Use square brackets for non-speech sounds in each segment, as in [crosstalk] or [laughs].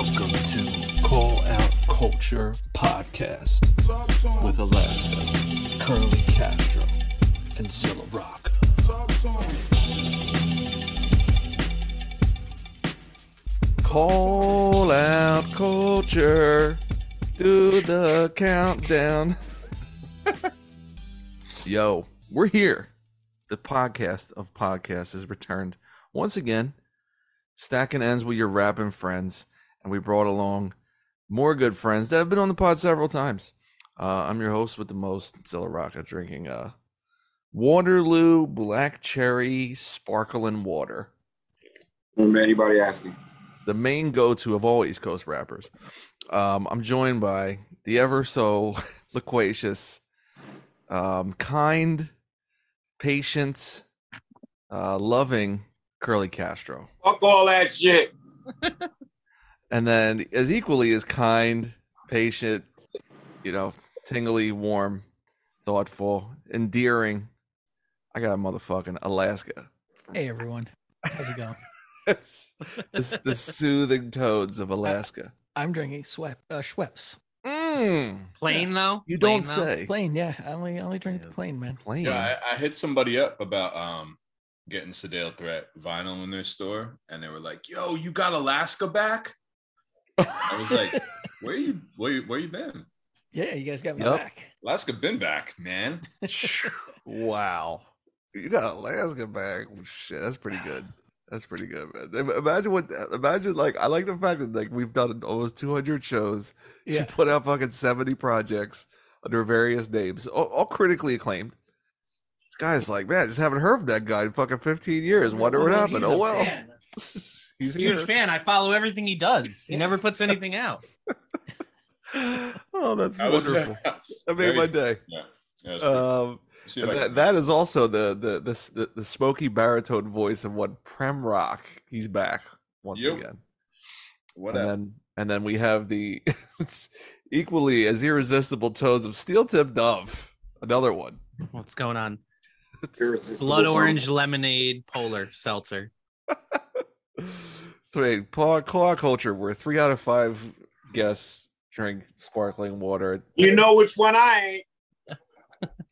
Welcome to Call Out Culture Podcast with Alaska, Curly Castro, and Zilla Rocca. Call out culture. Do the countdown. [laughs] Yo, we're here. The podcast of podcasts has returned once again. Stacking ends with your rapping friends, and we brought along more good friends that have been on the pod several times. Uh, I'm your host with the most, Zilla Rocca, drinking uh, Waterloo Black Cherry Sparkling Water From anybody asking. the main go-to of all East Coast rappers. Um, I'm joined by the ever so [laughs] loquacious, um, kind, patient, uh, loving Curly Castro, Fuck all that shit. [laughs] and then as equally as kind, patient, you know, tingly, warm, thoughtful, endearing. I got a motherfucking Alaska. Hey everyone, how's it going? [laughs] It's the, the soothing toads of Alaska. I'm drinking sweat uh, Schweppes. Mm, Plain though? you Plain, don't though? say. Plain, yeah. I only I only drink the plain, man. Plain. Yeah, I, I hit somebody up about um getting Sedale Threatt vinyl in their store, and they were like, "Yo, you got Alaska back?" I was like, "Where you where you, where you been? Yeah, you guys got me Yup. back. Alaska been back, man." [laughs] Wow. You got Alaska back. Shit, that's pretty good. That's pretty good, man. Imagine what imagine like I like the fact that like we've done almost 200 shows. Yeah. You put out fucking 70 projects under various names, all, all critically acclaimed. This guy's like, man, I just haven't heard of that guy in fucking 15 years. Wonder what happened. Oh well. [laughs] fan. He's Huge fan. I follow everything he does. He never puts anything out. [laughs] Oh, that's I would say- wonderful. That made my day. yeah, yeah, Um see if that, that is also the the the the, the smoky baritone voice of what Prem Rock. He's back once Yep. again. what and up? then and then we have the [laughs] equally as irresistible tones of Steel Tip Dove. Another one. What's going on? Blood tongue. orange lemonade polar seltzer. [laughs] Three Paw Claw Culture, where three out of five guests drink sparkling water. You know which one I ain't.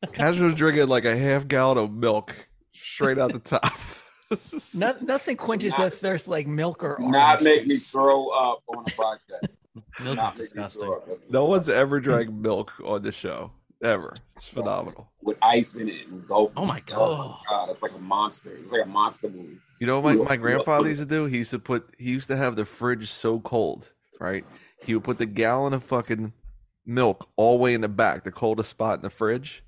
[laughs] Casual's drinking like a half gallon of milk straight out the top. [laughs] No, nothing quenches Not- that thirst like milk or orange. Not make me juice. throw up on a podcast. Milk Not is disgusting. throw up. That's no one's ever drank milk on the show ever. It's phenomenal. with ice in it and go. Oh my God. Oh my god! It's like a monster. It's like a monster movie. You know what my, my grandfather used to do? He used to put he used to have the fridge so cold, right? He would put the gallon of fucking milk all the way in the back, the coldest spot in the fridge.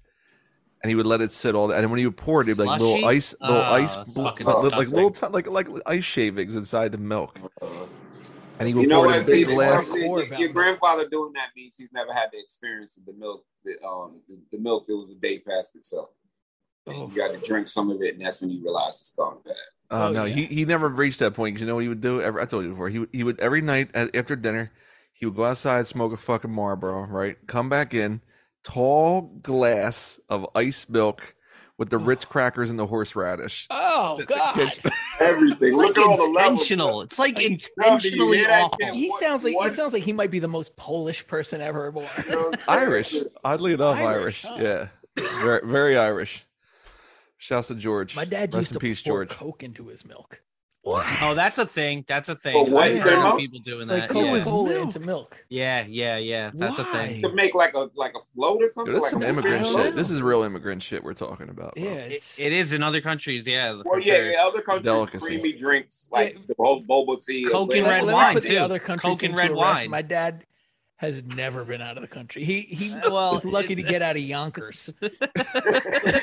And he would let it sit all that. And when he would pour it, it'd be like little ice, little Oh, ice, that's bl- like, like little, disgusting. ti- like like ice shavings inside the milk. Uh, And he you know pour it in what? a See, big glass. your, your grandfather doing that means he's never had the experience of the milk. The, um, the, the milk that was a day past itself. And Oh. You got to drink some of it, and that's when you realize it's gone bad. Uh, Oh, no, yeah. he, he never reached that point because you know what he would do? Every, I told you before. He would, he would every night after dinner, he would go outside, smoke a fucking Marlboro, right? Come back in, tall glass of ice milk with the Ritz crackers and the horseradish. Oh [laughs] God, Kitchen- Everything. It's Look like at all the intentional. It's like Like, intentionally hear awful. he What- sounds like he sounds like he might be the most Polish person ever born. You know what I'm saying? Irish, oddly enough, Irish. Irish, huh? Yeah, very, very Irish. Shouts to George. My dad Rest used to peace, pour George. Coke into his milk, Oh, that's a thing. That's a thing. But what I've heard of people doing like that. Coca Yeah. Cola milk? into milk. yeah, yeah, yeah. That's a thing. To make like a like a float or something. Dude, like this is some immigrant shit. know. This is real immigrant shit we're talking about. bro. Yeah, It, it's, in other countries, yeah. Well, for yeah, sure. other countries Delicacy. creamy drinks like Yeah. the whole boba tea. Coke and red wine, me put the too. other countries Coke and red wine. My dad has never been out of the country. He he Uh, well, was lucky to get out of Yonkers, [laughs] let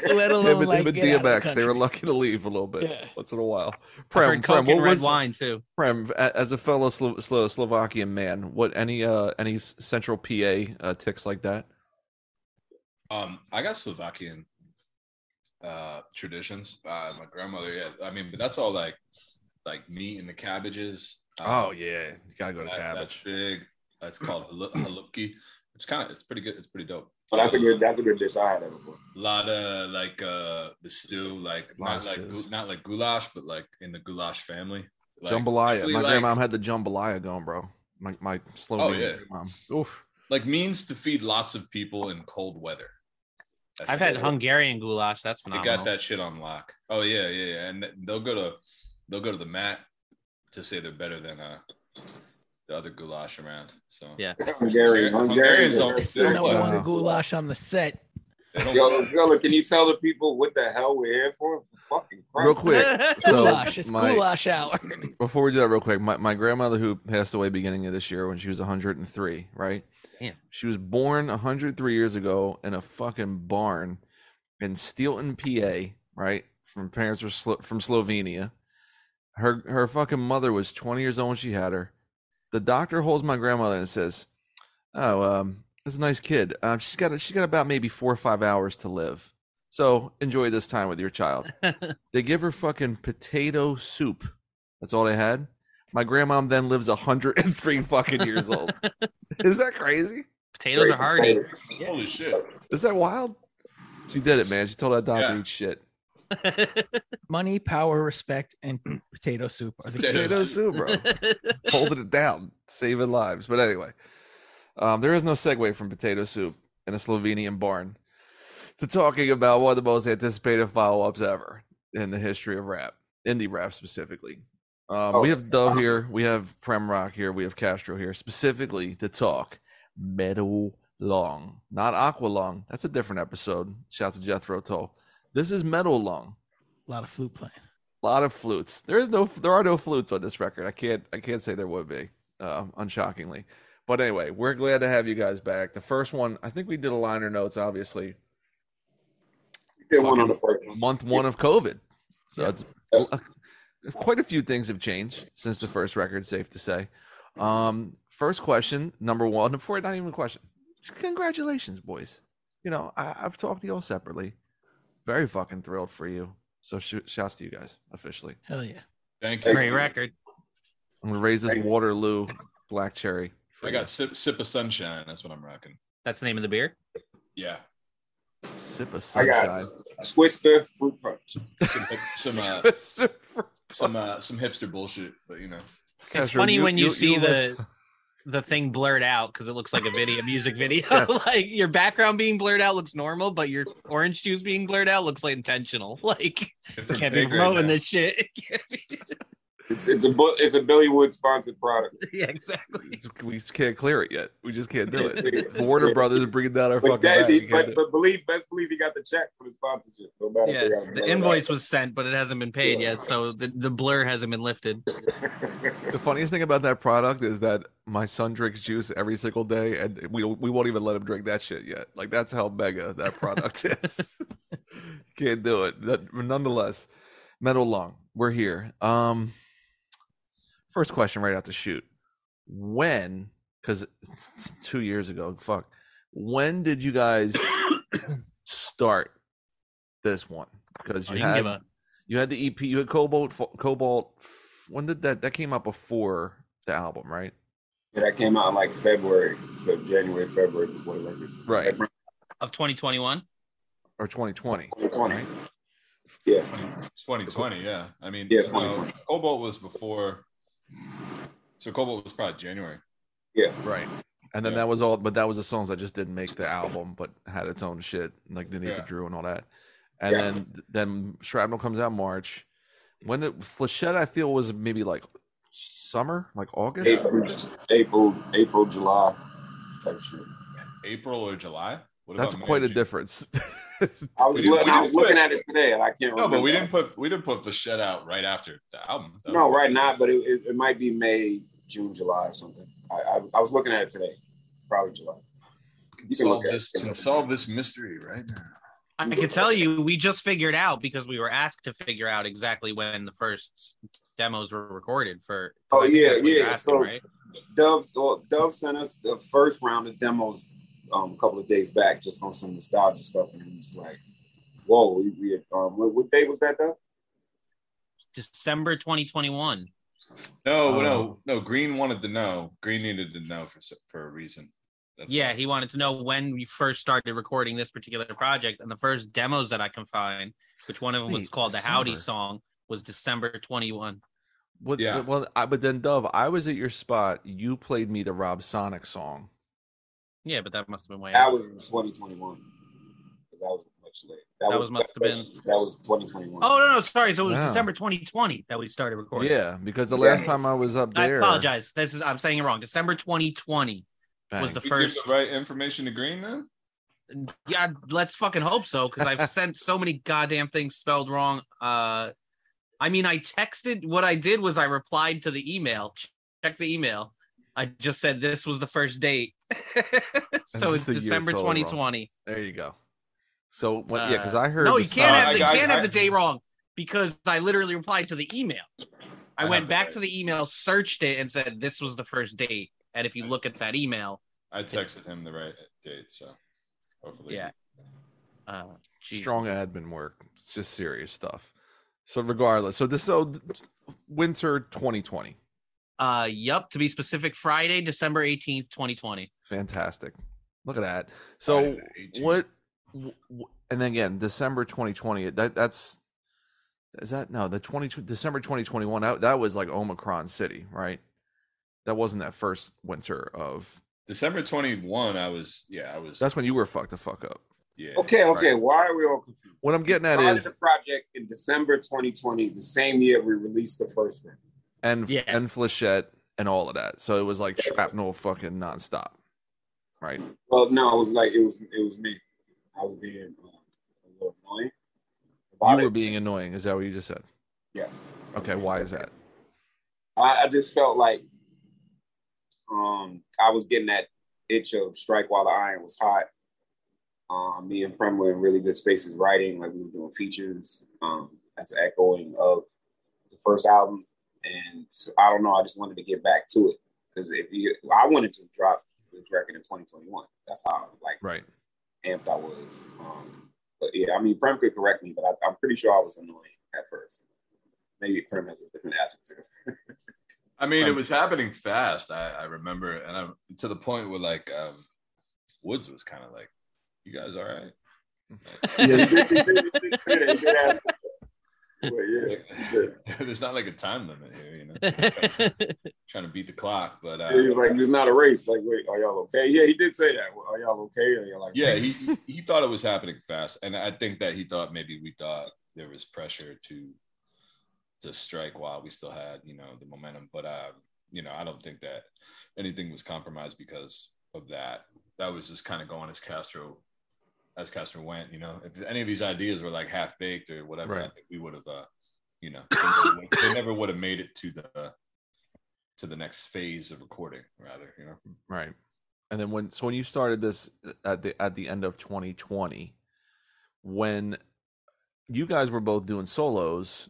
Him alone and, like him and get out of the DMX, they were lucky to leave a little bit Yeah. once in a while. I've Prem, heard Prem, what red was wine too. Prem, as a fellow Slo- Slo- Slovakian man, what any uh any central PA uh, ticks like that? Um, I got Slovakian uh traditions. Uh my grandmother, yeah. I mean, but that's all like like meat and the cabbages. Um, yeah, you gotta go to that- That's big. That's called [clears throat] halu- halupki. It's kind of it's pretty good. It's pretty dope. Oh, that's a good. That's a good dish. I had that before. A lot of like uh the stew, like not like stews. not like goulash, but like in the goulash family. Like, jambalaya. My like- grandma had the jambalaya going, bro. My my Slovenian yeah. mom. Oof. Like means to feed lots of people in cold weather. That's I've had shit. Hungarian goulash. That's They phenomenal. got that shit on lock. Oh yeah, yeah, yeah. And they'll go to they'll go to the mat to say they're better than uh the other goulash around. So Yeah. [laughs] Hungarian, Hungarians Hungarian. don't- There's Wow. goulash on the set. Yo, Zilla, can you tell the people what the hell we're here for? For Fucking Christ. Real quick. [laughs] So, Goulash. It's my- goulash hour. [laughs] Before we do that, real quick, my, my grandmother who passed away beginning of this year when she was 103, right? Damn. She was born 103 years ago in a fucking barn in Steelton, PA, right? From parents were Slo- from Slovenia. Her her fucking mother was 20 years old when she had her. The doctor holds my grandmother and says, "Oh, um, it's a nice kid. Um, she's got she's got about maybe four or five hours to live. So enjoy this time with your child." [laughs] They give her fucking potato soup. That's all they had. My grandmom then lives 103 fucking years old. [laughs] Is that crazy? Potatoes are hardy. Holy shit. Is that wild? She did it, man. She told that doctor Yeah. eat shit. [laughs] Money, power, respect, and [clears throat] potato soup are the Potato Potato soup, bro. [laughs] Holding it down, saving lives. But anyway, um, there is no segue from potato soup in a Slovenian barn to talking about one of the most anticipated follow-ups ever in the history of rap, indie rap specifically. Um, Oh, we have Dove here, we have Prem Rock here, we have Castro here, specifically to talk Metal Lung, not Aqualung. That's a different episode. Shouts to Jethro Tull. This is Metal Lung. A lot of flute playing. A lot of flutes. There is no, there are no flutes on this record. I can't, I can't say there would be, um, unshockingly. But anyway, we're glad to have you guys back. The first one, I think we did a liner notes, obviously, Did one on the first one. month one of COVID. So Yeah. it's uh, quite a few things have changed since the first record. Safe to say. Um, first question, number one. Before not even a question. Congratulations, boys. You know I, I've talked to you all separately. Very fucking thrilled for you. So sh- shouts to you guys officially. Hell yeah. Thank you. Great record. I'm gonna raise this Thank. Waterloo black cherry. I you. got sip sip of sunshine. That's what I'm rocking. That's the name of the beer. Yeah. sip of sunshine. I got sunshine. Twister fruit punch. Some some uh, Christopher some uh, some hipster bullshit, but you know. It's Castro, funny when you, see must- the the thing blurred out because it looks like a video, music [laughs] video. Yes. [laughs] like your background being blurred out looks normal, but your orange juice being blurred out looks like intentional. [laughs] Like can't be promoting this shit. It can't be- It's it's a it's a Billy Woods sponsored product. [laughs] yeah, exactly. It's- we just can't clear it yet. We just can't do it. [laughs] Yeah. If Warner Brothers are bringing down our But, fucking that, back. but, but believe best believe he got the check for the sponsorship. No matter Yeah, the invoice was sent, but it hasn't been paid Yeah. yet, so the, the blur hasn't been lifted. [laughs] The funniest thing about that product is that my son drinks juice every single day, and we we won't even let him drink that shit yet. Like that's how mega that product is. Can't do it. That, nonetheless, metal lung. We're here. Um, first question right out the shoot. When? Because [laughs] two years ago. Fuck. When did you guys start this one? Because Oh, you you can give had you had the EP. You had Cobalt. Cobalt. When did that? That came out before the album, right? Yeah, that came out in like February, so January, February before the record. Right. of 2021. Or 2020. 2020. Right? Yeah. 2020, yeah. I mean, Yeah, you know, Cobalt was before. So Cobalt was probably January. Yeah. Right. And then Yeah. that was all. But that was the songs that just didn't make the album, but had its own shit, like Beneath the Yeah. Drew and all that. And Yeah. then then Shrapnel comes out March. When it Flechette, I feel was maybe like summer, like August. April, April, April, July type shit. April or July? What That's quite May a difference. [laughs] [laughs] I was We looking, I was didn't looking put- at it today, and I can't No, remember. but we didn't put we didn't put the shit out right after the album. though. No, right now, but it, it, it might be May, June, July, or something. I, I, I was looking at it today, probably July. Can You can look solve at this it. can solve this mystery right now. I can tell you, we just figured out because we were asked to figure out exactly when the first demos were recorded For Oh, yeah, that's what you're yeah, asking, so- right? Dove, well, Dove sent us the first round of demos um, a couple of days back, just on some nostalgia stuff, and it was like, "Whoa!" We, we um, what, what day was that, though? December 2021. No, Oh. no, no. Green wanted to know. Green needed to know for for a reason. That's yeah, why. he wanted to know when we first started recording this particular project, and the first demos that I can find, which one of them was Wait, called the Howdy song, was December 21. What, Yeah. Well, I, but then Dove, I was at your spot. You played me the Rob Sonic song. Yeah, but that must have been way. That was in 2021. 'Cause That was much later. That, That was was- must have been- That was 2021. Oh no, no, sorry. So it was Wow. December 2020 that we started recording. Yeah, because the Yeah. last time I was up there, I apologize. This is I'm saying it wrong. December 2020 Bang. was the You first. the right information to Green then? Yeah, let's fucking hope so because I've sent so many goddamn things spelled wrong. Uh, I mean, I texted. What I did was I replied to the email. Check the email. I just said this was the first date. [laughs] so it's just the year December totally wrong. 2020. There you go. So what? yeah, because Uh, I heard. No, the you can't song- have the, you I- can't I- have the day wrong because I literally replied to the email. I, I went back to the email, searched it, and said this was the first date. And if you look at that email, I texted him the right date, so hopefully. Yeah. uh, strong admin work. It's just serious stuff. So regardless, so this so winter 2020, Uh, yup. To be specific, Friday, December 18th, 2020. fantastic. Look at that. So Friday the 18th. what? wh- wh- And then again, December 2020. That that's is that no the 20 December 2021. That that was like Omicron City, right? That wasn't that first winter of. December 21, I was, yeah, I was, That's when you were fucked the fuck up. yeah. Okay, okay. Why are we all confused? What I'm getting at is the project in December 2020, the same year we released the first one. And Yeah. and Flechette and all of that. So it was like shrapnel fucking nonstop, right? Well, no, it was like it was it was me. I was being uh, a little annoying You were it. being annoying. Is that what you just said? yes. Okay, why is that? I, I just felt like um I was getting that itch of strike while the iron was hot. Um, me and Prem were in really good spaces writing, like we were doing features um, as an echoing of the first album. And so, I don't know, I just wanted to get back to it because if you, I wanted to drop this record in 2021. That's how like Right. amped I was. Um, but yeah, I mean, Prem could correct me, but I, I'm pretty sure I was annoying at first. Maybe Prem has a different adjective. [laughs] I mean, it was happening fast. I, I remember, and I'm to the point where like um, Woods was kind of like, "You guys all right?" [laughs] yeah, he did, he did, he did, [laughs] he did, he did ask. But yeah. [laughs] There's not like a time limit here, you know. [laughs] Trying to beat the clock, but uh, Yeah, he was like, "It's not a race." Like, wait, are y'all okay? Yeah, he did say that. Are y'all okay? Are y'all like, yeah, [laughs] he he- he thought it was happening fast, and I think that he thought maybe we thought there was pressure to to strike while we still had you know the momentum, but uh, you know I don't think that anything was compromised because of that. That was just kind of going as Castro as Castro went. You know, if any of these ideas were like half baked or whatever, I think we would have, uh, you know, they never would- they never would have made it to the to the next phase of recording. Rather, you know. Right. And then when so when you started this at the at the end of 2020, when you guys were both doing solos,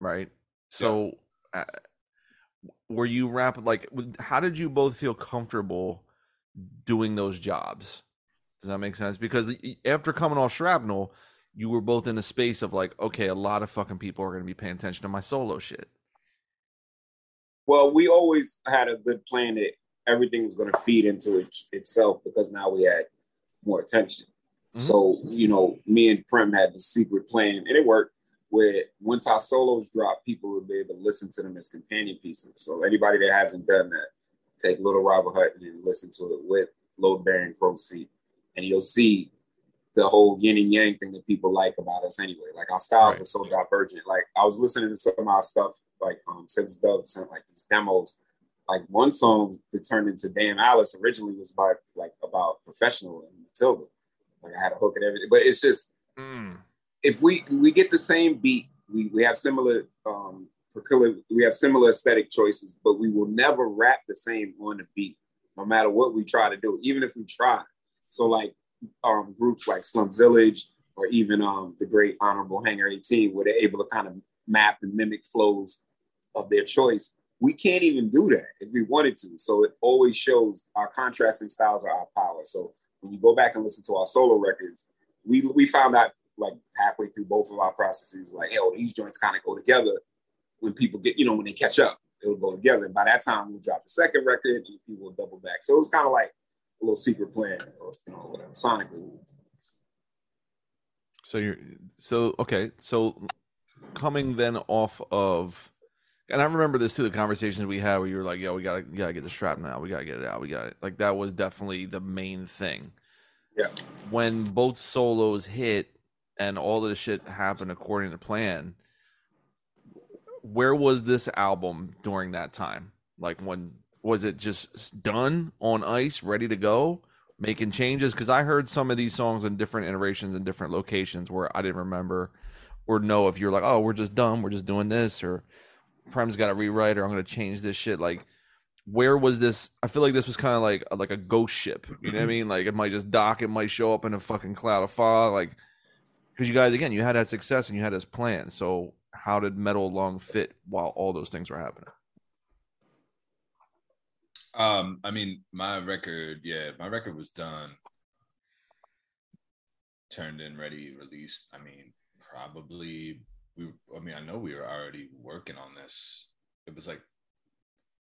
right? So uh, were you rap like how did you both feel comfortable doing those jobs? Does that make sense? Because after coming off shrapnel, you were both in a space of like, okay, a lot of fucking people are going to be paying attention to my solo shit. Well, we always had a good plan that everything was going to feed into it, itself because now we had more attention. Mhm. So, you know, me and Prem had the secret plan, and it worked. Where once our solos drop, people will be able to listen to them as companion pieces. So, anybody that hasn't done that, take Little Robert Hutton and listen to it with Load Bearing Crow's Feet, and you'll see the whole yin and yang thing that people like about us anyway. Like our styles Right. are so divergent. Like I was listening to some of our stuff, like um since Dove sent like these demos. Like one song that turned into Damn Alice originally was about like about professional and Matilda. Like I had a hook and everything. But it's just Mm. if we we get the same beat, we we have similar um peculiar, we have similar aesthetic choices, but we will never rap the same on the beat, no matter what we try to do, even if we try. So like um groups like Slum Village or even um the great honorable Hangar 18, where they're able to kind of map and mimic flows of their choice. We can't even do that if we wanted to. So it always shows our contrasting styles are our power. So when you go back and listen to our solo records, we we found out like halfway through both of our processes, like, oh, these joints kind of go together when people get, you know, when they catch up, it'll go together. And by that time, we'll drop the second record and people will double back. So it was kind of like a little secret plan, or, you know, whatever, sonically. So you're so okay. So coming then off of And I remember this too, the conversations we had where you were like, "Yo, we gotta, we gotta get the strap now. We gotta get it out. We got it." Like that was definitely the main thing. Yeah. When both solos hit and all this shit happened according to plan, where was this album during that time? Like when was it just done on ice, ready to go, making changes? Because I heard some of these songs in different iterations in different locations where I didn't remember or know if you're like, oh, we're just done, we're just doing this, or Prem's got to rewrite, or I'm going to change this shit. Like, where was this? I feel like this was kind of like like a ghost ship. You know what I mean? Like it might just dock, it might show up in a fucking cloud of fog. Like because you guys again, you had that success and you had this plan. So how did Metal Lung fit while all those things were happening? Um, I mean, my record, yeah, my record was done, turned in, ready, released. I mean, probably we. I mean, I know we were already working on this. It was like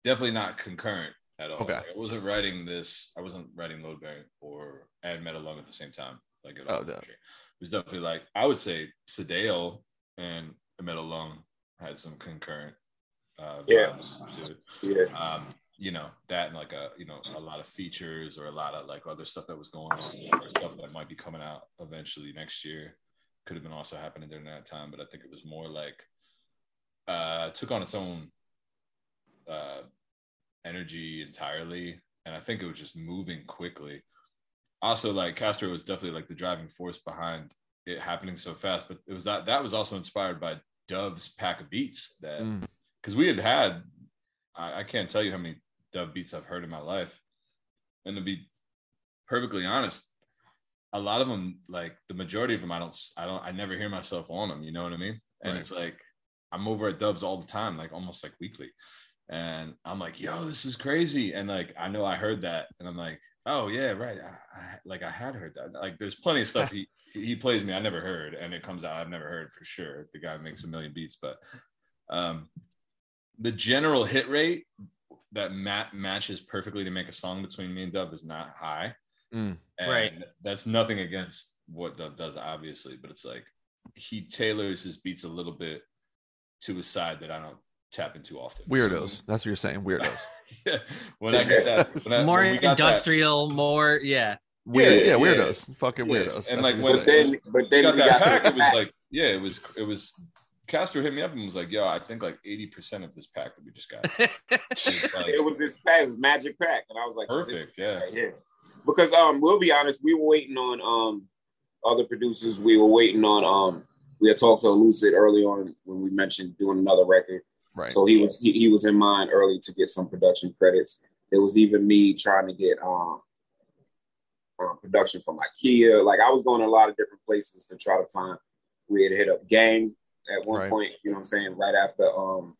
definitely not concurrent at all. Okay. Like, I wasn't writing this. I wasn't writing Load Bearing or and Metal Lung at the same time. Like it, Oh, all no. it was definitely like I would say Sedale and Metal Lung had some concurrent uh, Yeah. vibes to it Yeah. um, you know, that and like a you know a lot of features or a lot of like other stuff that was going on, or stuff that might be coming out eventually next year. Could have been also happening during that time, but I think it was more like uh took on its own uh energy entirely, and I think it was just moving quickly. Also, like Castro was definitely like the driving force behind it happening so fast, but it was that that was also inspired by Dove's pack of beats that Mm. because we had had I, I can't tell you how many Dove beats I've heard in my life, and to be perfectly honest, a lot of them, like the majority of them, I don't, I don't, I never hear myself on them. You know what I mean? And Right. it's like I'm over at Doves all the time, like almost like weekly, and I'm like, yo, this is crazy, and like I know I heard that, and I'm like, oh yeah, right, I, I, like I had heard that. Like there's plenty of stuff [laughs] he he plays me I never heard, and it comes out I've never heard for sure. The guy makes a million beats, but um, the general hit rate that Matt matches perfectly to make a song between me and Dove is not high. Mm. And Right. That's nothing against what Dove does, obviously, but it's like he tailors his beats a little bit to a side that I don't tap into often. Weirdos. That's what you're saying. Weirdos. [laughs] Yeah, when I get that, when I, more when we that- industrial, more yeah. Weird, yeah, yeah. weirdos. Fucking Yeah, weirdos. and That's like when- you're But then, but we then got that got pack, it was like, yeah, it was, it was. Castro hit me up and was like, "Yo, I think like eighty percent of this pack that we just got." [laughs] like, it was this pack, this magic pack, and I was like, perfect. Yeah. right here. Because um, we'll be honest, we were waiting on um other producers. We were waiting on um. We had talked to Lucid early on when we mentioned doing another record. right. So he was he, he was in mind early to get some production credits. It was even me trying to get um, uh, production from IKEA. Like I was going to a lot of different places to try to find. We had hit up Gang at one Right. point. You know what I'm saying? Right after um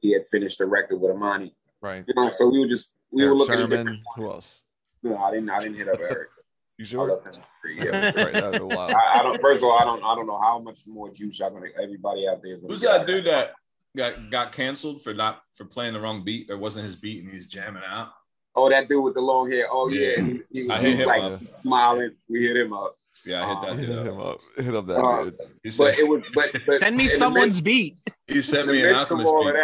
he had finished the record with Amani. right. You know, so we were just we were looking at Sherman. different. Who else? No, I didn't. I didn't hit up Eric. [laughs] You I sure? left him free, yeah. [laughs] right. Wild. I, I don't. First of all, I don't. I don't know how much more juice y'all gonna. Everybody out there is gonna. Who's that dude that got got canceled for not for playing the wrong beat? It wasn't his beat, and he's jamming out. Oh, that dude with the long hair. Oh yeah, Yeah. he, he, I he hit him like up. smiling. We hit him up. Yeah, I hit that Hit dude him up. up. Hit up that Uh, dude. He, But said, it was. But, but Send me someone's midst- beat. he sent In me the an midst of Alchemist all beat. of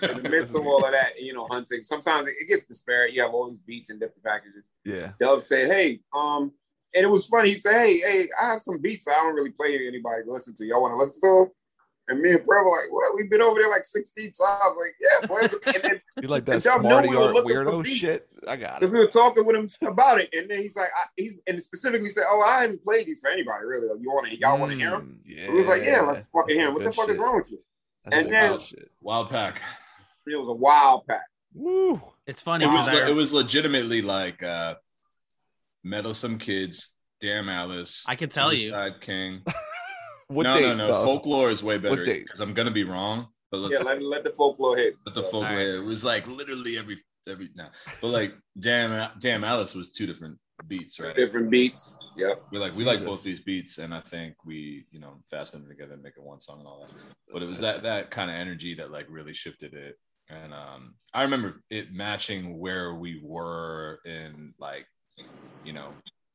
that, [laughs] in the midst of all of that, you know, hunting. Sometimes it gets disparate. You have all these beats in different packages. Yeah. Dove said, "Hey, um," and it was funny. He said, "Hey, hey, I have some beats I don't really play to anybody to listen to. Y'all want to listen to them?" And me and Prem were like, "What? We've been over there like 16 times." Like, yeah, play them." And then [laughs] You like that Dove know smarty we were art weirdo shit? I got it. because we were talking with him about it, and then he's like, I, "He's and specifically said, oh, I haven't played these for anybody really. Like, you want to? Y'all want to hear them?" Mm, Yeah. We was like, "Yeah, let's fucking hear him. What the Good fuck is wrong with you?" That's And some then- good shit. Wild pack. It was a wild pack. Woo. It's funny It was because I, it was legitimately like uh meddlesome kids, damn Alice. I can tell you. Side King. [laughs] What no, date? no, no. though? Folklore is way better date? because I'm gonna be wrong. But let's Yeah, let, let the folklore hit. let the Yeah. folklore. Alright. It was like literally every every now. But like damn damn Alice was two different beats, right? different beats. Yep. We like we like both these beats, and I think we you know fasten them together and make it one song and all that. But it was that that kind of energy that like really shifted it. And um, I remember it matching where we were in like you know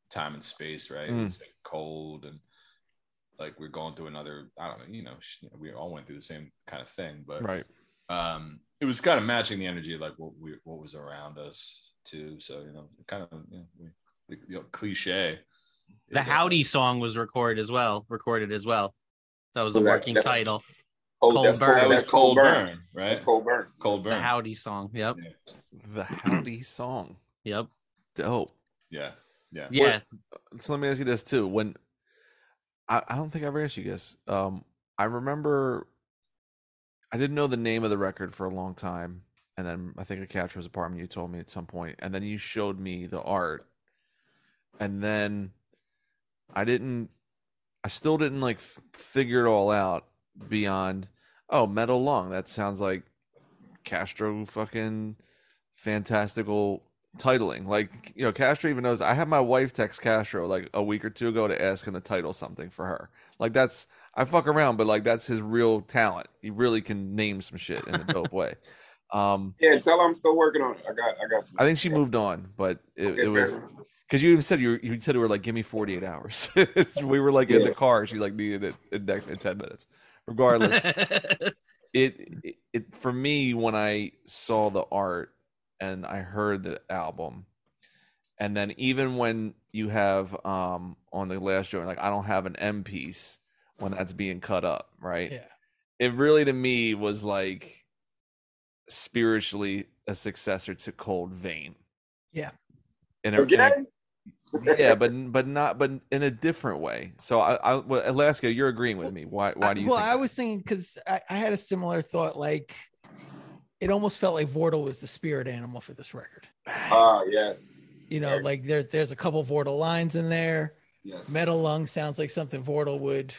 time and space, right? It Mm. was like cold and like we're going through another. I don't know, you know, we all went through the same kind of thing, but Right. um, it was kind of matching the energy of like what we what was around us too. So you know, kind of you know, we, we, you know, cliche. The It, uh, Howdy song was recorded as well. Recorded as well. That was the Well, that- working that's- title. Oh, Cold that's Burn. cold, That was that's cold burn. burn, right? That's cold burn. Cold burn. The Howdy song. Yep. The Howdy song. Yep. Dope. Yeah, yeah. Yeah. So let me ask you this too. When I, I don't think I ever asked you guys. Um, I remember I didn't know the name of the record for a long time, and then I think a Castro's apartment. You told me at some point, and then you showed me the art, and then I didn't. I still didn't like f- figure it all out beyond. Oh, metal lung. That sounds like Castro fucking fantastical titling. Like, you know, Castro even knows I had my wife text Castro like a week or two ago to ask him to title something for her. Like that's I fuck around, but like that's his real talent. He really can name some shit in a [laughs] dope way. Um Yeah, tell her I'm still working on it. I got, I got some. I think she moved on, but it, Okay, it was because you even said you were, you said we were like, give me forty eight hours. [laughs] we were like in the car. She like needed it in, next, in ten minutes. Regardless, [laughs] it, it it for me when I saw the art and I heard the album, and then even when you have um on the last joint, like I don't have an M piece when that's being cut up, right? Yeah. It really to me was like spiritually a successor to Cold Vein. Yeah. In a, in a- Again? yeah, but but not but in a different way. So I, I well, Alaska, you're agreeing with me. Why why do you? well, think I that? was thinking because I, I had a similar thought. Like, it almost felt like Vordul was the spirit animal for this record. Ah, yes, You know, like there, there's a couple Vordul lines in there. yes. Metal Lung sounds like something Vordul would.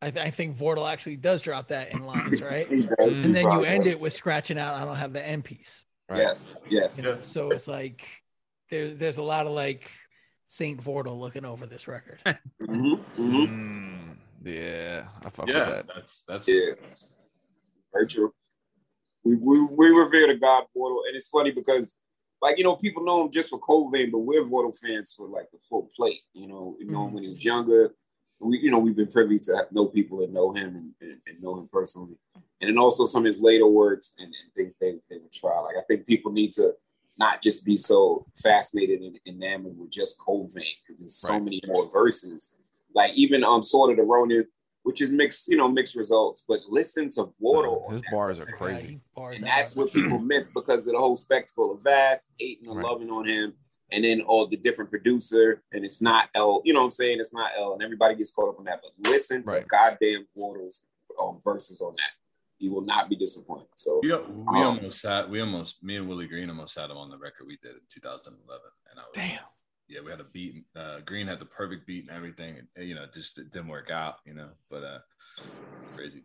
I, th- I think Vordul actually does drop that in lines, right? He does. Mm. and then you end it with scratching out. I don't have the end piece. Right. Yes, yes. You know? So it's like there, there's a lot of like Saint Vordul looking over this record. [laughs] hmm hmm Mm, yeah, I fuck Yeah, with that. that's that's Yeah, very true. We, we we revere the God Vordul, and it's funny because, like you know, people know him just for Cold Vein, but we're Vordul fans for like the full plate. You know, you know him when he was younger. We you know we've been privy to know people that know him and, and, and know him personally, and then also some of his later works and, and things they they would try. Like I think people need to not just be so fascinated and enamored with just Cold Vein because there's so Right. many more verses. Like even um Sword of the Ronin, which is mixed, you know, mixed results. But listen to Vordul, on His bars are crazy. he bars and that's what people miss [clears throat] because of the whole spectacle of Vast hating and Right. loving on him, and then all the different producer, and it's not L. You know what I'm saying? It's not L, and everybody gets caught up on that. But listen to Right. goddamn Vordul's um, verses on that. You will not be disappointed. So we, we Um, almost had we almost me and Willie Green almost had him on the record we did in 2011, and I was Damn. Yeah we had a beat. Uh, Green had the perfect beat and everything, and you know just it didn't work out, you know. But uh, crazy.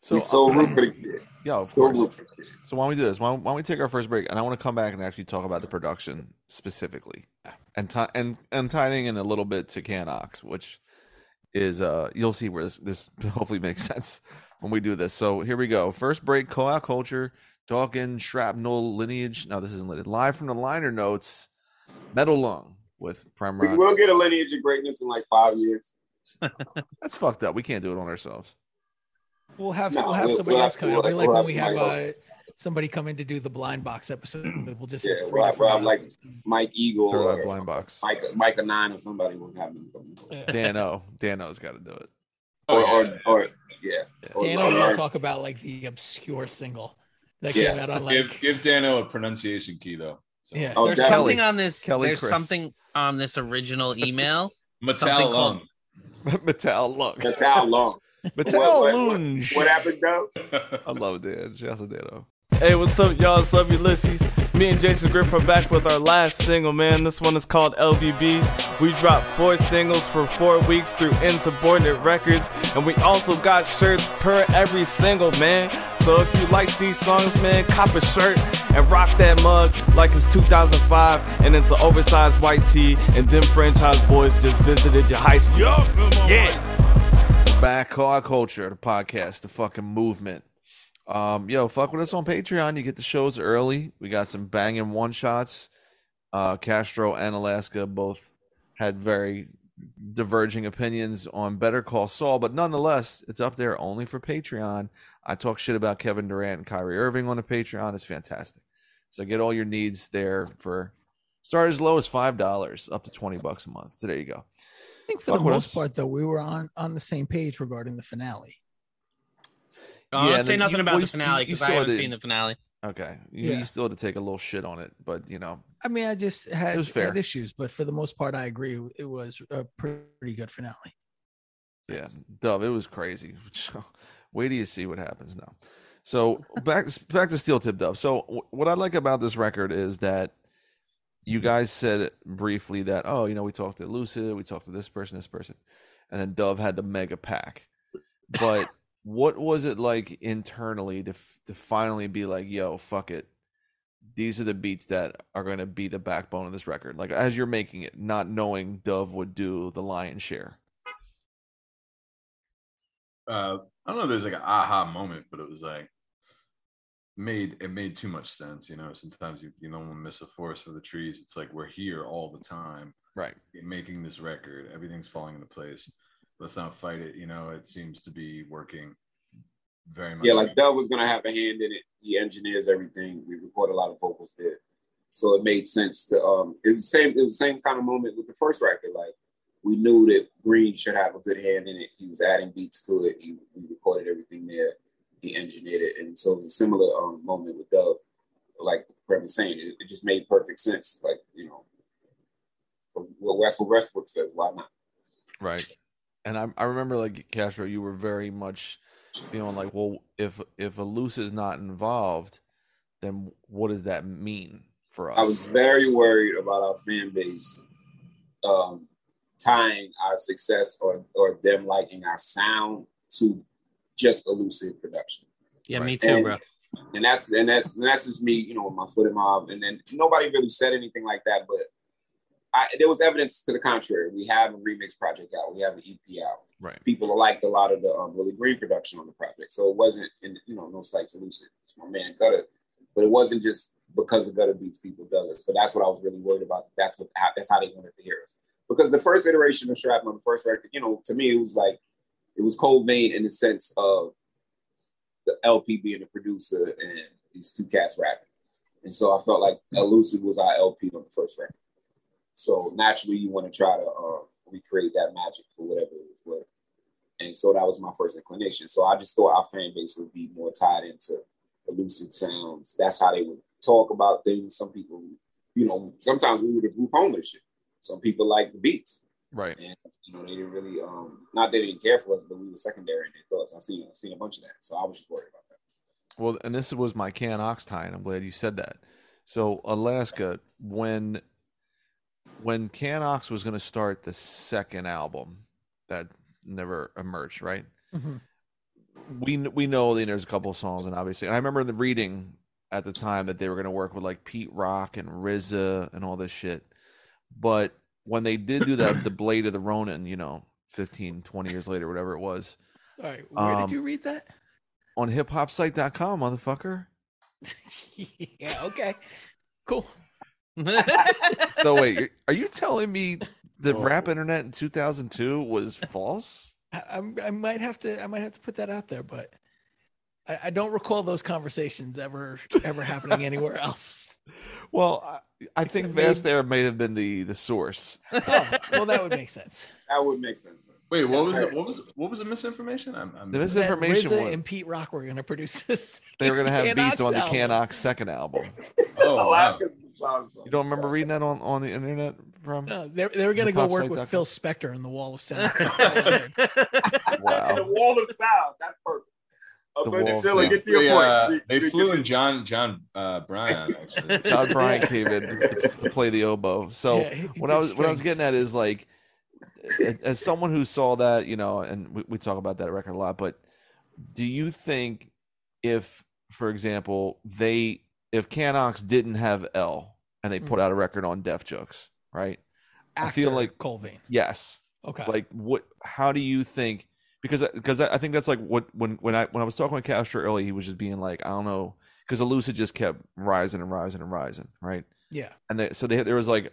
So, we still uh, root for the kid. yeah, of Still course. root for the kid. So why don't we do this? Why don't, why don't we take our first break, and I want to come back and actually talk about the production specifically, and ti- and and tying in a little bit to Canox, which is uh you'll see where this this [laughs] hopefully makes sense when we do this. So here we go. First break, Co-op culture, talking shrapnel lineage. Now this isn't lineage. Live from the liner notes, metal lung with Prem We'll get a lineage of greatness in like five years. [laughs] That's fucked up. We can't do it on ourselves. We'll have No, we'll have we'll- somebody we'll else come in. we'll- It'll be like when we have somebody uh, somebody come in to do the blind box episode. [clears throat] We'll just Yeah, have we'll have- we'll have, like. Mike Eagle Throw or blind box. Mike Myka Nine or somebody will have them. come in. Yeah. Dano. Dano's got to do it. Or, Oh, or, yeah. or yeah. Or- Dan or- will talk about like the obscure single that Yeah. came out on give like give Dano a pronunciation key though. So, yeah. Oh, There's definitely. something on this. Kelly there's Chris. something on this original [laughs] email. Mattel Something Lung. [laughs] Metal Lung. That's how long. Metal What- what- What happened, though? I love Dan. Shouts to Dano. Hey, what's up, y'all? It's Love Ulysses. Me and Jason Griff are back with our last single, man. This one is called LVB. We dropped four singles for four weeks through Insubordinate Records, and we also got shirts per every single, man. So if you like these songs, man, cop a shirt and rock that mug like it's 2005, and it's an oversized white tee, and them franchise boys just visited your high school. Yo, Yeah. Back Car Culture, the podcast, the fucking movement. Um, yo, fuck with us on Patreon. You get the shows early. We got some banging one shots. Uh, Castro and Alaska both had very diverging opinions on Better Call Saul, but nonetheless, it's up there only for Patreon. I talk shit about Kevin Durant and Kyrie Irving on the Patreon. It's fantastic. So get all your needs there for start as low as five dollars up to twenty bucks a month. So there you go. I think for Fuck the most us. part, though, we were on on the same page regarding the finale. Uh, I'll Yeah, not say nothing you- about well, the finale you because I haven't did- seen the finale. Okay, you, Yeah. you still had to take a little shit on it, but you know, I mean, I just had, was fair. had issues, but for the most part, I agree. It was a pretty good finale. Yeah, Dove, it was crazy. [laughs] Wait till you see what happens now. So back back to Steel Tip Dove. So wh- what I like about this record is that you guys said briefly that oh, you know, we talked to Lucid, we talked to this person, this person, and then Dove had the mega pack. But what was it like internally to to finally be like, yo, fuck it. These are the beats that are going to be the backbone of this record. Like as you're making it, not knowing Dove would do the lion's share. uh, I don't know if there's like an aha moment, but it was like made it made too much sense. You know, sometimes you you don't miss a forest for the trees. It's like we're here all the time Right. making this record. Everything's falling into place. Let's not fight it. You know, it seems to be working very much. Yeah, like Dove was gonna have a hand in it. He engineers everything. We record a lot of vocals there, so it made sense to. Um, it was same. It was the same kind of moment with the first record. Like we knew that Green should have a good hand in it. He was adding beats to it. He we recorded everything there. He engineered it, and so it was a similar um, moment with Dove. Like Prem was saying, it, it just made perfect sense. Like you know, what Russell Westbrook said, why not? Right. And I I remember like Castro, you were very much feeling like, well, if if Elucid is not involved, then what does that mean for us? I was very worried about our fan base um, tying our success or or them liking our sound to just Elucid production. Yeah, Right. me too, And- bro. And that's and that's and that's just me, you know, with my foot in my and then nobody really said anything like that, but I, there was evidence to the contrary. We have a remix project out, we have an EP out. right. People liked a lot of the um, Willie Green production on the project, so it wasn't, in, you know, no slight to Lucid. It's my man Gutter, but it wasn't just because of Gutter Beats people does us. But that's what I was really worried about. That's what how, that's how they wanted to hear us. Because the first iteration of Shrapnel, the first record, you know, to me it was like it was cold vein in the sense of the LP being the producer and these two cats rapping. And so I felt like Elucid was our LP on the first record. So naturally, you want to try to uh, recreate that magic for whatever it was worth. And so that was my first inclination. So I just thought our fan base would be more tied into Elucid sounds. That's how they would talk about things. Some people, you know, sometimes we were the group ownership. Some people like the beats. Right. And you know, they didn't really um not they didn't care for us, but we were secondary in their thoughts. I seen I seen a bunch of that. So I was just worried about that. Well, and this was my can ox tie, and I'm glad you said that. So Alaska, when when Can Ox was going to start the second album that never emerged, right? Mhm. we we know that there's a couple of songs, and obviously, and I remember the reading at the time that they were going to work with like Pete Rock and RZA and all this shit. But when they did do that, the Blade of the Ronin, you know, 15, 20 years later, whatever it was, Sorry, where Um, did you read that? on hiphopsite.com, motherfucker. [laughs] yeah, okay. Cool. So wait, you're- you telling me the Oh. rap internet in 2002 was false? I, I'm, might have to I might have to put that out there, but I, I don't recall those conversations ever ever happening anywhere [laughs] else. Well, I, I think Except Vast maybe- Aire may have been the the source. Oh, well, that would make sense. That would make sense. Wait, what was Yeah. the, what was what was the misinformation? I'm, I'm The mis- That RZA was- and Pete Rock were going to produce this. [laughs] They were going to have Can beats on the album. Can Ox second album. [laughs] oh, wow. Alaska's the sound song. You don't remember reading that on, on the internet, from? No, they, they were going to go work with Phil Spector in the Wall of Sound. [laughs] And the wall of sound. That's perfect. The but wall of get to your They, point. uh, We- they flew in John John uh, Brion actually. Jon Brion Yeah. came in to, to play the oboe. So Yeah, he- he what I did was what I was getting at is like, a- as someone who saw that, you know, and we, we talk about that record a lot, but do you think if, for example, they if Canox didn't have L and they put Mhm. out a record on Def Jux, right? I feel like- Cold Vein. Yes. Okay. Like what? How do you think? Because because I I think that's like what when when I when I was talking with Castro early, he was just being like, I don't know, because Elucid just kept rising and rising and rising, right? yeah. and they, so they, there was like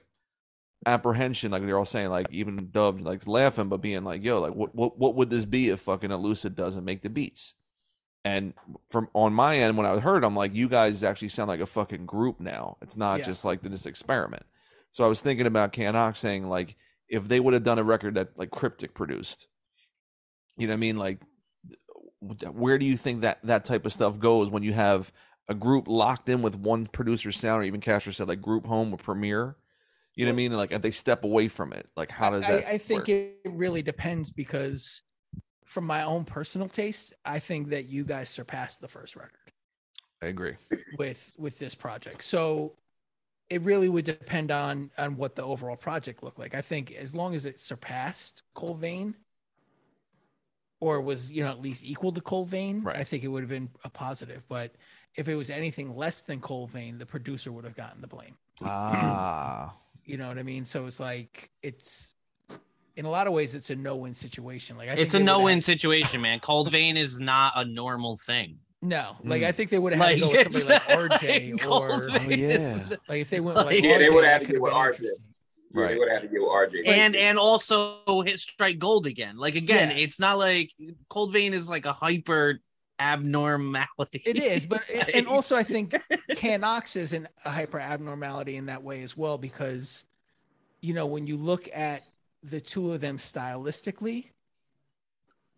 apprehension, like they're all saying, like even Dove like laughing, but being like, "Yo, like what what what would this be if fucking Elucid doesn't make the beats?" And from on my end, when I heard, I'm like, "You guys actually sound like a fucking group now. It's not Yeah. just like this experiment." So I was thinking about Canox saying like, if they would have done a record that like Cryptic produced, you know what I mean? Like, where do you think that that type of stuff goes when you have a group locked in with one producer's sound, or even Castro said like group home or Premier? You know what I mean? Like if they step away from it, like how does that? I, I think work? it really depends because from my own personal taste, I think that you guys surpassed the first record I agree. with with this project. So it really would depend on on what the overall project looked like. I think as long as it surpassed Cold Vein or was, you know, at least equal to Cold Vein, Right. I think it would have been a positive. But if it was anything less than Cold Vein, the producer would have gotten the blame. Ah, You know what I mean? So it's like it's in a lot of ways it's a no-win situation. Like I think It's a no-win had- situation, man. Cold Vein is not a normal thing. No, like Mm. I think they would have had to go with somebody like [laughs] RJ Cold or Oh, yeah. [laughs] like if they went with like Yeah, they would've had to could've go with RJ. interesting. Yeah, Right. They would have had to get with RJ. and and also hit strike gold again. Like again, Yeah. it's not like Cold Vein is like a hyper abnormality. It is, but [laughs] and also I think Canox is an, a hyper abnormality in that way as well because, you know, when you look at the two of them stylistically,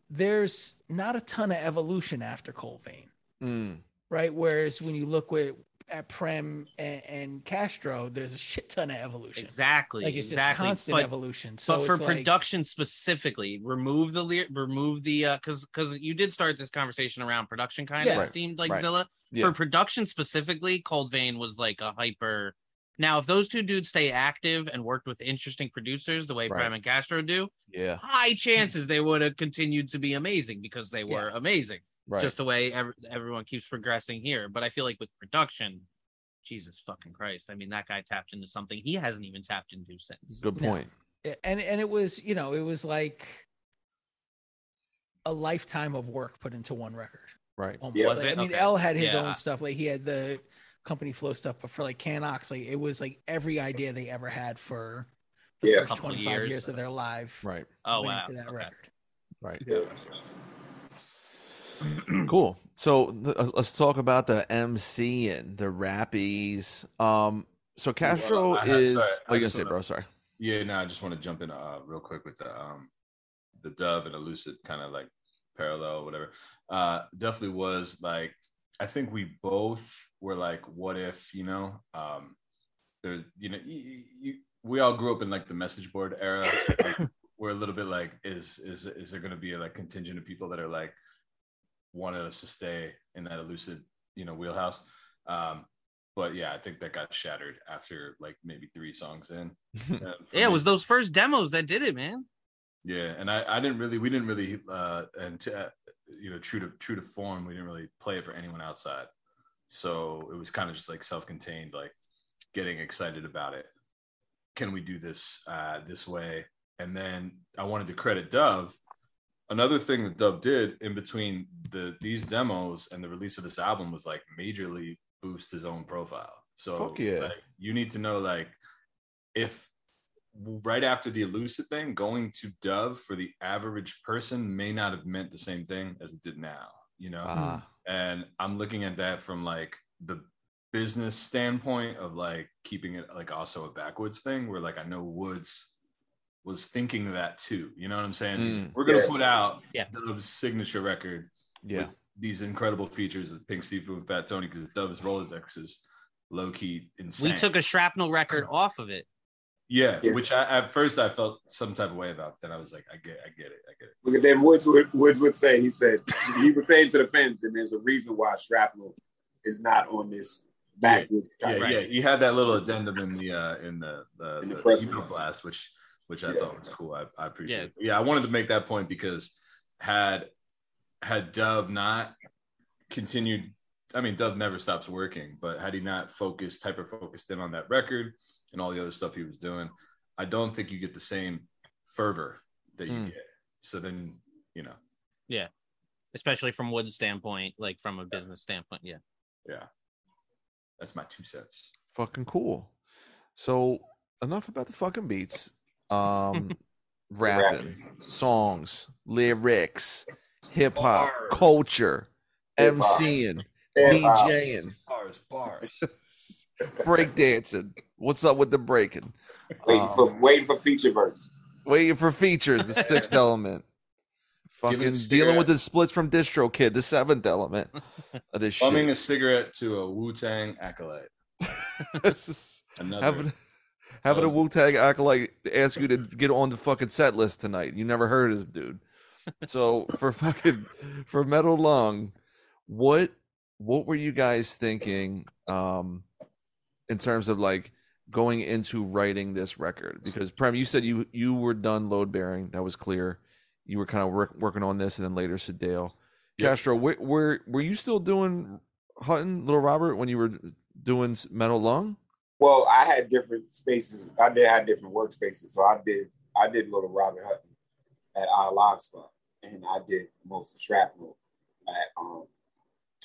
there's not a ton of evolution after Cold Vein, Mm. right? Whereas when you look with at Prem and, and Castro, there's a shit ton of evolution. exactly. Like it's just exactly. constant but, evolution. So but for like- production specifically, remove the ly- remove the uh because because you did start this conversation around production kind Yeah. of Right. steamed like Right. Zilla. Yeah. For production specifically, Cold Vein was like a hyper. Now, if those two dudes stay active and worked with interesting producers the way Right. Prem and Castro do, Yeah. high chances they would have continued to be amazing because they were amazing. Right. Just the way ev- everyone keeps progressing here. But I feel like with production, Jesus fucking Christ. I mean, that guy tapped into something he hasn't even tapped into since. Good No. point. and and it was you know it was like a lifetime of work put into one record Right. Yeah. Was Like, it? i mean Okay. l had his Yeah. own stuff like he had the company flow stuff but for like canox like it was like every idea they ever had for the Yeah. first 25 years. years. of their life Right. Oh, went wow. into that Okay. record Right. Yeah. [clears throat] cool. So th- uh, let's talk about the MC and the rappies. Um. So Castro had- is. sorry, what are you gonna say, wanna- bro? Sorry. Yeah, no, I just want to jump in uh, real quick with the um, the Dove and Elucid kind of like parallel, whatever. Uh, definitely was like I think we both were like, what if you know, um, there, you know, you, you, we all grew up in like the message board era. Like, [laughs] we're a little bit like, is is is there going to be a like contingent of people that are like wanted us to stay in that Elucid, you know, wheelhouse? Um, but yeah, I think that got shattered after like maybe three songs in. Uh, [laughs] Yeah, it was those first demos that did it, man. Yeah, and I, I didn't really, we didn't really, uh, and to, uh, you know, true to true to form, we didn't really play it for anyone outside. So it was kind of just like self-contained, like getting excited about it. Can we do this uh, this way? And then I wanted to credit Dove. Another thing that Dove did in between the these demos and the release of this album was like majorly boost his own profile. So Fuck yeah. like, you need to know like if right after the Elucid thing, going to Dove for the average person may not have meant the same thing as it did now, you know? Ah. and I'm looking at that from like the business standpoint of like keeping it like also a Backwoodz thing where like I know Woods was thinking that too. You know what I'm saying? Mm. We're gonna Yeah. put out Yeah. Dove's signature record Yeah. with these incredible features of Pink Siifu and Fat Tony because Dove's Rolodex is low key insane. We took a shrapnel record [clears throat] off of it. yeah, Yeah. which I, at first I felt some type of way about. Then I was like, I get, I get it, I get it. Look at then Woods would Woods would say he said he was saying to the fans, and there's a reason why shrapnel is not on this Backwoodz Yeah, type. yeah. He had that little addendum in the uh, in the the, In the the press email release. blast, which which I Yeah. thought was cool. I, I appreciate Yeah. it. Yeah, I wanted to make that point because had had Dove not continued, I mean, Dove never stops working, but had he not focused, hyper focused in on that record and all the other stuff he was doing, I don't think you get the same fervor that you Hmm. get. So then, you know, Yeah. especially from Wood's standpoint, like from a business standpoint. Yeah. yeah, that's my two cents. Fucking cool. So enough about the fucking beats. Um, [laughs] rapping, songs, lyrics, hip hop, culture, Hip-hop. MCing, Hip-hop. DJing, Bars, bars. [laughs] breakdancing. What's up with the breaking? Waiting Um, for waiting for feature version. Waiting for features, the sixth [laughs] element. Fucking dealing with the splits from DistroKid, the seventh element of this Bumming shit. a cigarette to a Wu Tang acolyte. Another. having having a Wu Tang acolyte ask you to get on the fucking set list tonight. You never heard of this dude. So for [laughs] fucking for Metal Lung, what what were you guys thinking um in terms of like going into writing this record? Because Prem, you said you you were done load bearing. That was clear. You were kind of work, working on this, and then later Sedale. Yep. Castro, were were you still doing Hutton, Little Robert, when you were doing Metal Lung? Well, I had different spaces. I did have different workspaces. So I did I did Little Robert Hutton at our live spot, and I did most of the Shrapnel at um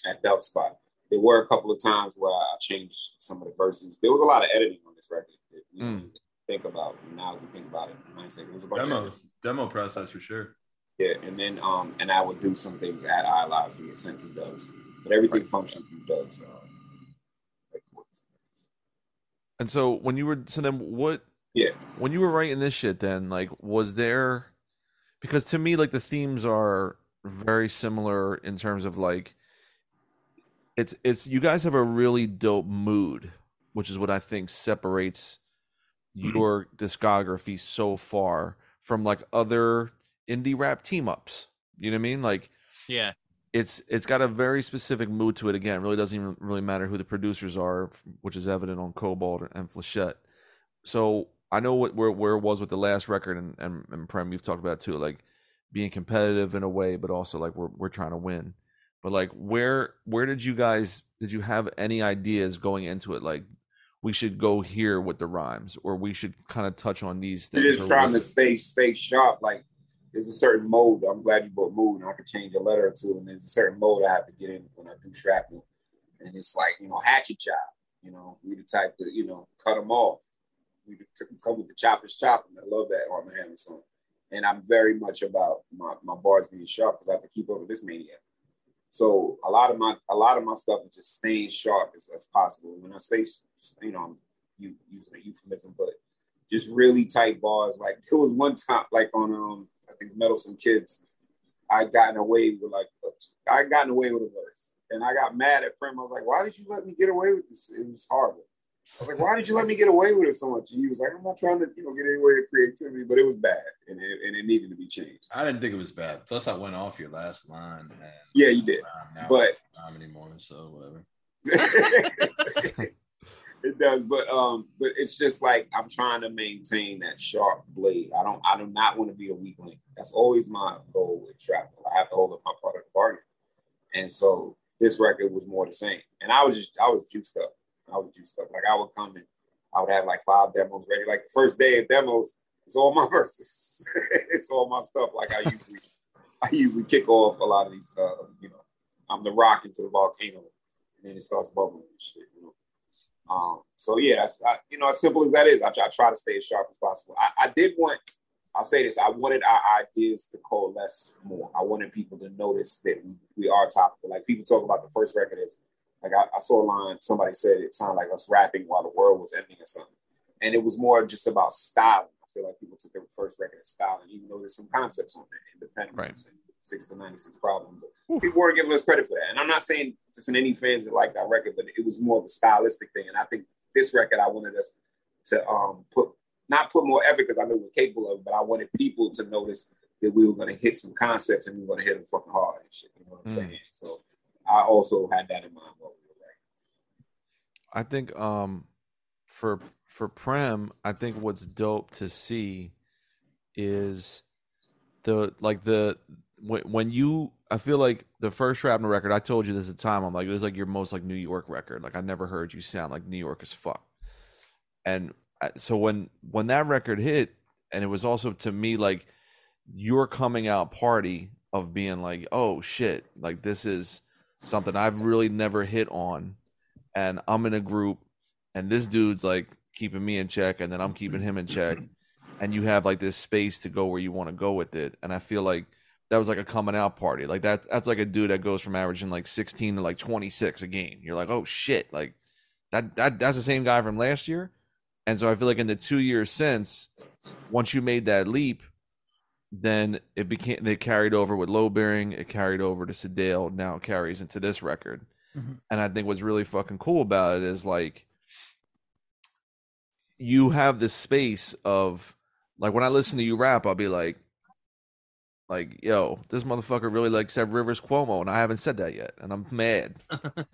at Belt Spot. There were a couple of times where I changed some of the verses. There was a lot of editing on this record. That we Mm. think about now we think about it. Mindset. It was a bunch of demo, editing. demo process for sure. Yeah, and then um and I would do some things at I Lives to get sent to Dubs, but everything functioned through Dubs. Uh, like, And so when you were so then what Yeah. when you were writing this shit then like was there because to me like the themes are very similar in terms of like it's it's you guys have a really dope mood which is what I think separates mm-hmm. your discography so far from like other indie rap team ups. You know what I mean? Like Yeah. It's it's got a very specific mood to it. Again, it really doesn't even really matter who the producers are, which is evident on Cobalt and Flechette. So I know what where where it was with the last record, and and, and Prem, we've talked about too, like being competitive in a way, but also like we're we're trying to win. But like, where where did you guys did you have any ideas going into it? Like, we should go here with the rhymes, or we should kind of touch on these You're things. just trying to stay stay sharp. Like there's a certain mode. I'm glad you brought mood, and I can change a letter or two. And there's a certain mode I have to get in when I do shrapnel, and it's like you know hatchet job. You know, we the type to you know cut them off. We the- come with the choppers chopping. I love that Armor Hammer song, and I'm very much about my, my bars being sharp because I have to keep up with this maniac. So a lot of my a lot of my stuff is just staying sharp as, as possible. When I say you know I'm using a euphemism, but just really tight bars. Like there was one time, like on um, I think Metal Some Kids, I gotten away with like I gotten away with a verse, and I got mad at Prem. I was like, "Why did you let me get away with this? It was horrible." I was like, "Why did you let me get away with it so much?" And he was like, "I'm not trying to, you know, get any way of creativity, but it was bad, and it, and it needed to be changed." I didn't think it was bad. Plus, I went off your last line. And Yeah, you did, now but not anymore. So whatever. [laughs] [laughs] it does, but um, but it's just like I'm trying to maintain that sharp blade. I don't, I do not want to be a weak link. That's always my goal with trap. I have to hold up my part of the bargain, and so this record was more the same. And I was just, I was juiced up. I was juiced up. Like I would come in, I would have like five demos ready. Like the first day of demos, it's all my [laughs] verses. it's all my stuff. Like I usually, I usually kick off a lot of these. Uh, you know, I'm the rock into the volcano, and then it starts bubbling and shit. You know. Um, so yeah, that's I, you know as simple as that is. I try, I try to stay as sharp as possible. I, I did want. I'll say this. I wanted our ideas to coalesce more. I wanted people to notice that we, we are topical. Like people talk about the first record is, like I, I saw a line. Somebody said it sounded like us rapping while the world was ending or something, and it was more just about styling. I feel like people took the first record as styling, even though there's some concepts on there, independence and six to ninety six problem. But people weren't giving us credit for that. And I'm not saying just in any fans that like that record, but it was more of a stylistic thing. And I think this record, I wanted us to um put not put more effort because I know we're capable of it, but I wanted people to notice that we were going to hit some concepts and we were going to hit them fucking hard and shit. You know what I'm Mm. saying? So I also had that in mind while we were writing. I think um for for Prem, I think what's dope to see is the like the when when you I feel like the first Shrapnel record, I told you this at the time, I'm like, it was like your most like New York record. Like I never heard you sound like New York as fuck. And uh, so when when that record hit, and it was also to me like your coming out party of being like, oh shit, like this is something I've really never hit on and I'm in a group and this dude's like keeping me in check, and then I'm keeping him in check, and you have like this space to go where you want to go with it. And I feel like that was like a coming out party. Like that that's like a dude that goes from averaging like 16 to like 26 a game. You're like, oh shit, like that that that's the same guy from last year. And so I feel like in the two years since, once you made that leap, then it became they carried over with low bearing, it carried over to Sedale, now it carries into this record. Mhm. And I think what's really fucking cool about it is like you have this space of like when I listen to you rap, I'll be like, like, yo, this motherfucker really likes Seb Rivers Cuomo, and I haven't said that yet, and I'm mad. [laughs]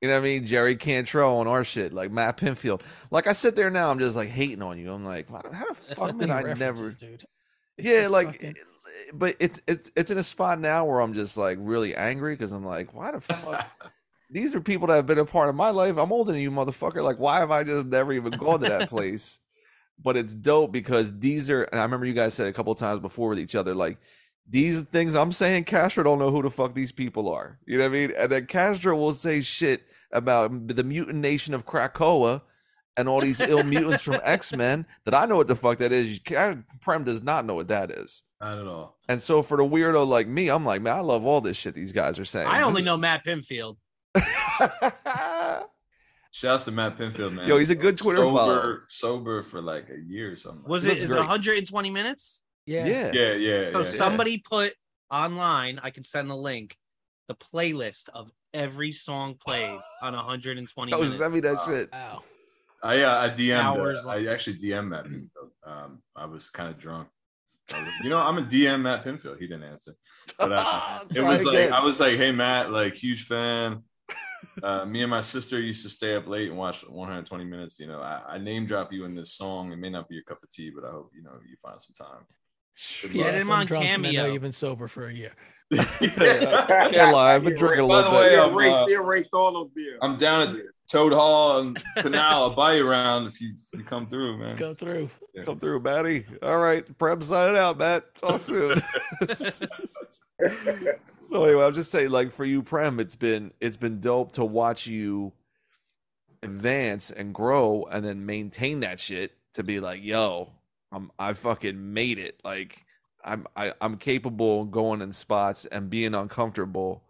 You know what I mean? Jerry Cantrell on our shit, like Matt Pinfield. Like I sit there now, I'm just like hating on you. I'm like, how the fuck many did I never? dude. It's yeah, like, fucking- but it's it's it's in a spot now where I'm just like really angry because I'm like, why the fuck? [laughs] These are people that have been a part of my life. I'm older than you, motherfucker. Like, why have I just never even gone to that [laughs] place? But it's dope because these are. And I remember you guys said a couple of times before with each other, like these things I'm saying. Castro don't know who the fuck these people are. You know what I mean? And then Castro will say shit about the mutant nation of Krakoa and all these ill [laughs] mutants from X Men that I know what the fuck that is. Prem does not know what that is. Not at all. And so for the weirdo like me, I'm like, man, I love all this shit these guys are saying. I only know Matt Pinfield. [laughs] Shouts to Matt Pinfield, man. Yo, he's a good Twitter sober, follower. Sober for like a year or something. Was He it looks is it great. 120 minutes? yeah. yeah. yeah, yeah, So yeah. somebody put online, I can send the link, the playlist of every song played on 120 That was [laughs] minutes. send me that shit. Wow. I uh, I DM'd. Hours Uh, I actually DM'd Matt Pinfield. Um, I was kind of drunk. Was- you know, I'm a DM Matt Pinfield. He didn't answer. But, uh, [laughs] it Try was like again. I was like, "Hey Matt, like huge fan." Uh, me and my sister used to stay up late and watch 120 minutes. You know, I, I name drop you in this song. It may not be your cup of tea, but I hope you know you find some time. Good Get him on drunk and I know Cameo. you've been sober for a year. I can't lie. I've been drinking a little By the way, bit. I'm, erased, uh, they erased all those deals. I'm down at Toad Hall and Canal. I'll buy you around if you, if you come through, man. Go through. Come through, Matty. All right, Prem signing out, Matt. Talk soon. [laughs] [laughs] so anyway, I'll just say like for you, Prem, it's been it's been dope to watch you advance and grow, and then maintain that shit to be like, yo, I'm I fucking made it. Like I'm I, I'm capable of going in spots and being uncomfortable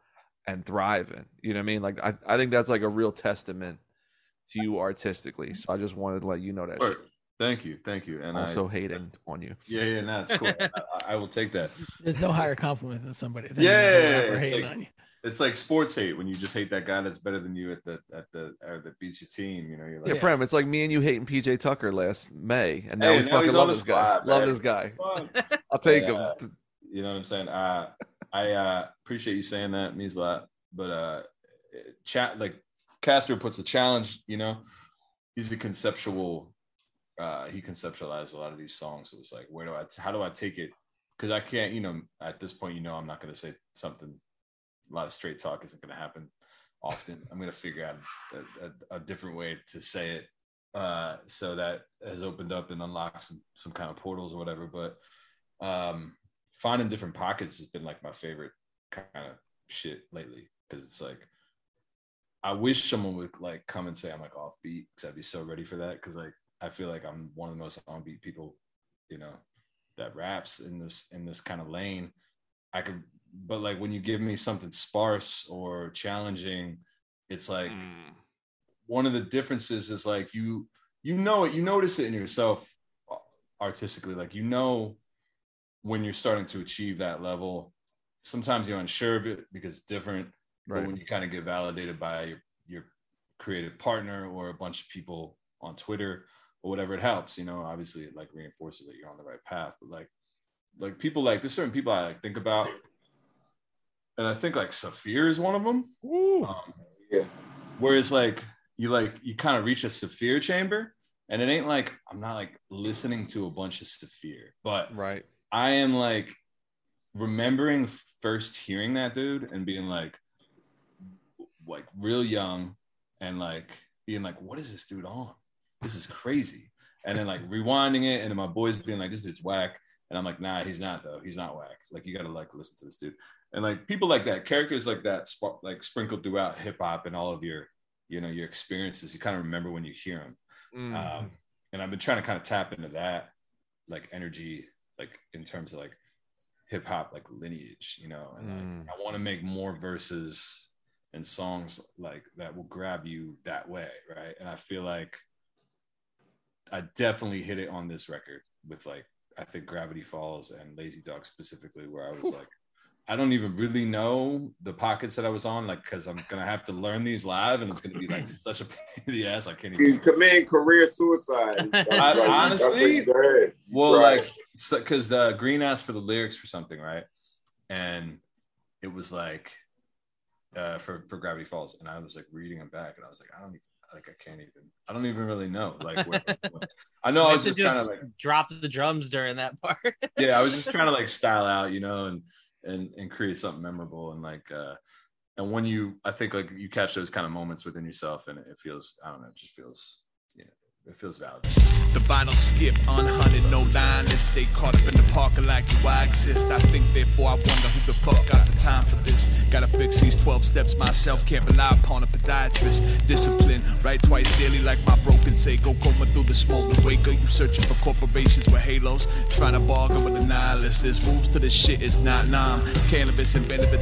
and thriving. You know what I mean? Like I, I think that's like a real testament to you artistically. So I just wanted to let you know that. Thank you, thank you, and I Also I, hating on you. yeah, yeah, no, it's cool. [laughs] I, I will take that. There's no higher compliment than somebody. Than Yeah, another rapper it's hating like- on you. It's like sports hate when you just hate that guy that's better than you at the at the or that beats your team. You know, you're like, Yeah, like, Prem, it's like me and you hating PJ Tucker last May, and now Hey, we now fucking he's love on the this guy. squad, love this guy. [laughs] I'll take Yeah. him. You know what I'm saying? Uh, I uh, appreciate you saying that. It means a lot. But uh, chat like Castro puts a challenge. You know, he's a conceptual. Uh, he conceptualized a lot of these songs. It was like, where do I? How do I take it? Because I can't. You know, at this point, you know, I'm not going to say something. A lot of straight talk isn't going to happen often. I'm going to figure out a, a, a different way to say it. Uh, so that has opened up and unlocked some some kind of portals or whatever. But um finding different pockets has been like my favorite kind of shit lately because it's like I wish someone would like come and say I'm like offbeat because I'd be so ready for that because like I feel like I'm one of the most onbeat people, you know, that raps in this in this kind of lane. I could, but like when you give me something sparse or challenging, it's like Mm. one of the differences is like you you know it you notice it in yourself uh, artistically like you know when you're starting to achieve that level sometimes you're unsure of it because it's different Right. but when you kind of get validated by your, your creative partner or a bunch of people on twitter or whatever it helps you know obviously it like reinforces that you're on the right path but like like people like there's certain people i like think about and i think like Saafir is one of them um, Yeah. Whereas like you like you kind of reach a Saafir chamber, and it ain't like I'm not like listening to a bunch of Saafir, but Right. I am like remembering first hearing that dude and being like like real young and like being like, what is this dude on? This is crazy. And then like rewinding it, and then my boys being like, this is whack. And I'm like, nah, he's not though. He's not whack. Like you gotta like listen to this dude. And like people like that, characters like that, spark, like sprinkled throughout hip hop and all of your, you know, your experiences. You kind of remember when you hear them. Mm. um, and I've been trying to kind of tap into that like energy, like in terms of like hip hop, like lineage, you know. And Mm. like, I want to make more verses and songs like that will grab you that way, right? And I feel like I definitely hit it on this record with like I think Gravity Falls and Lazy Dog specifically, where I was like. I don't even really know the pockets that I was on, like, because I'm gonna have to learn these live, and it's gonna be like [clears throat] such a pain in the ass. I can't even. He's committing career suicide. [laughs] I- right. honestly, That's what he said. Well, Right. like, because uh, Green asked for the lyrics for something, right? And it was like uh, for for Gravity Falls, and I was like reading them back, and I was like, I don't even like, I can't even, I don't even really know. Like, where, [laughs] I know I was Meant just trying to like, drop the drums during that part. [laughs] yeah, I was just trying to like style [laughs] out, you know, and and and create something memorable, and like, uh and when you, I think like you catch those kind of moments within yourself, and it feels, I don't know, it just feels, it feels valid. The vinyl skip, unhunted, no line. They stay caught up in the parking like do I exist? I think therefore I wonder who the fuck got the time for this. Gotta fix these 12 steps myself, can't rely upon a podiatrist. Discipline, right twice daily like my broken Seiko. coma through the smoke, the waker. You searching for corporations with halos, trying to bargain with the nihilists. There's rules to this shit, it's not nom. Cannabis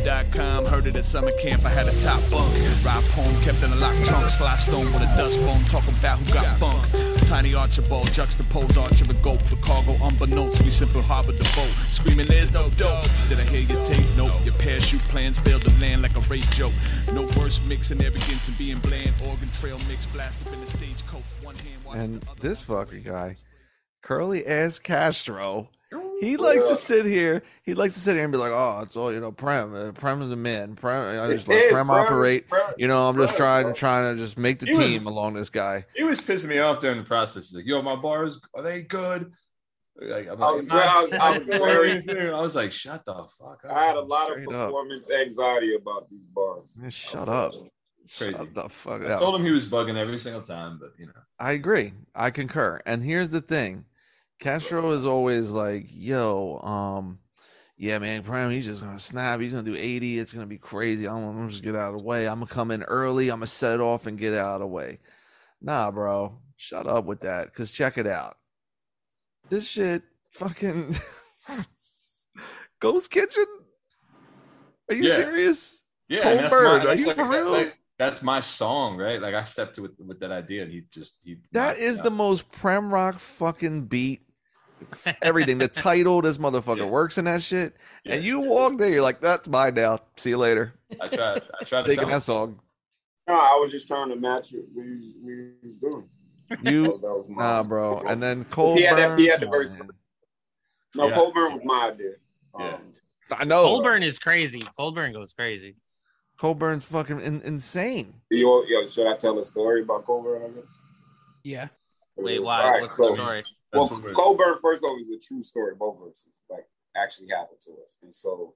dot com. Heard it at summer camp, I had a top bunk. Rap home, kept in a locked trunk. Sly stone with a dust bone, talking about who got funk. Tiny Archibald, juxtapose Archer and Goat. The cargo unbeknownst, we simple harbor the boat. Screaming, there's no dope. Did I hear your tape? Nope. Your parachute plans failed to land like a rape joke. No worse mixing arrogance and being bland. Oregon Trail mix blast up in the stagecoach. One hand and the other this fucker guy, curly ass Castro, he likes to sit here. He likes to sit here and be like, "Oh, it's all you know, Prem. Uh, Prem is a man. Prem, I just It let is, Prem Prem, operate. Prem, You know, I'm just trying bro. trying to just make the He was- team along this guy. He was pissing me off during the process. He's like, yo, my bars, are they good? Like, I'm I was- I was- I was [laughs] worried. I was like, shut the fuck up. I had a lot of Straight up. performance anxiety about these bars. Man, shut up. like, crazy. Shut the fuck I up. told him he was bugging every single time, but you know. I agree. I concur. And here's the thing. Castro is always like, yo, um, yeah, man, Prem, he's just gonna snap. He's gonna do 80. It's gonna be crazy. I'm gonna just get out of the way. I'm gonna come in early. I'm gonna set it off and get out of the way. Nah, bro. Shut up with that. Cause check it out. This shit fucking [laughs] Ghost Kitchen? Are you Yeah. serious? Yeah, Cold Bird, my, are you like, for real? like, that's my song, right? Like I stepped with with that idea, and he just he. That knocked the out. most Premrock fucking beat. Everything. The title, this motherfucker Yeah. works in that shit. And you walk there, you're like, that's mine now. See you later. I tried. I tried to Taking that song. No, I was just trying to match what he was, what he was doing. You That was nah, bro. And then Cole He had that- Burn, he had the verse on. No, Yeah. Colburn was my idea. Yeah. Um, I know. Coldburn is crazy. Coldburn goes crazy. Colburn's fucking in, insane. yo, yo, should I tell a story about Colburn? Yeah. Wait, why? right, What's so- the story? Well, That's what we're- first off, is a true story. Both verses like actually happened to us, and so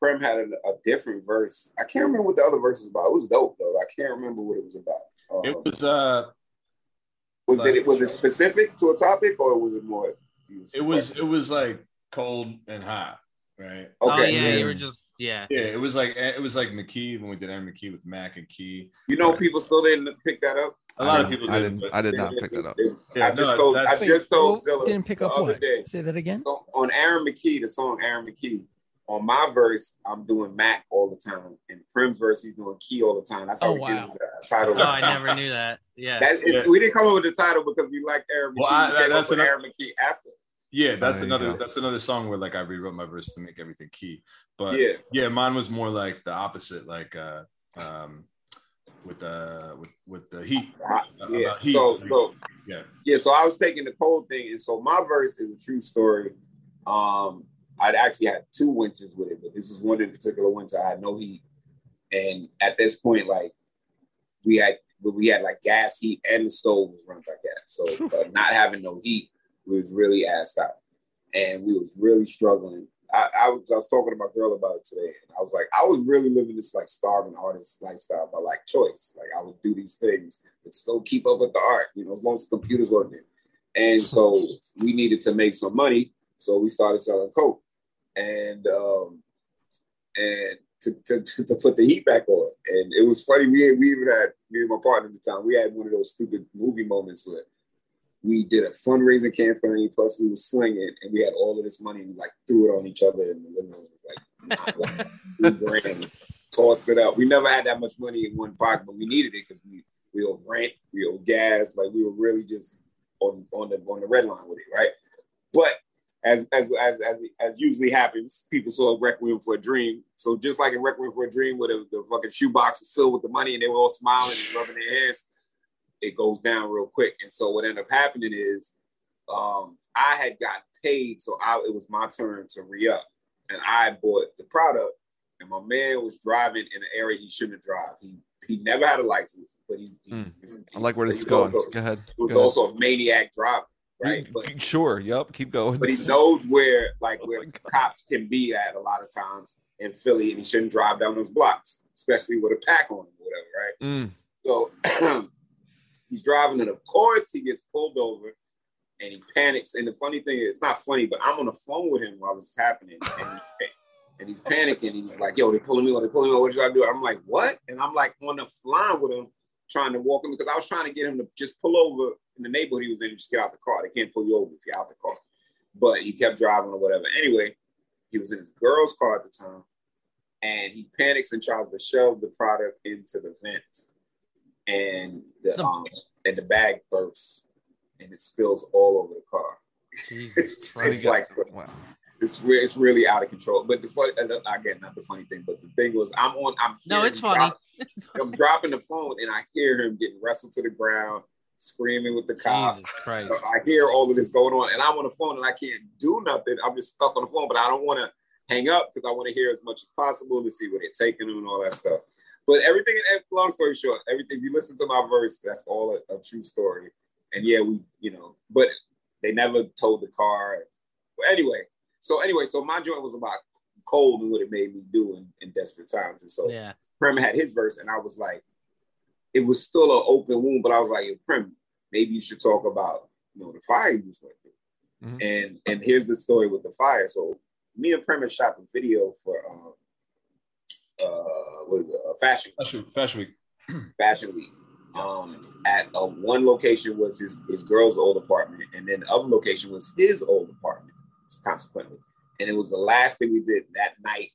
Prem had a, a different verse. I can't remember what the other verse was about. It was dope though. I can't remember what it was about. Um, It was uh, was, did it was it specific to a topic or was it more? it was it was like cold and hot, right? oh Okay, yeah, yeah. you were just yeah. Yeah, it was like it was like McKee when we did Aaron McKee with Mac and Key. You know, people still didn't pick that up. A lot of people I didn't. didn't. I did not pick that up. Yeah, I just no, told. I just told Well, Zilla didn't pick up what? day. Say that again. So on Aaron McKee, the song Aaron McKee, on my verse, I'm doing Mac all the time. And Prem's verse, he's doing Key all the time. That's how Oh, we wow. did the title. Oh, I never knew that. Yeah. That is, Yeah. We didn't come up with the title because we liked Aaron McKee. Well, I- we came that's up another- Aaron McKee after. Yeah, that's There another that's another song where like I rewrote my verse to make everything key. But Yeah. yeah, mine was more like the opposite, like uh um with uh with with the heat. Uh, yeah. Heat. So so Yeah. yeah. So I was taking the cold thing, and so my verse is a true story. Um, I'd actually had two winters with it, but this is one in particular winter. I had no heat, and at this point, like we had we had like gas heat and the stove was running like that. So [laughs] uh, not having no heat, we was really assed out, and we was really struggling. I, I was I was talking to my girl about it today, and I was like, I was really living this like starving artist lifestyle by like choice. Like I would do these things, but still keep up with the art, you know, as long as the computers working. And so we needed to make some money, so we started selling coke, and um, and to, to, to, put the heat back on. And it was funny. We, we even had, me and my partner at the time, we had one of those stupid movie moments where we did a fundraising campaign, plus we were slinging, and we had all of this money and like threw it on each other in the living room. Like, like we [laughs] ran, tossed it out. We never had that much money in one pocket, but we needed it because we we owe rent, we owe gas, like we were really just on on the on the red line with it, right? But as as as as, as usually happens, people saw a Requiem for a Dream. So just like in Requiem for a Dream, where the, the fucking shoebox was filled with the money and they were all smiling and rubbing their hands, it goes down real quick. And so what ended up happening is um, I had got paid, so I, it was my turn to re up, and I bought the product. And my man was driving in an area he shouldn't drive. He he never had a license, but he. he, Mm. he I like where this is going. Also, Go ahead. he was Go ahead. also a maniac driver, right? But [laughs] sure. Yep. Keep going. but he knows where like [laughs] Oh where cops can be at a lot of times in Philly, and he shouldn't drive down those blocks, especially with a pack on him or whatever, right? Mm. So [clears throat] he's driving, and of course he gets pulled over, and he panics. And the funny thing is, it's not funny, but I'm on the phone with him while this is happening, and, he, [laughs] and he's panicking. He's like, "Yo, they're pulling me over. they're pulling me over. What should I do?" I'm like, "What?" And I'm like on the fly with him, trying to walk him because I was trying to get him to just pull over in the neighborhood he was in, and just get out the car. They can't pull you over if you're out the car. But he kept driving or whatever. Anyway, he was in his girl's car at the time, and he panics and tries to shove the product into the vent, and the No. um, and the bag bursts, and it spills all over the car. [laughs] It's, it's like Wow. it's re- it's really out of control. But the funny and, uh, again, not the funny thing, but the thing was, I'm on. I'm No, it's funny. drop- I'm dropping the phone, and I hear him getting wrestled to the ground, screaming with the cops. Jesus I hear all of this going on, and I'm on the phone, and I can't do nothing. I'm just stuck on the phone, but I don't want to hang up because I want to hear as much as possible to see where they're taking them and all that stuff. But everything, long story short, everything. If you listen to my verse, that's all a, a true story. And yeah, we, you know, but they never told the car. But anyway, so anyway, so my joint was about cold and what it made me do in, in desperate times. And so Yeah. Prem had his verse, and I was like, it was still an open wound, but I was like, Yo, Prem, maybe you should talk about you know the fire you just went through. Mhm. And and here's the story with the fire. So me and Prem had shot the video for um uh what is it, uh, fashion Fashion, Fashion Week. [clears throat] fashion week. Um, at uh, one location was his his girl's old apartment, and then the other location was his old apartment. Consequently, and it was the last thing we did that night.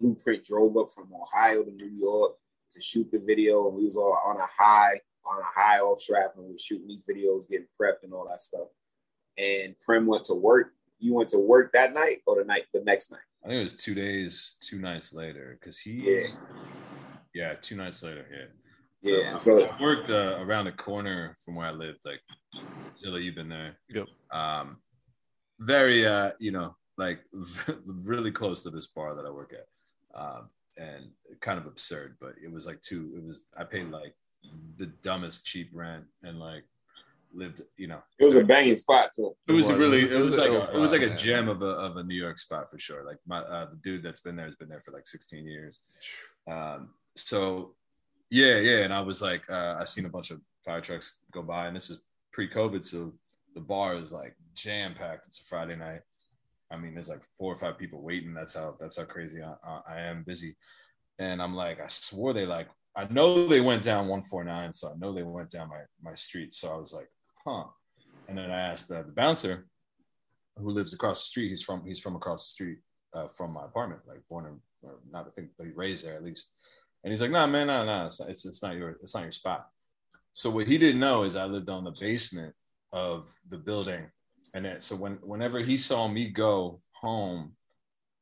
Blueprint drove up from Ohio to New York to shoot the video, and we was all on a high, on a high off strap, and we were shooting these videos, getting prepped, and all that stuff. And Prem went to work. You went to work that night or the night the next night? I think it was two days, two nights later, because he, Yeah. yeah, two nights later, yeah. Yeah. So So I worked uh, around the corner from where I lived. Like, Zilla, you've been there. Yep. Um, very, uh, you know, like [laughs] really close to this bar that I work at, um, and kind of absurd. But it was like two. It was I paid like the dumbest cheap rent and like lived, you know, it was a banging spot too. it was It was. really, It it was was a like, a, it was like spot, a yeah. gem of a, of a New York spot for sure. Like my, uh, the dude that's been there has been there for like 16 years. Um, so yeah, yeah. And I was like, uh, I seen a bunch of fire trucks go by and this is pre COVID. So the bar is like jam packed. It's a Friday night. I mean, there's like four or five people waiting. That's how, that's how crazy I, I, I am busy. And I'm like, I swore they like, I know they went down 149. So I know they went down my, my street. So I was like, huh. And then I asked uh, the bouncer who lives across the street. He's from he's from across the street uh, from my apartment, like born in, or not I think, but he raised there at least. And he's like, "Nah, man, nah, nah, it's, it's it's not your it's not your spot." So what he didn't know is I lived on the basement of the building, and then, so when whenever he saw me go home,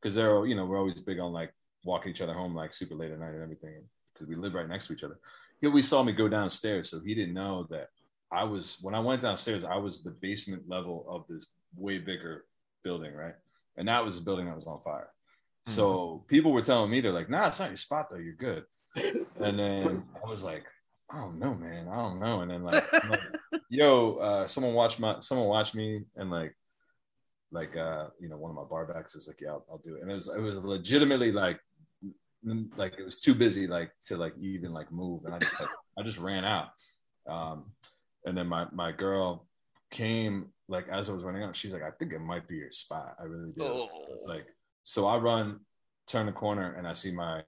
because they're you know we're always big on like walking each other home like super late at night and everything because we live right next to each other. He always saw me go downstairs, so he didn't know that I was when I went downstairs, I was the basement level of this way bigger building, right? And that was the building that was on fire. So people were telling me they're like, "Nah, it's not your spot though. You're good." And then I was like, "I don't know, man. I don't know." And then like, like, [laughs] "Yo, uh, someone watch my someone watch me," and like, like uh, you know, one of my barbacks is like, "Yeah, I'll, I'll do it." And it was it was legitimately like, like it was too busy like to like even like move, and I just like I just ran out. Um, and then my my girl came like as I was running out, she's like, I think it might be your spot. I really do. Oh. It's like so I run turn the corner and I see my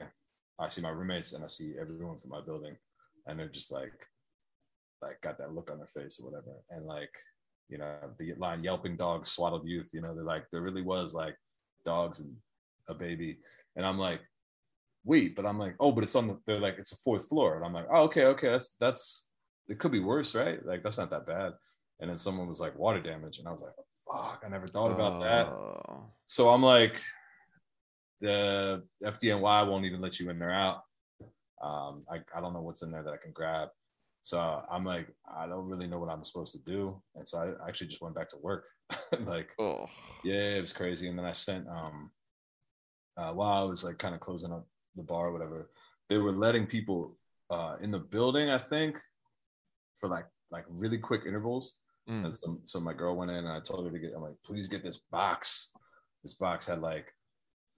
I see my roommates and I see everyone from my building, and they're just like like got that look on their face or whatever, and like you know the line yelping dogs swaddled youth. You know they're like there really was like dogs and a baby, and I'm like wait, but I'm like oh, but it's on the they're like it's a fourth floor, and I'm like oh okay okay that's that's it could be worse right like that's not that bad, and then someone was like water damage, and I was like fuck I never thought about that. Oh. So I'm like, the FDNY won't even let you in or out. Um, I, I don't know what's in there that I can grab. So I'm like, I don't really know what I'm supposed to do. And so I actually just went back to work. [laughs] like, Oh. yeah, it was crazy. And then I sent, um, uh, while I was like kind of closing up the bar or whatever, they were letting people uh, in the building, I think, for like like really quick intervals. Mm. And so, so my girl went in and I told her to get, I'm like, please get this box. This box had like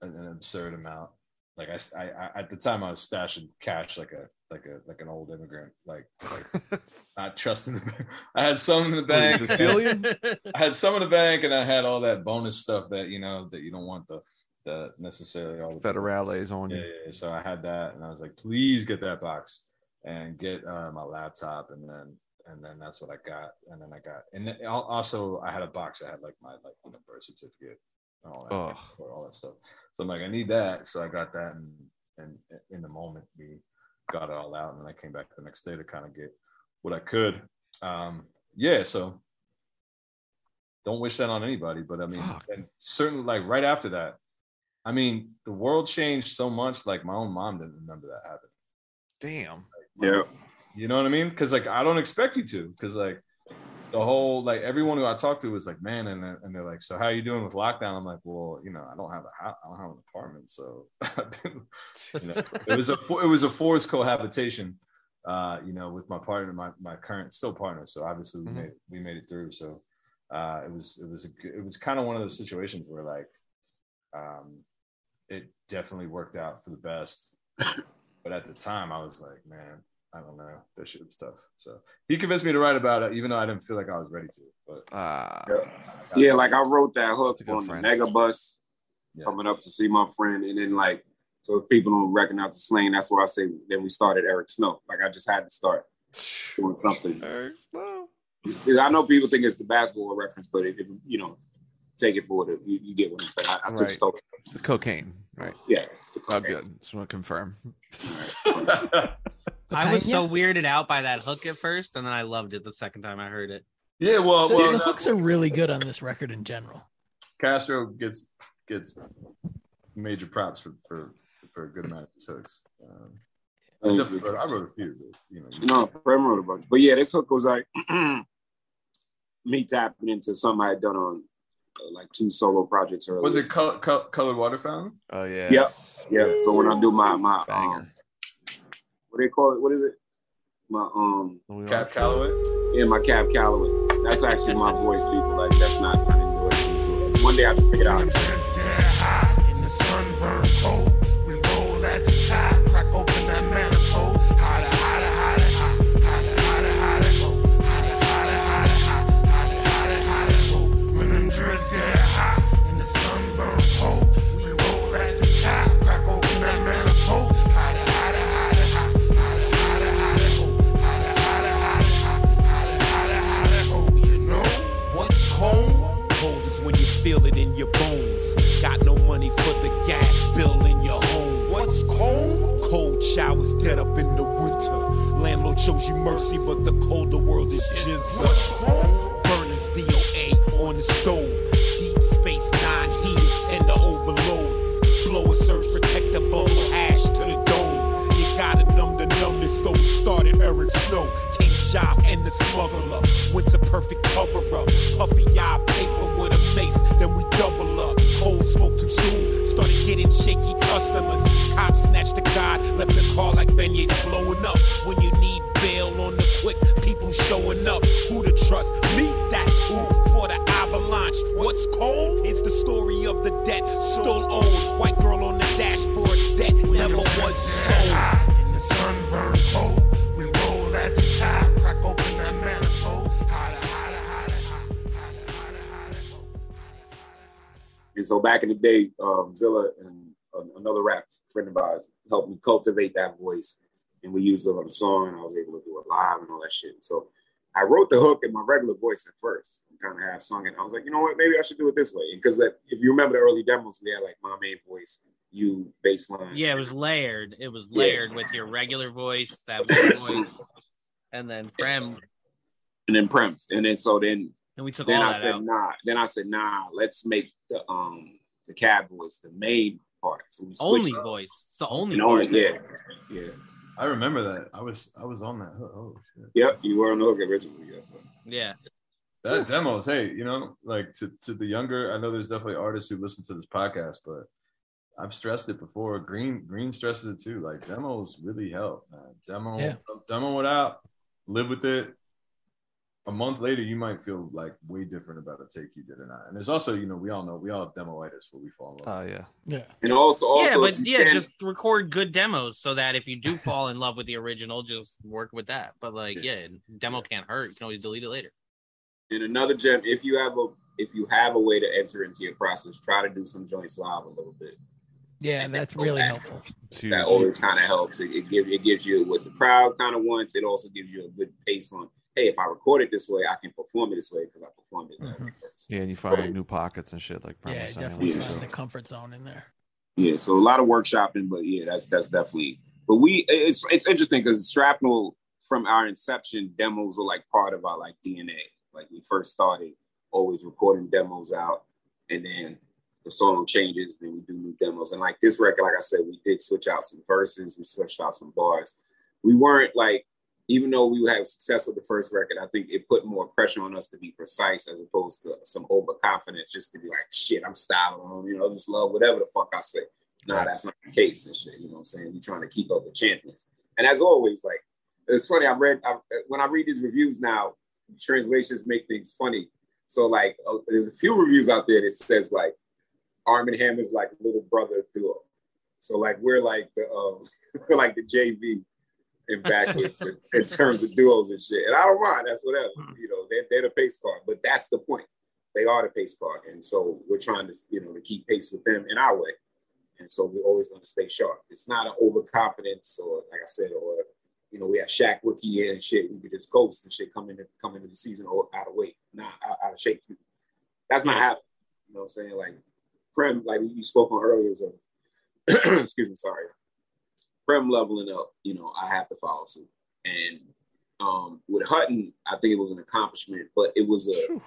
an, an absurd amount. Like I, I, I, at the time I was stashing cash like a, like a, like an old immigrant, like, like [laughs] not trusting the bank. [laughs] I had some in the bank. Sicilian? [laughs] I had some in the bank and I had all that bonus stuff that, you know, that you don't want the, the necessarily all the Federales on yeah, you. yeah, yeah. So I had that, and I was like, please get that box and get uh, my laptop, and then and then that's what I got, and then I got, and then also I had a box that had like my like you know birth certificate, and all that, all that stuff. So I'm like, I need that, so I got that, and and in the moment we got it all out, and then I came back the next day to kind of get what I could. Um, yeah, so don't wish that on anybody, but I mean, Fuck. and certainly like right after that, I mean, the world changed so much. Like my own mom didn't remember that happened. Damn. Yeah. You know what I mean? Because like I don't expect you to. Because like the whole like everyone who I talked to was like, man, and they're, and they're like, so how are you doing with lockdown? I'm like, well, you know, I don't have a house, I don't have an apartment, so [laughs] been, you know, it was a it was a forced cohabitation, uh, you know, with my partner, my my current still partner. So obviously we Mhm. made we made it through. So uh, it was it was a it was kind of one of those situations where like um, it definitely worked out for the best. but at the time, I was like, man, I don't know, that shit was tough. So he convinced me to write about it, even though I didn't feel like I was ready to. But Ah. Yeah. Yeah, like I wrote that hook That's a on friend. the Megabus Yeah. coming up to see my friend, and then like so if people don't recognize the slang. That's why I say then we started Eric Snow. Like I just had to start doing something. Eric Snow. Because I know people think it's the basketball reference, but it, it- you know, take it for what it, you, you get what I'm saying. I, I took Right. stolen. The cocaine. Right. Yeah, it's the Oh, cocaine. good. Just want to confirm. [laughs] I was so weirded out by that hook at first, and then I loved it the second time I heard it. yeah, well, The, well, the hooks are really good on this record in general. Castro gets gets major props for for for a good amount of his hooks. Um, I, Thank definitely you. wrote, I wrote a few, but you know, you- No, Prem wrote a bunch. But yeah, this hook was like [clears throat] me tapping into something I had done on uh, like two solo projects earlier. was it color, color, colored water fountain? Oh yeah. Yeah. Yeah. So when I do my my Banger. um, what do they call it? What is it? My um Louis Cap Armstrong. Calloway. yeah, my Cab Calloway. That's actually my voice, people. Like that's not I didn't do it into it. One day I just figured out. In the your bones. Got no money for the gas bill in your home. What's cold? Cold showers dead up in the winter. Landlord shows you mercy, but the colder world is jizza. Burners DOA on the stove. Deep space nine heaters tend to overload. Blow a surge protector bubble ash to the dome. You gotta numb the numbness, though we started Eric Snow. And the smuggler. Winter perfect cover up. Puffy eye paper with a mace, then we double up. Cold smoke too soon, started getting shaky customers. Cops snatched the god, left the car like beignets blowing up. When you need bail on the quick, people showing up. Who to trust? Me, that's who for the avalanche. What's cold is the story of the debt still owed. White girl on the dashboard, that never was sold. In the sunburn cold, so back in the day, um, Zilla and uh, another rap friend of ours helped me cultivate that voice, and we used it on the song, and I was able to do it live and all that shit. So I wrote the hook in my regular voice at first, and kind of half sung it. I was like, you know what, maybe I should do it this way, because if you remember the early demos, we had like my main voice, you bass line. Yeah, it was layered. It was Yeah. layered with your regular voice, that voice, and then Prem. and then prems, and then so then And we took then all I that said out. nah. Then I said nah. Let's make the um the cab voice the main part. So we Only it. voice. It's the only. And only part. yeah, yeah. I remember that. I was I was on that. hook. Oh shit. Yep, you were on the hook originally. Yeah, so. Yeah. That demos, hey, you know, like to, to the younger, I know there's definitely artists who listen to this podcast, but I've stressed it before. Green Green stresses it too. Like demos really help, man. Demo Yeah. demo it out, live with it. A month later, you might feel like way different about a take you did or not. And there's also, you know, we all know we all have demoitis where we fall in love. Oh yeah. Yeah. And also, also yeah, but yeah, can- just record good demos so that if you do fall in love with the original, just work with that. But like, yeah, demo can't hurt. You can always delete it later. And another gem, if you have a if you have a way to enter into your process, try to do some joints live a little bit. Yeah, and that's really helpful. It's. That always kind of helps. It, it gives it gives you what the crowd kind of wants. It also gives you a good pace on. Hey, if I record it this way, I can perform it this way because I performed it. that way Mhm. Yeah, and you find new pockets and shit like Prem Yeah, was saying. definitely Yeah. find the comfort zone in there. Yeah, so a lot of workshopping, but yeah, that's that's definitely. But we, it's it's interesting because Shrapnel from our inception, demos were like part of our like DNA. Like we first started always recording demos out, and then the song changes, then we do new demos. And like this record, like I said, we did switch out some verses, we switched out some bars. We weren't like, even though we had success with the first record, I think it put more pressure on us to be precise as opposed to some overconfidence, just to be like, shit, I'm styling on, you know, just love whatever the fuck I say. Nah, that's not the case and shit. You know what I'm saying? We're trying to keep up with champions. And as always, like it's funny. I read I, when I read these reviews now, translations make things funny. So like, uh, there's a few reviews out there that says like, Armand Hammer's like little brother duo. So like we're like the um, [laughs] we're like the JV in Backwoodz in, in terms of duos and shit. And I don't mind. That's whatever. Hmm. You know, they're, they're the pace card, but that's the point. They are the pace card, and so we're trying to you know to keep pace with them in our way. And so we're always going to stay sharp. It's not an overconfidence or like I said, or you know, we have Shaq rookie and shit. We could just coast and shit come into come into the season out of weight, not out, out of shape. That's not happening. You know what I'm saying? Like Prem, like you spoke on earlier, [clears throat] excuse me, sorry. Prem leveling up, you know, I have to follow suit. And um with Hutton, I think it was an accomplishment, but it was a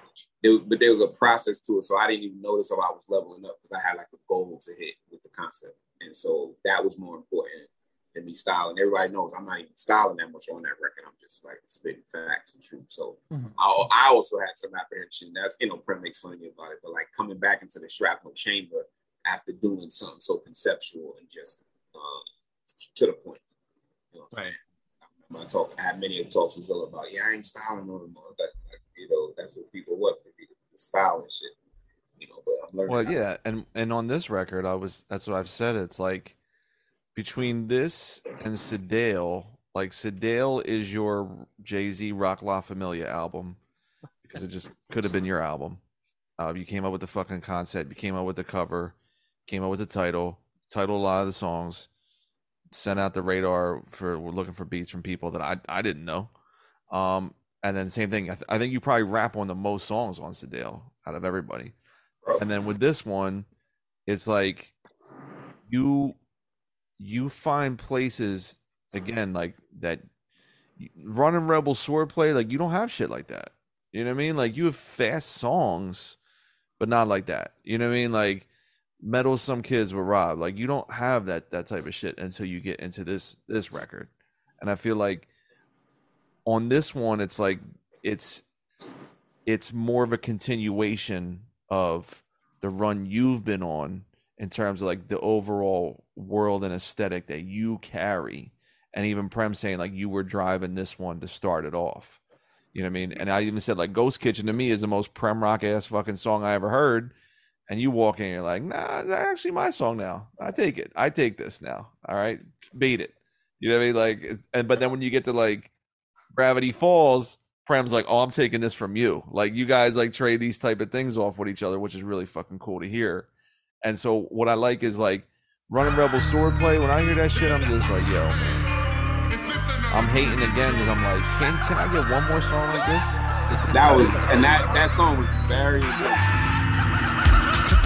it, but there was a process to it. So I didn't even notice how I was leveling up because I had like a goal to hit with the concept. And so that was more important than me styling. Everybody knows I'm not even styling that much on that record. I'm just like spitting facts and truth. So Mhm. I, I also had some apprehension. That's you know, Prem makes fun of me about it, but like coming back into the shrapnel chamber after doing something so conceptual and just um, to the point. You know what I'm saying? I talk, I had many talks with Zilla about, yeah, I ain't styling no more. But like, you know, that's what people want for me, the style and shit. You know, but I'm learning. Well, how- yeah, and and on this record, I was that's what I've said. It's like between this and Sedale, like Sedale is your Jay Z Roc La Familia album because it just could have been your album. Uh, you came up with the fucking concept, you came up with the cover, came up with the title, titled a lot of the songs, sent out the radar for we're looking for beats from people that I I didn't know. Um, and then same thing. I, th- I think you probably rap on the most songs on Sedale out of everybody. And then with this one, it's like you you find places again like that running rebel swordplay like you don't have shit like that you know what i mean like you have fast songs but not like that you know what i mean like Meddlesome Kids with rob. Like you don't have that that type of shit until you get into this this record. And i feel like on this one it's like it's it's more of a continuation of the run you've been on in terms of like the overall world and aesthetic that you carry. And even prem saying like you were driving this one to start it off. You know what i mean? And i even said like ghost kitchen to me is the most Premrock ass fucking song i ever heard and you walk in you're like nah that's actually my song now i take it i take this now all right beat it you know what i mean like and but then when you get to like gravity falls prem's like oh i'm taking this from you like you guys like trade these type of things off with each other which is really fucking cool to hear and so what i like is like Running Rebel Swordplay. When I hear that shit, I'm just like, yo. I'm hating again because I'm like, can can I get one more song like this? That was and that that song was very good.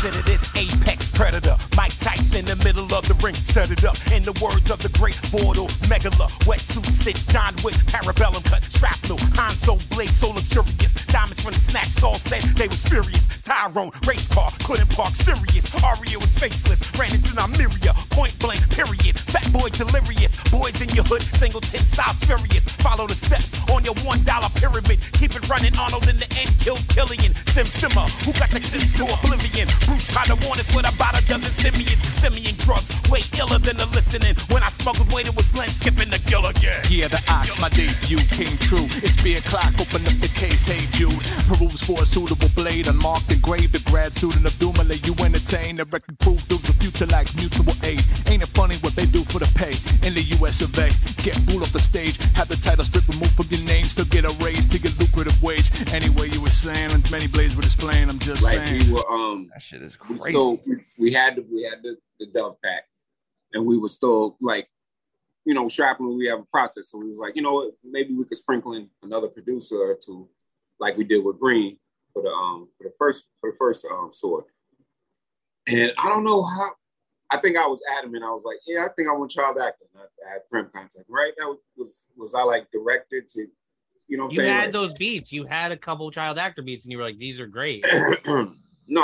Consider this apex predator. Mike Tyson in the middle of the ring. Set it up. In the words of the great Vordul Megala. Wetsuit stitch, John Wick, parabellum cut, shrapnel, Hanzo blade, so luxurious. Diamonds from the snatch, all said they were spurious. Tyrone, race car, couldn't park serious. Arya was faceless, ran into Nymeria. Point blank, period. Fat boy delirious. Boys in your hood, singleton style furious. Follow the steps on your one dollar pyramid. Keep it running, Arnold in the end, kill Killian. Sim Simmer, who got the keys to oblivion? Bruce tried to warn us with about a dozen simians. Simian drugs, way iller than the listening. When I smuggled weight, it was Len skipping the gill again. Yeah, the ox, my debut came true. It's beer clock, open up the case, hey Jude. Peruse for a suitable blade, unmarked, engraved. The grad student of Dumoulin, you entertain. The record crew builds a future like mutual aid. Ain't it funny what they do for the pay in the US of A? Get booed off the stage, have the title strip removed from your name, still get a raise to your lucrative wage. Anyway, you were saying, and many blades were displaying. I'm just Like saying. we were um That shit is crazy. still we, had the we had the, the dove pack. And we were still like you know strapping we have a process. So we was like you know what? Maybe we could sprinkle in another producer or two like we did with green for the um for the first for the first um sword and i don't know how i think i was adamant. I was like yeah i think i want child acting i, I had prem contact right? That was was i like directed to you know what i'm You saying? had Like- those beats. You had a couple child actor beats, and you were like, "These are great." [clears throat] no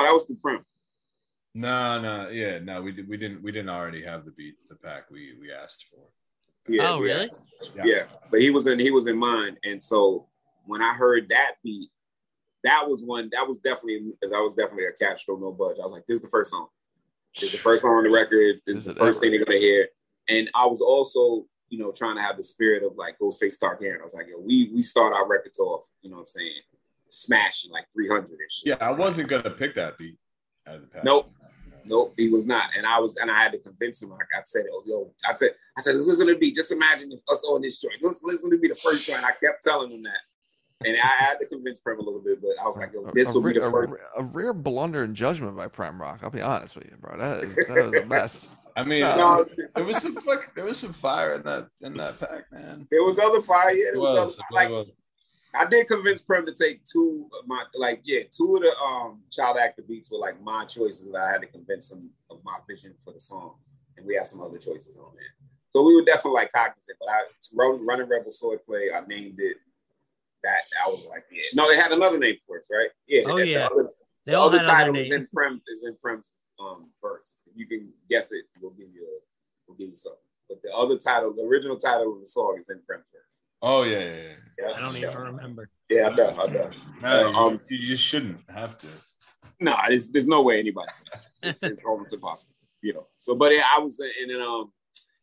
that was the prem No, no, yeah, no, we did, we didn't, we didn't already have the beat, the pack we we asked for. Yeah, Oh, really? asked. Yeah. but he was in he was in mine, and so when I heard that beat, that was one that was definitely that was definitely a Castro no budge. I was like, this is the first song. This is the first song on the record. This is Is the first ever? thing they're gonna hear. And I was also, you know, trying to have the spirit of like Ghostface Targaryen. I was like, yo, we we start our records off, you know what I'm saying, smashing like 300 and shit. Yeah, I wasn't gonna pick that beat out of the pack. Nope. Nope, he was not. And I was, and I had to convince him. Like I said, oh, yo, I said, I said, listen to me. Just imagine if us on this joint. Listen, listen to me the first joint. I kept telling him that. And I had to convince Prem a little bit, but I was like, yo, this a, will be the a first. a rare blunder in judgment by Premrock. I'll be honest with you, bro. That, is, that was a [laughs] mess. I mean, No, there was some fuck, there was some fire in that in that pack, man. there was other fire. Yeah, It was, was, other, it like was. I did convince Prem to take two of my like yeah, two of the um child actor beats were like my choices that I had to convince him of my vision for the song. And we had some other choices on there. So we were definitely like cognizant, but I run, running Rebel Swordplay, I named it that I was like, yeah. No, they had another name for it, right? Yeah. Oh, the- yeah. The other, They the all other had title is in. Prem is in Prem's um verse. If you can guess it, we'll give you a, we'll give you something. But the other title, the original title of the song is in Prem's verse. Oh yeah, yeah, yeah. Yeah, I don't yeah. even remember. Yeah, I know, I know. No, Uh, um, you, you just shouldn't have to. No, there's, there's no way anybody. It's almost [laughs] impossible, you know. So, but yeah, I was, and then, um,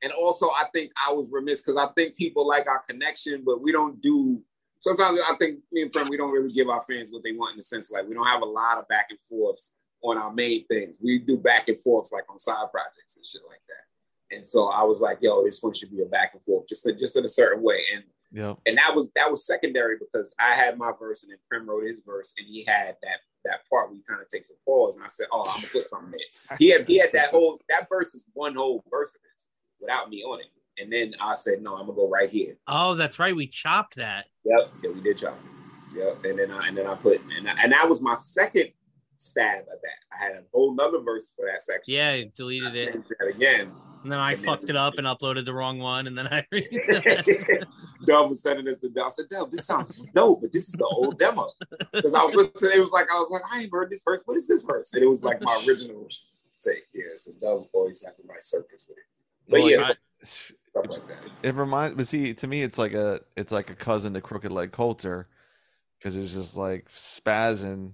and also I think I was remiss because I think people like our connection, but we don't do. Sometimes I think me and Prem, we don't really give our fans what they want in the sense like we don't have a lot of back and forths on our main things. We do back and forths like on side projects and shit like that. And so I was like, yo, this one should be a back and forth, just just in a certain way. And Yep. and that was that was secondary because I had my verse and then Prem wrote his verse and he had that that part where he kind of takes a pause and I said, oh, I'm gonna put something there. [laughs] He had he had that whole that verse is one whole verse of his without me on it. And then I said, no, I'm gonna go right here. Oh, that's right. We chopped that. Yep, yeah, we did chop. it. Yep, and then I and then I put and I, and that was my second stab at that. I had a whole nother verse for that section. Yeah, you I deleted it, changed that again. And then I And then- fucked it up and uploaded the wrong one, and then I. [laughs] [laughs] Dub was sending us the dub. I said, Dub, this sounds dope, but this is the old demo. [laughs] Because I was listening, it was like I was like, I ain't heard this verse. What is this verse? And it was like my original take. Yeah, so Dub always has a nice circus with it. But Well, yeah, like, so- stuff like that. it reminds but see to me it's like a it's like a cousin to crooked leg coulter because it's just like spazzing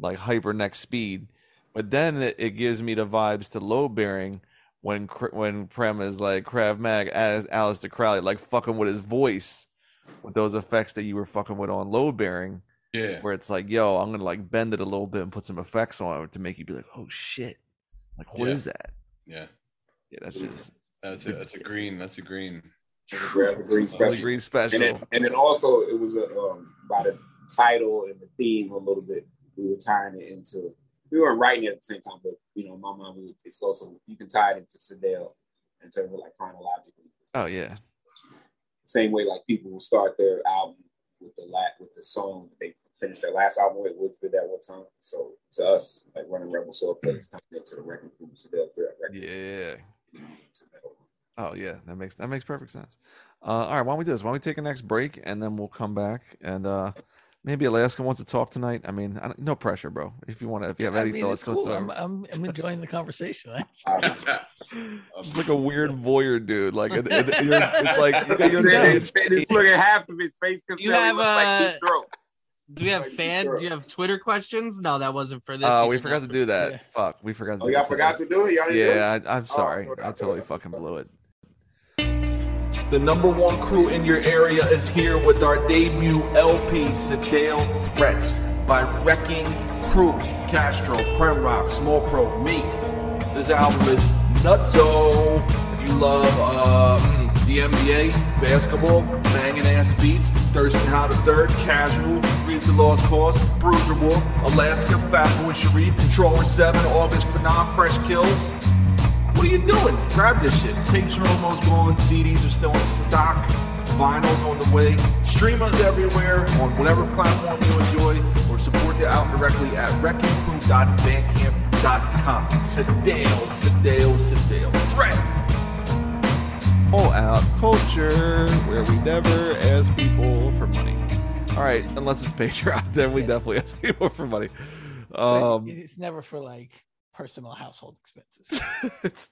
like hyper next speed but then it, it gives me the vibes to low bearing when when prem is like krav mag as Aleister Crowley like fucking with his voice with those effects that you were fucking with on load bearing Yeah, where it's like yo i'm gonna like bend it a little bit and put some effects on it to make you be like oh shit like what is Yeah. that yeah. yeah that's just That's a that's a green. That's a green. It was a graphic green special. green And special then, and then also it was a um, by the title and the theme a little bit. We were tying it into we weren't writing it at the same time, but you know, my mom we, it's also you can tie it into Sedale in terms of like chronologically. Oh yeah. Same way like people will start their album with the lat with the song they finished their last album with with with that one time. So to us, like running Rebel Soul it's time to get to the record group Sedale Threatt record. Yeah. you know, to metal. Oh yeah, that makes that makes perfect sense. Uh, all right, why don't we do this? Why don't we take a next break and then we'll come back and uh, maybe Alaska wants to talk tonight. I mean, I no pressure, bro. If you want to, if you have I any mean, thoughts it's cool. I'm. I'm, I'm enjoying the conversation. [laughs] Just like a weird [laughs] voyeur dude. Like it, it- [laughs] you're, it's like you got your It's, nose. it's looking at half of his face because You have, like uh, his throat. Do we have Like, fan? Do you have Twitter questions? No, that wasn't for this. Oh, You we forgot to do that. Yeah. Fuck, we forgot. To Oh, do y'all forgot to do it. Y'all didn't do it? Yeah, I, I'm sorry. okay, I okay, totally fucking blew it. The number one crew in your area is here with our debut LP, Sedale Threats, by Wrecking Crew, Castro, Premrock, Small Pro, me. This album is nutso. If you love uh, mm, the NBA, basketball, banging ass beats, Thurston How the Third, Casual, Read the Lost Cause, Bruiser Wolf, Alaska, Fatboi Sharif, Controller 7, August Fanon-fresh kills. What are you doing? Grab this shit. Tapes are almost gone. CDs are still in stock. Vinyl's on the way. Stream us everywhere on whatever platform you enjoy or support the album directly at wreckingcrew.bandcamp.com. Sedale, Sedale, Sedale. Threat. All out culture where we never ask people for money. All right, unless it's Patreon, [laughs] then we definitely ask people for money. Um, it's never for like personal household expenses. [laughs] it's,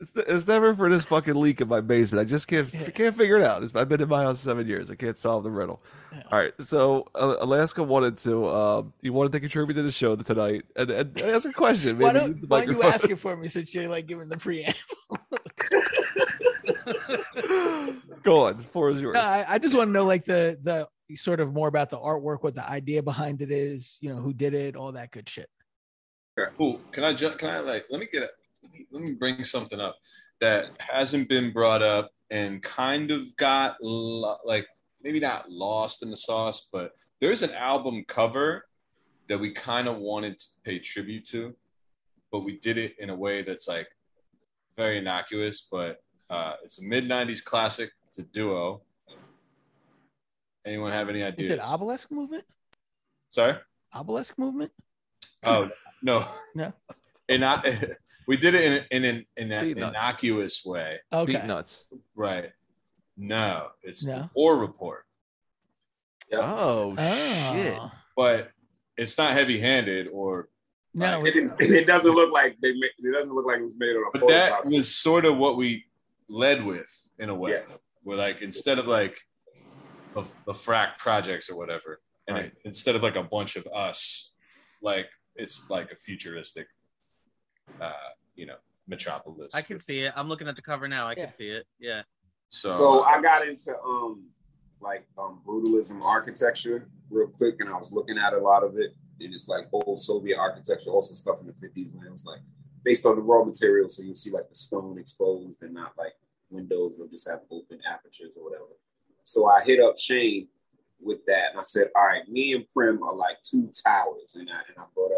it's it's never for this fucking leak in my basement. I just can't Yeah. can't figure it out. It's, I've been in my house seven years. I can't solve the riddle. Yeah. All right, so uh, Alaska wanted to um, you wanted to contribute to the show tonight and, and ask a question. why Maybe don't, why don't you ask it for me since you're like giving the preamble? [laughs] Go on, the floor is yours. No, I, I just want to know like the the sort of more about the artwork, what the idea behind it is, you know, who did it, all that good shit. Cool. Can I ju- can I like let me get it. Let me, let me bring something up that hasn't been brought up and kind of got lo- like maybe not lost in the sauce, but there's an album cover that we kind of wanted to pay tribute to, but we did it in a way that's like very innocuous, but uh, it's a mid '90s classic. It's a duo. Anyone have any ideas? Is it obelisk movement? Sorry. Obelisk movement? Oh no, No. And I, [laughs] we did it in, in an, in an innocuous way, Okay. Beatnuts. right? No, it's No. the War Report, Oh, Oh. shit! but it's not heavy-handed or. No, It, is, it doesn't look like they. ma- It doesn't look like it was made on a But photo. that was sort of what we led with in a way. Yes. Where like instead of like of the frack projects or whatever, and Right. instead of like a bunch of us, like it's like a futuristic, uh, you know, metropolis. I can see it. I'm looking at the cover now. I Yeah. can see it. Yeah. So, So I got into um like um brutalism architecture real quick, and I was looking at a lot of it. And it's like old Soviet architecture, also stuff in the 50s when it was like based on the raw material. So you see like the stone exposed and not like windows or just have open apertures or whatever. So I hit up Shane with that and I said, All right, me and Prem are like two towers. And I and I brought up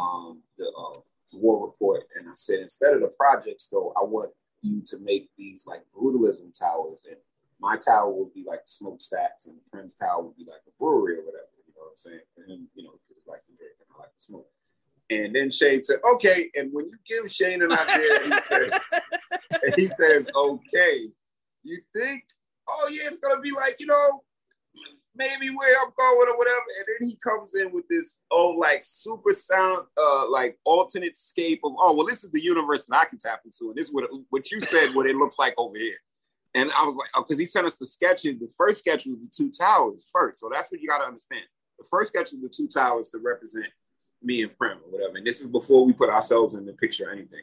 um the uh, war report and I said instead of the projects though, I want you to make these like brutalism towers and my tower would be like smokestacks and Prince tower would be like a brewery or whatever. You know what I'm saying? For him, you know, because he likes to drink and I like to smoke. And then Shane said, okay. And when you give Shane an idea, he [laughs] says, he says, okay, you think, oh yeah, it's gonna be like, you know, maybe where I'm going or whatever. And then he comes in with this oh like super sound, uh, like alternate scape of oh well, this is the universe that I can tap into, and this is what what you said what it looks like over here. And I was like, oh, because he sent us the sketches. The first sketch was the two towers first, so that's what you got to understand. The first sketch was the two towers to represent me and Prem or whatever. And this is before we put ourselves in the picture or anything.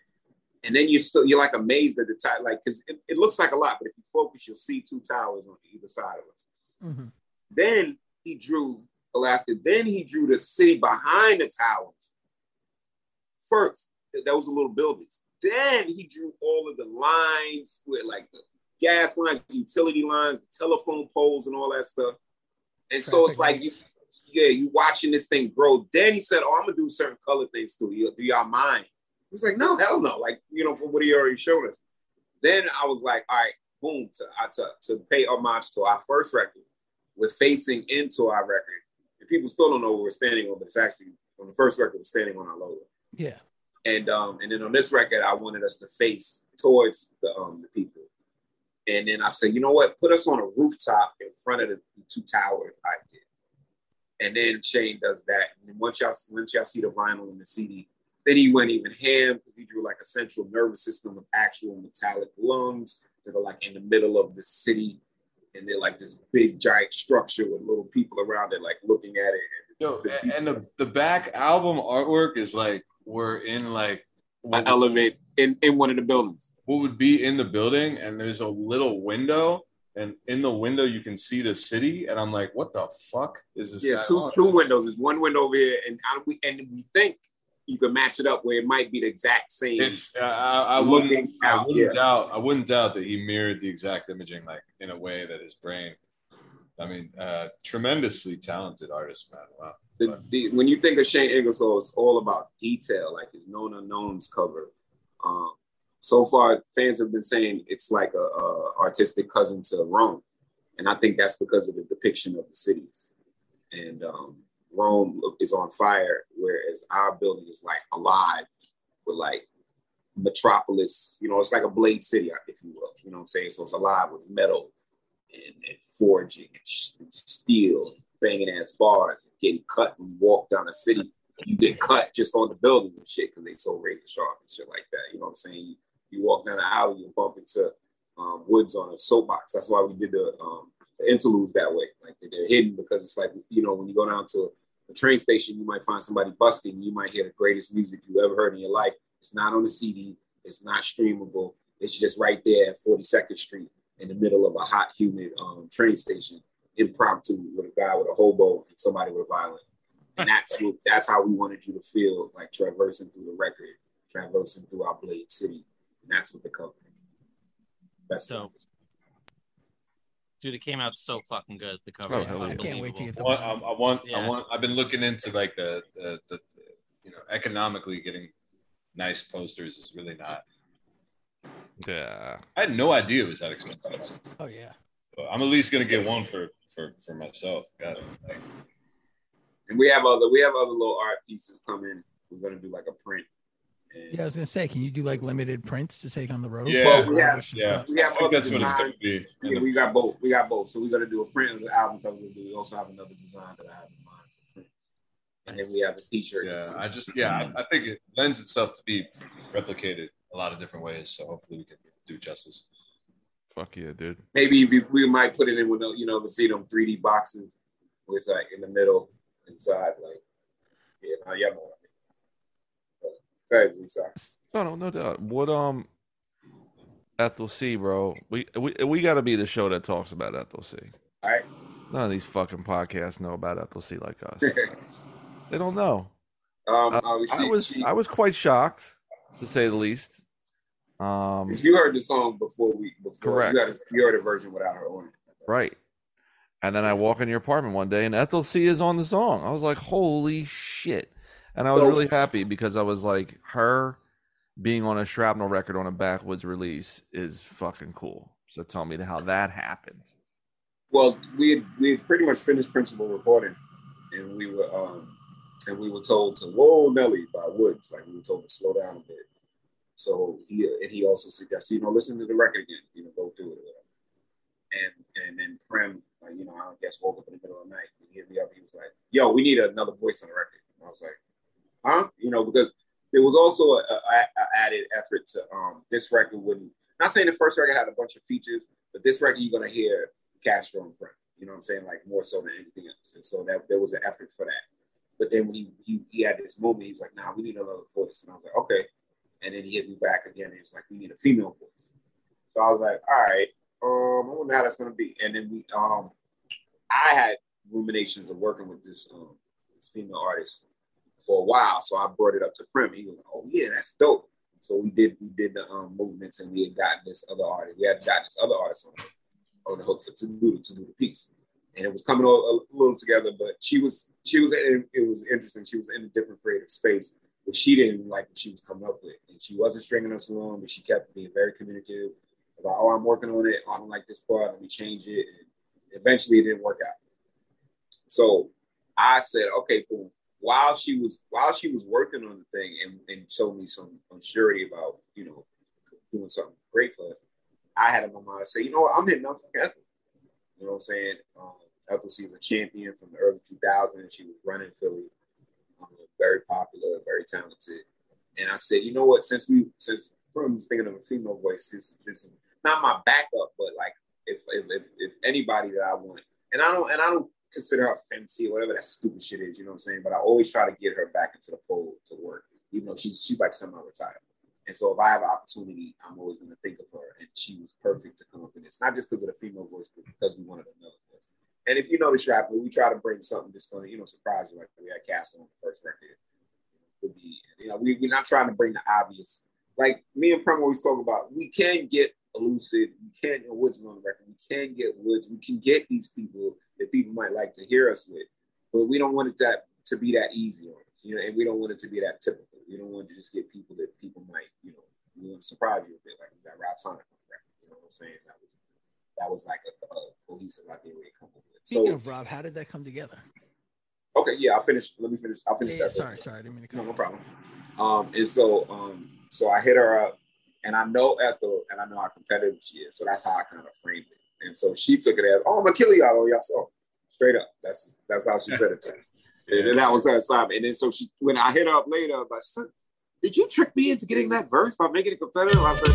And then you're still you're like amazed at the time, like because it, it looks like a lot, but if you focus, you'll see two towers on either side of us. Mhm. Then he drew Alaska. Then he drew the city behind the towers. First, that was the little buildings. Then he drew all of the lines with like the gas lines, utility lines, telephone poles, and all that stuff. And so it's like you, yeah, you watching this thing grow. Then he said, "Oh, I'm gonna do certain color things too. You, do y'all mind?" He was like, "No, hell no." Like you know, from what he already showed us. Then I was like, "All right, boom." To to, to pay homage to our first record, we're facing into our record, and people still don't know what we're standing on, but it's actually on the first record, we're standing on our logo. Yeah. And um, and then on this record, I wanted us to face towards the um the people. And then I said, you know what? Put us on a rooftop in front of the, the two towers I did. And then Shane does that. And then once y'all once y'all see the vinyl and the CD, then he went even ham because he drew like a central nervous system of actual metallic lungs that are like in the middle of the city. And they're like this big giant structure with little people around it, like looking at it. And, Yo, it's- a- and the, the back album artwork is like we're in like an elevate in, in one of the buildings. what would be in the building, and there's a little window, and in the window you can see the city, and I'm like, what the fuck is this? Yeah, guy two, on? two windows. There's one window over here, and I, we and we think you can match it up where it might be the exact same. It's uh, I, I wouldn't I wouldn't doubt I wouldn't doubt that he mirrored the exact imaging like in a way that his brain. I mean, uh, tremendously talented artist, man. Wow. The, the, when you think of Shane Ingersoll, it's all about detail, like his known unknowns cover. Um, so far, fans have been saying it's like a, a artistic cousin to Rome, and I think that's because of the depiction of the cities. And um, Rome is on fire, whereas our building is like alive with like metropolis. You know, it's like a blade city, if you will. You know what I'm saying? So it's alive with metal and, and forging and, and steel, and banging ass bars, and getting cut when you walk down the city. You get cut just on the buildings and shit because they so razor sharp and shit like that. You know what I'm saying? You, you walk down the alley, you bump into um, woods on a soapbox. That's why we did the, um, the interludes that way. Like they're hidden because it's like you know when you go down to a train station, you might find somebody busking. You might hear the greatest music you ever heard in your life. It's not on the CD. It's not streamable. It's just right there at 42nd Street in the middle of a hot, humid um, train station, impromptu with a guy with a hobo and somebody with a violin. And that's what, that's how we wanted you to feel like traversing through the record, traversing through our Blade City. And that's what the cover. That's So- Dude, it came out so fucking good. The cover. Oh, hell yeah. I can't wait to get I the want, I, I want, I want. I've been looking into like the, the, the, you know, economically getting nice posters is really not. Yeah. I had no idea it was that expensive. Oh yeah. But I'm at least gonna get one for for for myself. Got it. Like, and we have other we have other little art pieces coming. We're gonna do like a print. And Yeah, I was gonna say, can you do like limited prints to take on the road? Yeah, Well, we have- yeah. we have I think other that's what it's gonna be. Yeah, we got both. We got both. So we're gonna do a print of the album cover. We also have another design that I have in mind for prints. And then we have a t-shirt. Yeah, I just yeah, I, I think it lends itself to be replicated a lot of different ways. So hopefully we can do justice. Fuck yeah, dude. Maybe we, we might put it in with the- you know to see them 3D boxes where it's like in the middle inside like yeah, no, yeah, no. Ahead, Lisa. No, no, no doubt. What um, Ethel C, bro? We we we got to be the show that talks about Ethel C. All right. None of these fucking podcasts know about Ethel C like us. [laughs] they don't know. um, Uh, I was she- I was quite shocked, to say the least. Um, you heard the song before we before Correct. You, heard, you heard a version without her on it. right. And then I walk in your apartment one day, and Ethel C is on the song. I was like, "Holy shit!" And I was So- really happy because I was like, her being on a Shrapnel record on a Backwoodz release is fucking cool. So tell me how that happened. Well, we had, we had pretty much finished principal recording, and we were um and we were told to whoa Nelly by Woods, like we were told to slow down a bit. So he and he also suggested, you know, listen to the record again, you know, go through it. Whatever. And and then Prem, like, you know, I guess woke up in the middle of the night and he hit me up. He was like, "Yo, we need another voice on the record." And I was like, "Huh?" You know, because there was also a, added effort to um this record wouldn't. Not saying the first record had a bunch of features, but this record you're gonna hear Castro and Prem. You know what I'm saying? Like more so than anything else. And so that there was an effort for that. But then when he he, he had this moment, he's like, "Nah, we need another voice." And I was like, "Okay." And then he hit me back again. And he was like, "We need a female voice." So I was like, "All right, um, I wonder how that's gonna be." And then we um, I had ruminations of working with this um this female artist for a while, so I brought it up to Prem. He was like, "Oh yeah, that's dope." So we did we did the um movements, and we had gotten this other artist. We had gotten this other artist on on the hook for to do to do the piece. and it was coming all a little together. But she was she was it, it was interesting. She was in a different creative space, but she didn't like what she was coming up with, and she wasn't stringing us along. But she kept being very communicative about, oh, I'm working on it. I don't like this part. Let me change it. And eventually, it didn't work out. So I said, okay, cool. While she was while she was working on the thing and, and showed me some unsurety about you know doing something great for us, I had in my mind to say, you know what, I'm hitting up Ethel. You know what I'm saying? Um, Ethel, she was a champion from the early 2000s. She was running Philly, um, very popular, very talented. And I said, you know what? Since we, since I was thinking of a female voice, this not my backup, but like if, if if if anybody that I want, and I don't and I don't consider her fancy or whatever that stupid shit is, you know what I'm saying? But I always try to get her back into the fold to work, even though she's she's like semi-retired. And so if I have an opportunity, I'm always going to think of her. And she was perfect to come up in this, not just because of the female voice, but because we wanted another voice. And if you know the strap, we try to bring something that's going to, you know, surprise you. Like we had Castle on the first record. Could be, you know, we, we're not trying to bring the obvious. Like me and Prem always talk about, we can get Elucid. We can get Woods on the record. We can get Woods. We can get these people that people might like to hear us with, but we don't want it that to be that easy on us, you know, and we don't want it to be that typical. We don't want to just get people that people might, you know, we want to surprise you a bit, like we got Rob Sonic on the record. You know what I'm saying? That was that was like a, a cohesive idea we come up with. Speaking So of Rob, how did that come together? okay, yeah, I'll finish. Let me finish. I'll finish yeah, that. sorry, sorry, I didn't mean to No, cut no you problem. Um, and so, um, so I hit her up, and I know Ethel, and I know how competitive she is. So that's how I kind of framed it. And so she took it as, "Oh, I'm gonna kill y'all, on y'all." So straight up, that's that's how she said it to me. [laughs] And then that was her assignment. And then so she, when I hit her up later, I was like, did you trick me into getting that verse by making it competitive?" I said,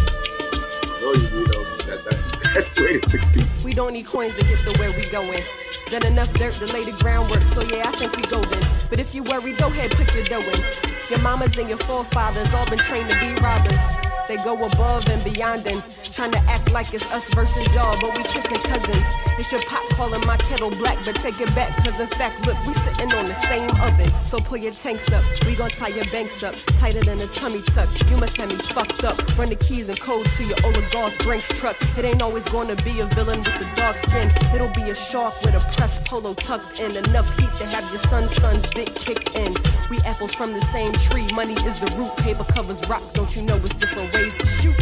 "No, you do those. That, that's the best way to succeed." We don't need coins to get to where we going. Done enough dirt to lay the groundwork, so yeah, I think we golden. But if you worry, go ahead, put your dough in. Your mamas and your forefathers all been trained to be robbers. They go above and beyond and trying to act like it's us versus y'all, but we kissing cousins. It's your pot calling my kettle black, but take it back, cause in fact, look, we sitting on the same oven. So pull your tanks up, we gon' tie your banks up, tighter than a tummy tuck. You must have me fucked up. Run the keys and codes to your oligarch's Brinks truck. It ain't always gonna be a villain with the dark skin. It'll be a shark with a pressed polo tucked in. Enough heat to have your son's son's dick kicked in. We apples from the same tree. Money is the root. Paper covers rock. Don't you know it's different ways to shoot?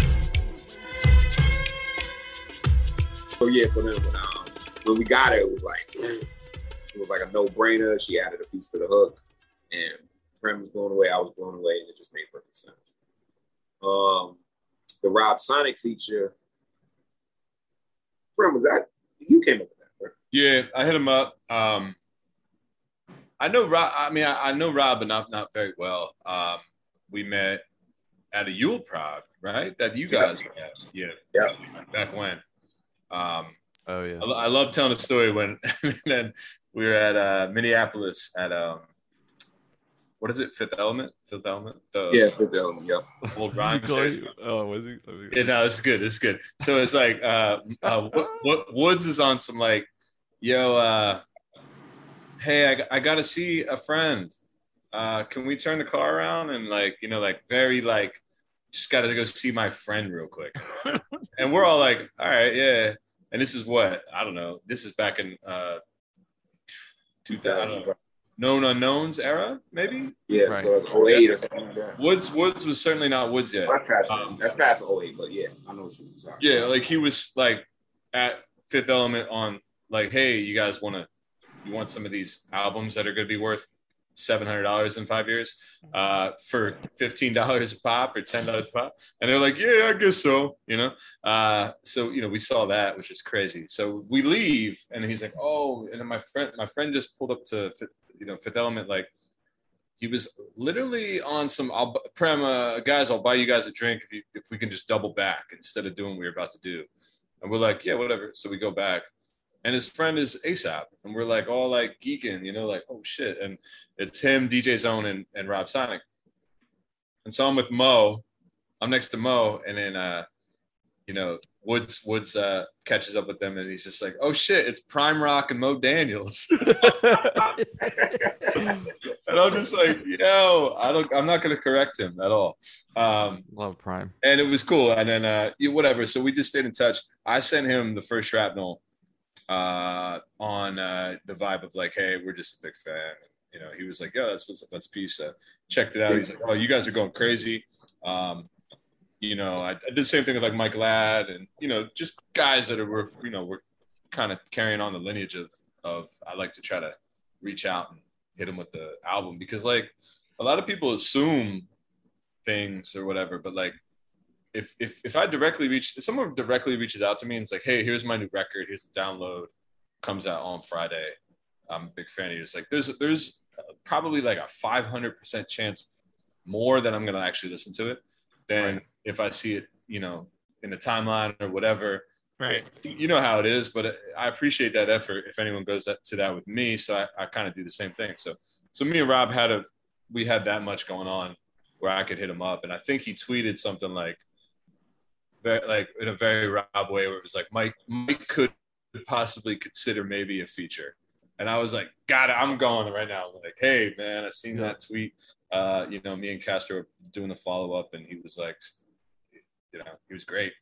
So yeah, so then when, um, when we got it, it was like it was like a no brainer. She added a piece to the hook, and Prem was blown away. I was blown away, and it just made perfect sense. Um, the Rob Sonic feature, Prem was that you came up with that, right? Yeah, I hit him up. Um, I know Rob. I mean, I, I know Rob, but not not very well. Um, we met at a Yule Prod, right? That you guys were. Yeah, Yeah. back when. Um, Oh yeah. I, I love telling the story when [laughs] then we were at uh, Minneapolis at um, what is it? Fifth Element. Fifth Element. The Yeah, Fifth Element. Yep. [laughs] old What's he rhyme. calling shit. Oh, was he? Yeah, no, it's good. It's good. So it's like uh, uh [laughs] what, what Woods is on some like, yo, uh, hey, I, I got to see a friend. Uh, can we turn the car around and like, you know, like very like, just got to go see my friend real quick. and we're all like, all right, yeah. And this is what I don't know. This is back in uh, 2000 known unknowns era, maybe. Yeah, Right. so it's 08 or something like that. Woods Woods was certainly not Woods yet. That's past, Um, that's past 08, but yeah, I know what you mean. Sorry. Yeah, like he was like at Fifth Element on like, hey, you guys want to, you want some of these albums that are going to be worth seven hundred dollars in five years, uh, for fifteen dollars a pop or ten dollars a pop, and they're like, yeah, I guess so, you know. Uh, so you know, we saw that, which is crazy. So we leave, and he's like, oh, and then my friend, my friend just pulled up to, you know, Fifth Element, like. He was literally on some I'll, prem uh, guys. I'll buy you guys a drink if you if we can just double back instead of doing what we are about to do. And we're like, yeah, whatever. So we go back, and his friend is Aesop, and we're like all like geeking, you know, like oh shit. And it's him, DJ Zone, and, and Rob Sonic. And so I'm with Mo. I'm next to Mo, and then uh, you know, Woods Woods uh, catches up with them, and he's just like, oh shit, it's Prime Rock and Mo Daniels. [laughs] and I'm just like, yo, I don't, I'm not gonna correct him at all. Um, Love Prime. and it was cool. And then uh, whatever. So we just stayed in touch. I sent him the first shrapnel uh, on uh, the vibe of like, hey, we're just a big fan. You know, he was like, yo, that's what's that's pizza. Checked it out. He's like, oh, you guys are going crazy. Um, you know, I, I did the same thing with like Mike Ladd and you know, just guys that are were you know were kind of carrying on the lineage of of I like to try to reach out and hit them with the album because like a lot of people assume things or whatever, but like if if if I directly reach if someone directly reaches out to me and it's like, hey, here's my new record, here's the download, comes out on Friday. I'm a big fan of yours. Like there's there's uh, probably like a 500 percent chance more that I'm gonna actually listen to it than Right. if I see it, you know, in the timeline or whatever. Right. You know how it is, but uh, I appreciate that effort. If anyone goes that, to that with me, so I, I kind of do the same thing. So so me and Rob had a we had that much going on where I could hit him up, and I think he tweeted something like very like in a very Rob way where it was like Mike Mike could possibly consider maybe a feature. And I was like, got it, I'm going right now. like, hey man, I seen that tweet. Uh, you know, me and Castro were doing the follow up and he was like, you know, he was great.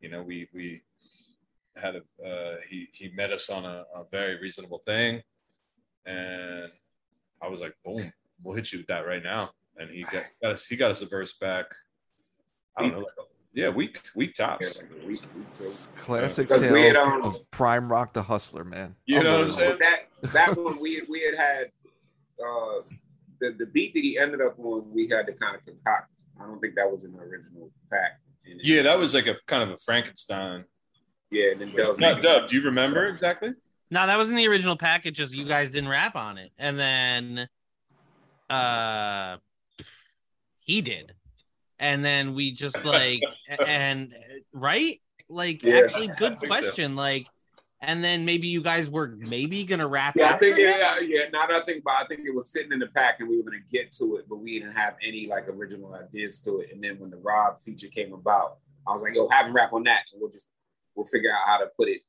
You know, we we had a uh, he he met us on a, a very reasonable thing, and I was like, boom, we'll hit you with that right now. And he got, got us he got us a verse back. I don't know, like, yeah, week week tops. Classic Because tale we had, um, of prime rock the hustler, man. You know what I'm saying? That that one we had, [laughs] we had had uh, the the beat that he ended up on. We had to kind of concoct. I don't think that was in the original pack. Yeah, that was like a kind of a Frankenstein. Yeah, and then Dub. Now, Dub, do you remember exactly? No, that was in the original package. Just you guys didn't rap on it, and then, uh, he did, and then we just like [laughs] and right, like Yeah, actually, good think so. question. Like, and then maybe you guys were maybe gonna rap. Yeah, I think that? yeah, yeah. That I think it, I think it was sitting in the pack, and we were gonna get to it, but we didn't have any like original ideas to it. And then when the Rob feature came about, I was like, "Yo, have him rap on that, and we'll just we'll figure out how to put it."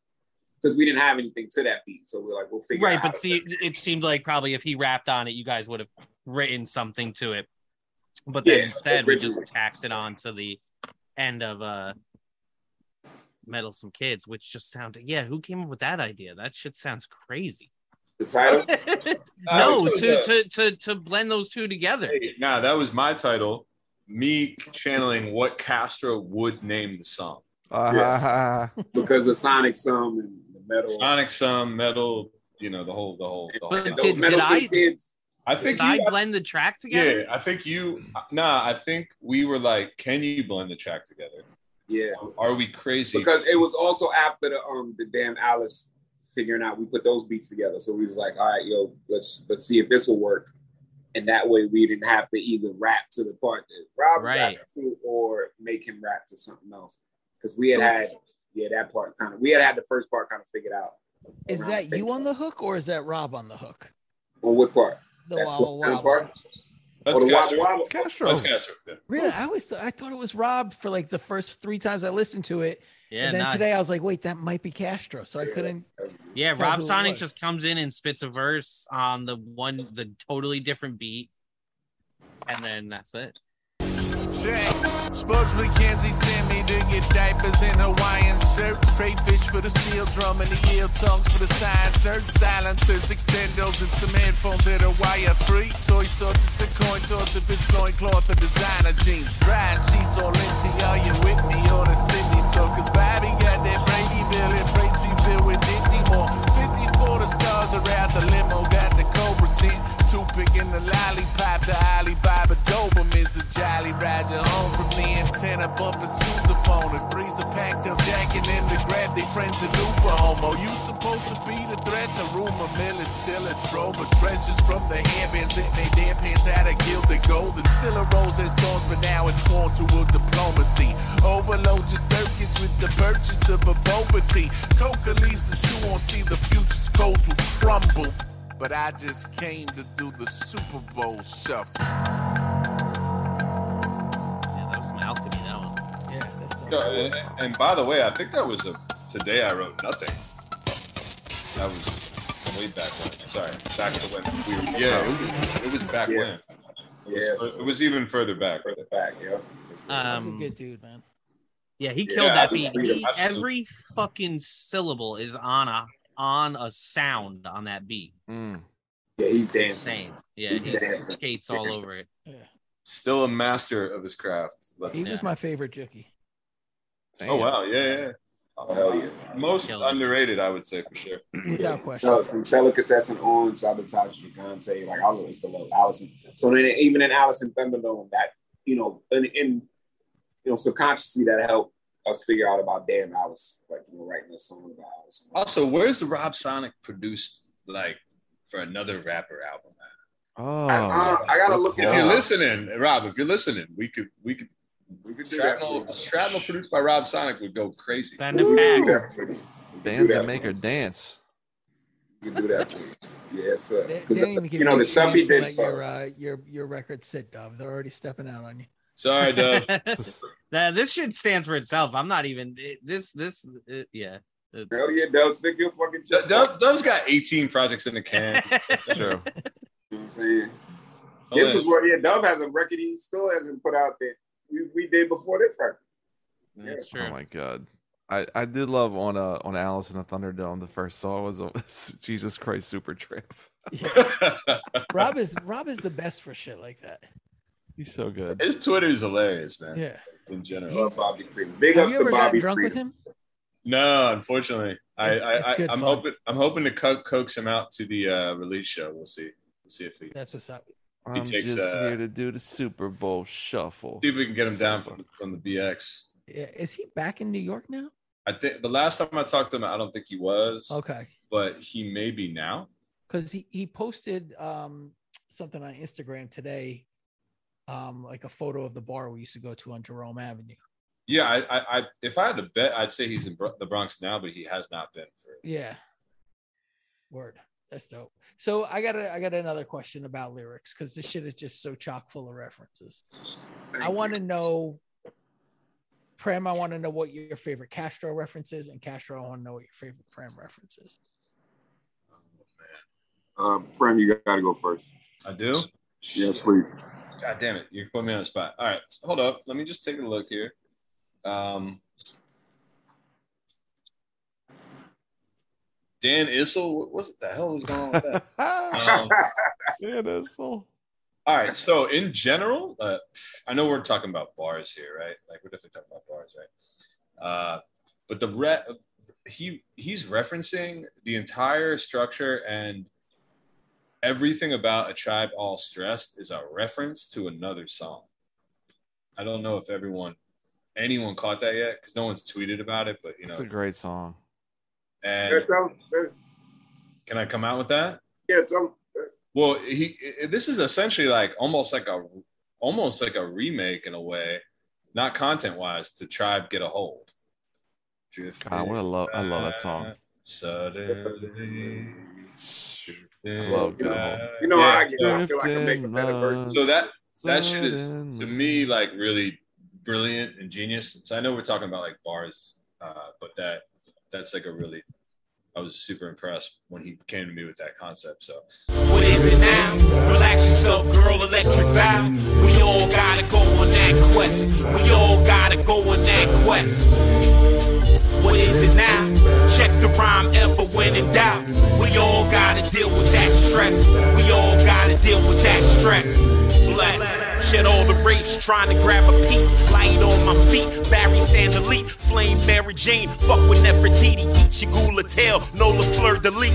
Because we didn't have anything to that beat, so we're like, "We'll figure right, out." how but to the, it seemed like probably if he rapped on it, you guys would have written something to it. But then Yeah, instead, we just taxed it on to the end of uh, Meddlesome Kids, which just sounded yeah. Who came up with that idea? That shit sounds crazy. The title? [laughs] no, to, to to to blend those two together. Nah, that was my title. Me channeling what Castro would name the song. Uh, because the Sonic Sum and the metal. Sonic Some metal, you know, the whole, the whole, the whole. But did, those did Metal I kids. I think did I blend the track together? yeah, I think you, nah, I think we were like, can you blend the track together? Yeah, Are we crazy? because it was also after the um the damn Alice figuring out we put those beats together. So we was like, all right, yo, let's let's see if this will work. And that way we didn't have to either rap to the part that Rob Right. rapped to or make him rap to something else. Because we had had yeah that part kind of we had had the first part kind of figured out. Is that you on the hook or is that Rob on the hook? On what part? The That wobble slow down wobble. part? That's Or Castro. wobble wobble? Castro. That's Castro. yeah. Really? I always th- I thought it was Rob for like the first three times I listened to it. Yeah, and then nah, today I was like, wait, that might be Castro. So I couldn't. yeah. tell Rob who it Sonic was. just comes in and spits a verse on the one, the totally different beat, and then that's it. Check. Spuds MacKenzie sent me to get diapers and Hawaiian shirts. Crayfish for the steel drum and the eel tongues for the science nerds. Silencers, extendos, and some headphones that are wire free. Soy sauce, it's a coin toss if it's loincloth or designer jeans. Dry sheets all into y'all, you with me on a Sydney Cause Bobby got that Brady Bill and praise we fill with Dinty Moore. 54 the stars around the limo, got the Cobra 10. Toothpick in the lollipop, the Alibaba Dobermans, the Jolly Roger home from the antenna, bumping sousaphone and freezer pack till jacking in the grab they friends in Uber homo. Oh, you supposed to be the threat, the rumor mill is still a trove of treasures from the hairbands that made their pants out of gilded gold and still a rose as thorns, but now it's sworn to a diplomacy. Overload your circuits with the purchase of a boba tea. Coca leaves that you won't see the future's codes will crumble. But I just came to do the Super Bowl shuffle. Yeah, that was some alchemy. That one. Yeah, that's dope. No, and, and by the way, I think that was a today I wrote nothing. That was way back when. Sorry, back to when we were. Yeah, it was, it was back Yeah. when. It Yeah, was, it was even further back. further back, yeah. He's a Um, good dude, man. Yeah, he Yeah, killed that absolutely, beat. He, every fucking syllable is on a on a sound on that beat. Mm. Yeah, he's dancing. Insane. Yeah, He's he dancing. skates all over it. [laughs] Yeah. Still a master of his craft. Let's He was my favorite Jookie. Oh wow, yeah, yeah. Oh, hell yeah. Most Killer. underrated, I would say for sure. [clears throat] Without question. So from Telicatessen on, Sabotage Gigante, like I always the love Allison. So then even in Alice in Thunderdome, that you know, in, in you know, subconsciously that helped us figure out about damn Alice, like you know, writing a song about Alice. Also, where's the Rob Sonic produced like for another rapper album? Oh, I, I, I gotta look If at you're it. listening, Rob, if you're listening, we could we could We could do that. Shrapnel, Shrapnel produced by Rob Sonic would go crazy. Fan the pack. Definitely. We could bands do that that make her dance. We could do that. for him. Yes, sir. They, they 'Cause, didn't even give you know the stuff he chance to did. your uh, your your record sit, Dove. They're already stepping out on you. Sorry, Dub. [laughs] Nah, this shit stands for itself. I'm not even this. This, uh, yeah. Hell yeah, Dub, stick your fucking chest. out. Dub, Dub's got 18 projects in the can. [laughs] That's true. You know what I'm saying? Oh, this yeah. is what yeah, Dub has a record he still hasn't put out that we, we did before this record. That's Oh true. Oh my god. I, I did love on uh on Alice in the Thunderdome. The first song was, was [laughs] Jesus Christ Super Tramp. Rob is Rob is the best for shit like that. He's so good. His Twitter is hilarious, man. Yeah. In general. Love Bobby Freedom. Big Have ups you to ever gotten Bobby drunk with him? No, unfortunately, I, It's- I, it's I good I'm fun. hoping I'm hoping to co- coax him out to the uh, release show. We'll see. We'll see if he. That's what's up. He I'm takes, just uh, here to do the Super Bowl shuffle. see if we can get him down from, from the BX. Yeah. Is he back in New York now? I think the last time I talked to him, I don't think he was, Okay. but he may be now. Because he, he posted um something on Instagram today, um, like a photo of the bar we used to go to on Jerome Avenue. Yeah, I, I, I if I had to bet, I'd say he's in Bro- the Bronx now, but he has not been for. Yeah. Word. That's dope. So I got a, I got another question about lyrics because this shit is just so chock full of references. I want to know, Prem. I want to know what your favorite Castro reference is, and Castro, I want to know what your favorite Prem reference is. Um, Prem, you got to go first. I do. Yes, please. God damn it! You put me on the spot. All right, hold up. Let me just take a look here. Um, Dan Issel, what, what the hell is going on with that? [laughs] Um, yeah, that's all. All right. So in general, uh, I know we're talking about bars here, right? Like we're definitely talking about bars, right? Uh, but the re- he he's referencing the entire structure and everything about a tribe all stressed is a reference to another song. I don't know if everyone anyone caught that yet because no one's tweeted about it, but you know, It's a great song. And tell him. can I come out with that? Yeah, tell. Well, he this is essentially like almost like a almost like a remake in a way, not content wise, to Tribe Get a Hold. God, what a love! I love that song. Suddenly, I love Get a You know Yeah. I get. I feel like I make a better version. So that that shit is to me like really brilliant and genius. So I know we're talking about like bars, uh, but that that's like a really I was super impressed when he came to me with that concept. So What is it now? Relax yourself, girl, electric vow. We all gotta go on that quest. We all gotta go on that quest. What is it now? Check the rhyme ever when in doubt. We all gotta deal with that stress. We all gotta deal with that stress. Shed all the rage, trying to grab a piece. Light on my feet, Barry Sandalite, Flame Mary Jane. Fuck with Nefertiti, eat your gula tail, Nola Fleur-de-lis.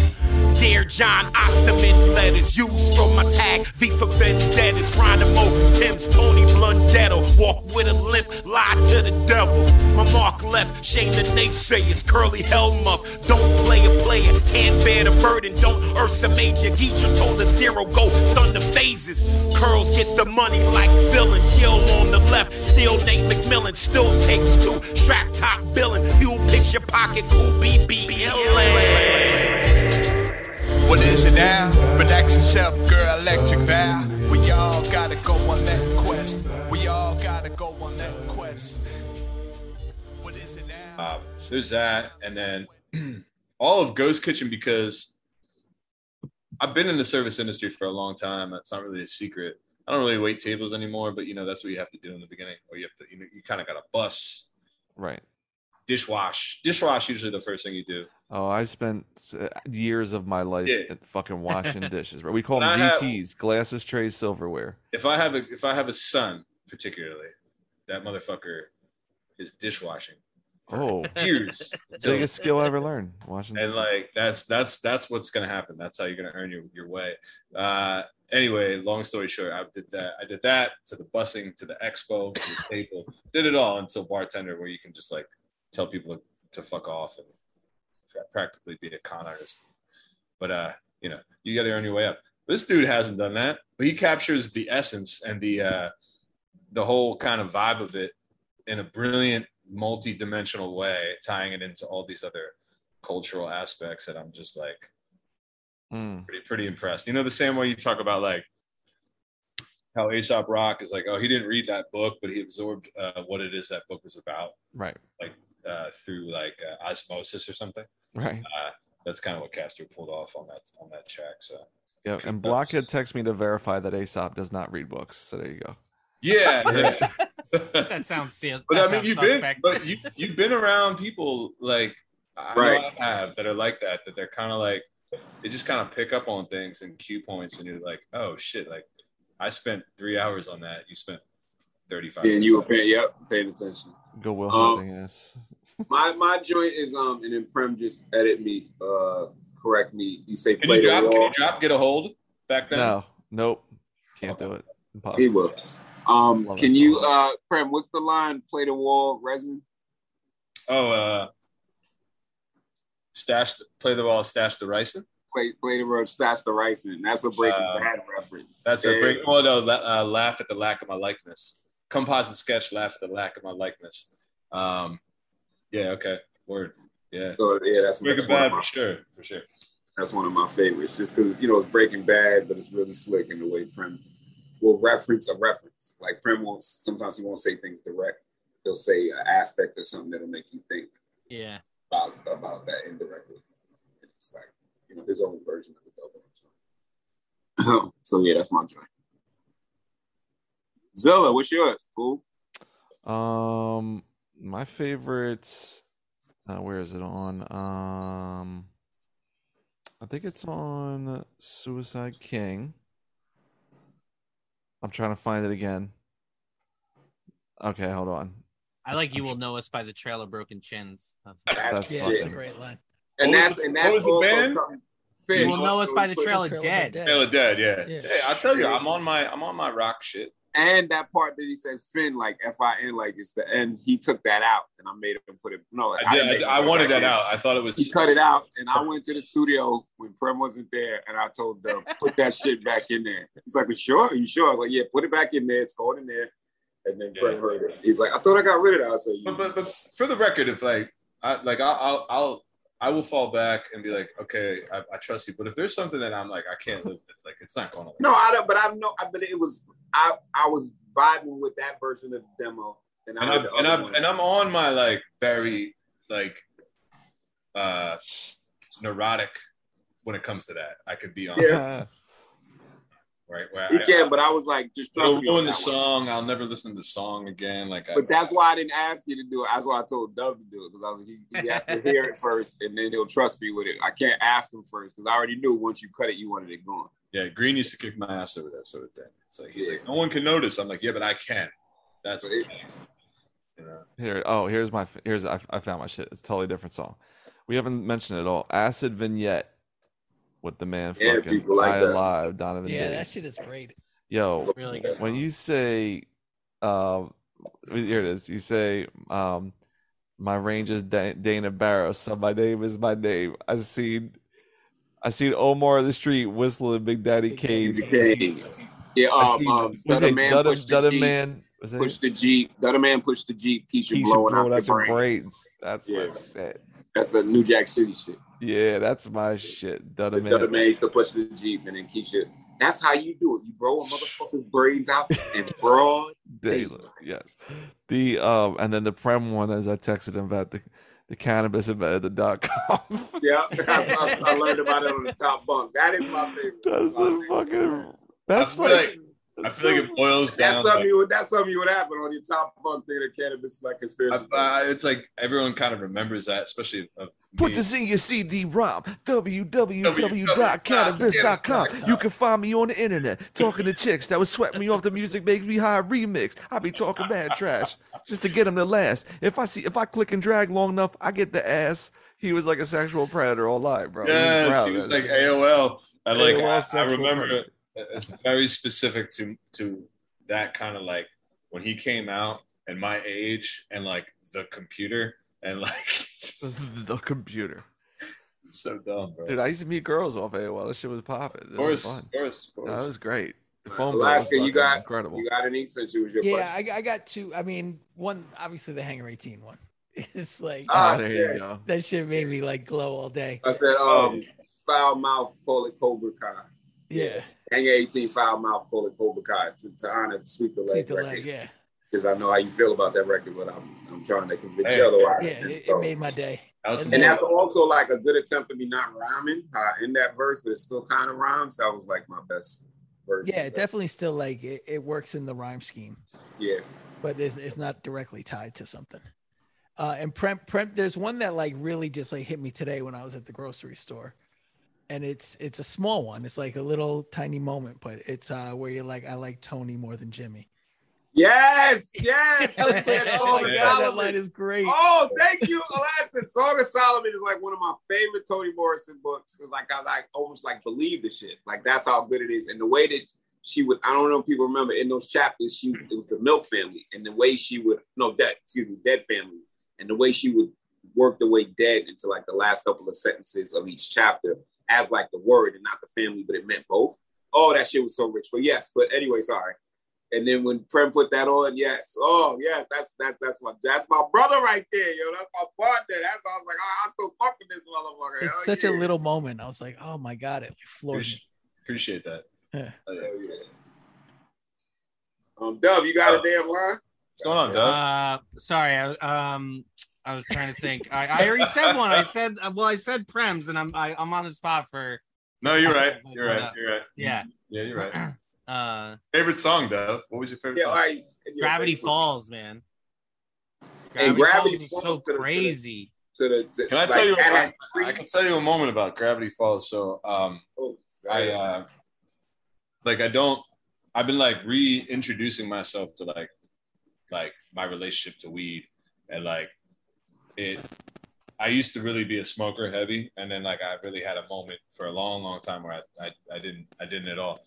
Dear John Osterman letters used from my tag. V for Vendettas, Geronimo, Tim's, Tony Blundetto. Walk with a limp, lie to the devil. My mark left, shame the naysayers. Curly Hellmuff, don't play a player. Can't bear the burden, don't Ursa Major. Geecher told a zero, go stun the phases. Curls get the money like villain. Kill on the left, still Nate McMillan. Still takes two, strap top billing. Fuel picture pocket, cool BB. What is it now? Relax yourself, girl, electric vow. We all gotta go on that quest. We all gotta go on that quest. What is it now? uh, there's that, and then [clears throat] all of Ghost Kitchen because I've been in the service industry for a long time. It's not really a secret. I don't really wait tables anymore, but you know that's what you have to do in the beginning, or you have to you know you kind of got to bus Right. dishwash. Dishwash usually the first thing you do. Oh, I spent uh, years of my life Yeah. at fucking washing [laughs] dishes. Right? We call them I have- GTs, glasses, trays, silverware. If I have a if I have a son, particularly, that motherfucker is dishwashing Oh, years. [laughs] biggest skill I ever learned washing. and dishes. like that's that's that's what's gonna happen. That's how you're gonna earn your, your way. Uh anyway, long story short, I did that. I did that to the busing, to the expo, to the table, did it all until bartender, where you can just like tell people to fuck off and practically be a con artist. But uh, you know, you got to earn your way up. This dude hasn't done that, but he captures the essence and the uh, the whole kind of vibe of it in a brilliant, multi-dimensional way, tying it into all these other cultural aspects that I'm just like Mm. pretty pretty impressed. You know, the same way you talk about like how Aesop Rock is like, oh, he didn't read that book, but he absorbed uh, what it is that book was about, Right, like uh, through like uh, osmosis or something. right. Uh, that's kind of what Castro pulled off on that on that track. So Yeah, and Blockhead texted me to verify that Aesop does not read books. So there you go. yeah, [laughs] yeah. That sounds seal. but I mean, you've suspect. been, but you you've been around people like I know Right. I have that are like that. That they're kind of like they just kind of pick up on things and cue points, and you're like, oh shit, like I spent three hours on that. You spent thirty five. And you were paying, yep, paying attention. Go Will Um, Hunting, yes. [laughs] My my joint is um, and then Prem just edit me, uh, correct me. You say Can play you the drop? Can you drop? Get a hold back then. No, nope, can't do it. He Impossible. will. Um, Love can you, song. uh, Prem? What's the line? Play the wall, resin. Oh, uh, stash. Play the ball. Stash the ricin. Play play the road, stash the rice in. That's a Breaking Uh, Bad reference. That's a And- break. Oh no! la- Uh, laugh at the lack of my likeness. Composite sketch. Laugh at the lack of my likeness. Um, yeah. Okay. Word. Yeah. So yeah, that's, Breaking that's one Bad my for sure. For sure. That's one of my favorites, just because you know it's Breaking Bad, but it's really slick in the way Prem will reference a reference. Like Prem won't sometimes he won't say things direct. He'll say an aspect of something that'll make you think yeah. About about that indirectly. It's like you know his own version of the double. [clears throat] so yeah, that's my joint. Zilla, what's yours, fool? Um, my favorite. Uh, where is it on? Um, I think it's on Suicide King. I'm trying to find it again. Okay, hold on. I like you will know us by the trail of broken chins. That's That's yeah, that's a great line. And What that's the- and that's was the also band? something. you Finn, will know us by the trail of dead. Trail of dead. Dead. Taylor dead. Yeah. Yeah. Hey, I tell you, I'm on my I'm on my rock shit. And that part that he says Finn, like F I N, like it's the end. He took that out, and I made him put it. No, I, didn't did, make I, I wanted that out. I thought it was. He cut it out, and I [laughs] went to the studio when Prem wasn't there, and I told them put that shit back in there. He's like, sure? Are you sure?" I was like, "Yeah, put it back in there. It's going in there." And then Prem Yeah. heard it. He's like, "I thought I got rid of it." I said, But, but, but for the record, if like I like I'll, I'll I'll I will fall back and be like, okay, I, I trust you. But if there's something that I'm like, I can't live with, like it's not going to. "No, I don't." But I know. I but it was. I I was vibing with that version of the demo, and I And heard I'm the and I'm and I'm on my like very like uh neurotic when it comes to that. I could be on Yeah. Right where He I, can, but I was like, just trust me. on ruin the that one. song. I'll never listen to the song again. Like, I, But that's why I didn't ask you to do it. That's why I told Dub to do it because I was like, he, he has to hear it [laughs] first, and then he'll trust me with it. I can't ask him first because I already knew once you cut it, you wanted it gone. yeah, Green used to kick my ass over that sort of thing. It's like he's Yeah. like, no one can notice. I'm like, yeah, but I can. That's it- you know. Here, oh, here's my here's I, I found my shit. It's a totally different song. We haven't mentioned it at all. Acid vignette with the man Yeah, fucking people like I that. alive Donovan Yeah, that shit is great. Yo, Really good. when song. you say, um, here it is. You say, um, my range is Dana Barros, so my name is my name. I seen, I seen Omar the street whistling Big Daddy Big Kane. Daddy Yeah, I um, seen, um, was Dutta it Man Dutta, the Dutta Jeep. Man? Was it? Push the Jeep. Dutta Man pushed the Jeep. Keisha, Keisha blowing, out, out your your brain. brains. That's Yeah. my. That's the New Jack City shit. Yeah, that's my shit. Dutta The Man. Dutta Man used to push the Jeep, and then Keisha. That's how you do it. You blow a motherfucker's brains out in [laughs] broad. Daily, yes. The um and then the prem one as I texted him about the the cannabis about the dot com. [laughs] Yeah, I, I, I [laughs] learned about it on the top bunk. That is my favorite. That's My the favorite. fucking that's I feel like I feel like it boils That's down. something like- you. That's something you would happen on your top bunk thing of cannabis like conspiracy. I- I- it's like everyone kind of remembers that, especially of Put this in your CD-ROM, www.cannabis.com. You can find me on the internet talking to chicks that was sweating me off the music makes me high remix. I be talking mad trash just to get them to last. If I see if I click and drag long enough, I get the ass. He was like a sexual [laughs] predator all night, bro. Was Yeah, she was like. AOL. I like. AOL I, I remember predator. It's very specific to to that kind of like when he came out and my age and like the computer and like [laughs] the computer. so dumb, bro. Dude, I used to meet girls off AOL. That shit was popping. It of was fun. of course, of No, course. that was great. The phone bill was Alaska, you got incredible. You got any since you was your Yeah. I, I got two. I mean, one obviously the Hangar 18 one. [laughs] It's like Ah, there yeah. you go. that shit made me like glow all day. I said, um, foul mouth, call it Cobra Kai. Yeah, Hangar 18, foul mouth, call it Cobra Kai to, to honor Sweep the sweep Leg the leg. Yeah, Because I know how you feel about that record, but I'm, I'm trying to convince Hey. you otherwise. yeah, And it, so- it made my day. That And and that's also like a good attempt at me not rhyming uh, in that verse, but it still kind of rhymes. That was like my best verse. Yeah, it definitely still like it, it works in the rhyme scheme, Yeah. but it's, it's not directly tied to something. Uh, and Prem, Prem, there's one that like really just like hit me today when I was at the grocery store, and it's it's a small one. It's like a little tiny moment, but it's uh where you're like, I like Tony more than Jimmy. Yes, yes. I [laughs] like, oh my god, that line is great. Oh, thank you, Alaska. Song of Solomon is like one of my favorite Toni Morrison books. It's like I like almost like believe the shit. Like that's how good it is. And the way that she would, I don't know if people remember in those chapters, she it was the Milk family, and the way she would no dead, excuse me, dead family, and the way she would work the way dead into like the last couple of sentences of each chapter as like the word and not the family, but it meant both. Oh, that shit was so rich. But yes, but anyway, sorry. And then when Prem put that on, yes, oh yes, that's that, that's my that's my brother right there, yo. That's my partner. That's I was like, oh, I still fuck with this motherfucker. It's Hell such yeah. a little moment. I was like, oh my god, it floored me. Appreciate, appreciate that. Yeah. Oh, yeah. Hell yeah. Um, Dub, you got a damn line? What's going on, Doug? Uh, sorry, I, um, I was trying to think. I, I already said one. I said, uh, well, I said Prems, and I'm I, I'm on the spot for no, you're right. You're right. You're right. yeah. Yeah, you're right. [clears throat] Uh, Favorite song, Dev? What was your favorite Yeah, song? all right. Gravity Falls, man. Hey, Gravity Falls is Falls so to the- to the- crazy. To the, to, Can I like, tell you? that- I, I can tell you a moment about Gravity Falls. So, um, Oh, I uh, like I don't. I've been like reintroducing myself to like, like my relationship to weed, and like it. I used to really be a smoker heavy, and then like I really had a moment for a long, long time where I, I, I didn't, I didn't at all.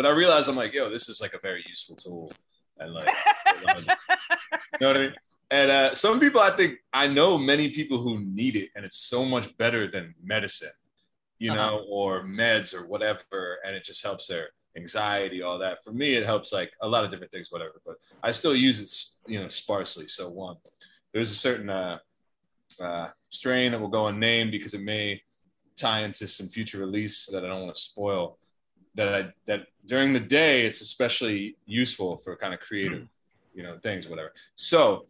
But I realized I'm like, yo, this is like a very useful tool, and like, [laughs] you know what I mean? And uh, some people, I think, I know many people who need it, and it's so much better than medicine, you know, or meds or whatever, and it just helps their anxiety, all that. For me, it helps like a lot of different things, whatever. But I still use it, you know, sparsely. So one, there's a certain uh, uh, strain that will go unnamed because it may tie into some future release that I don't want to spoil. That I that during the day, it's especially useful for kind of creative, mm. you know, things, whatever. So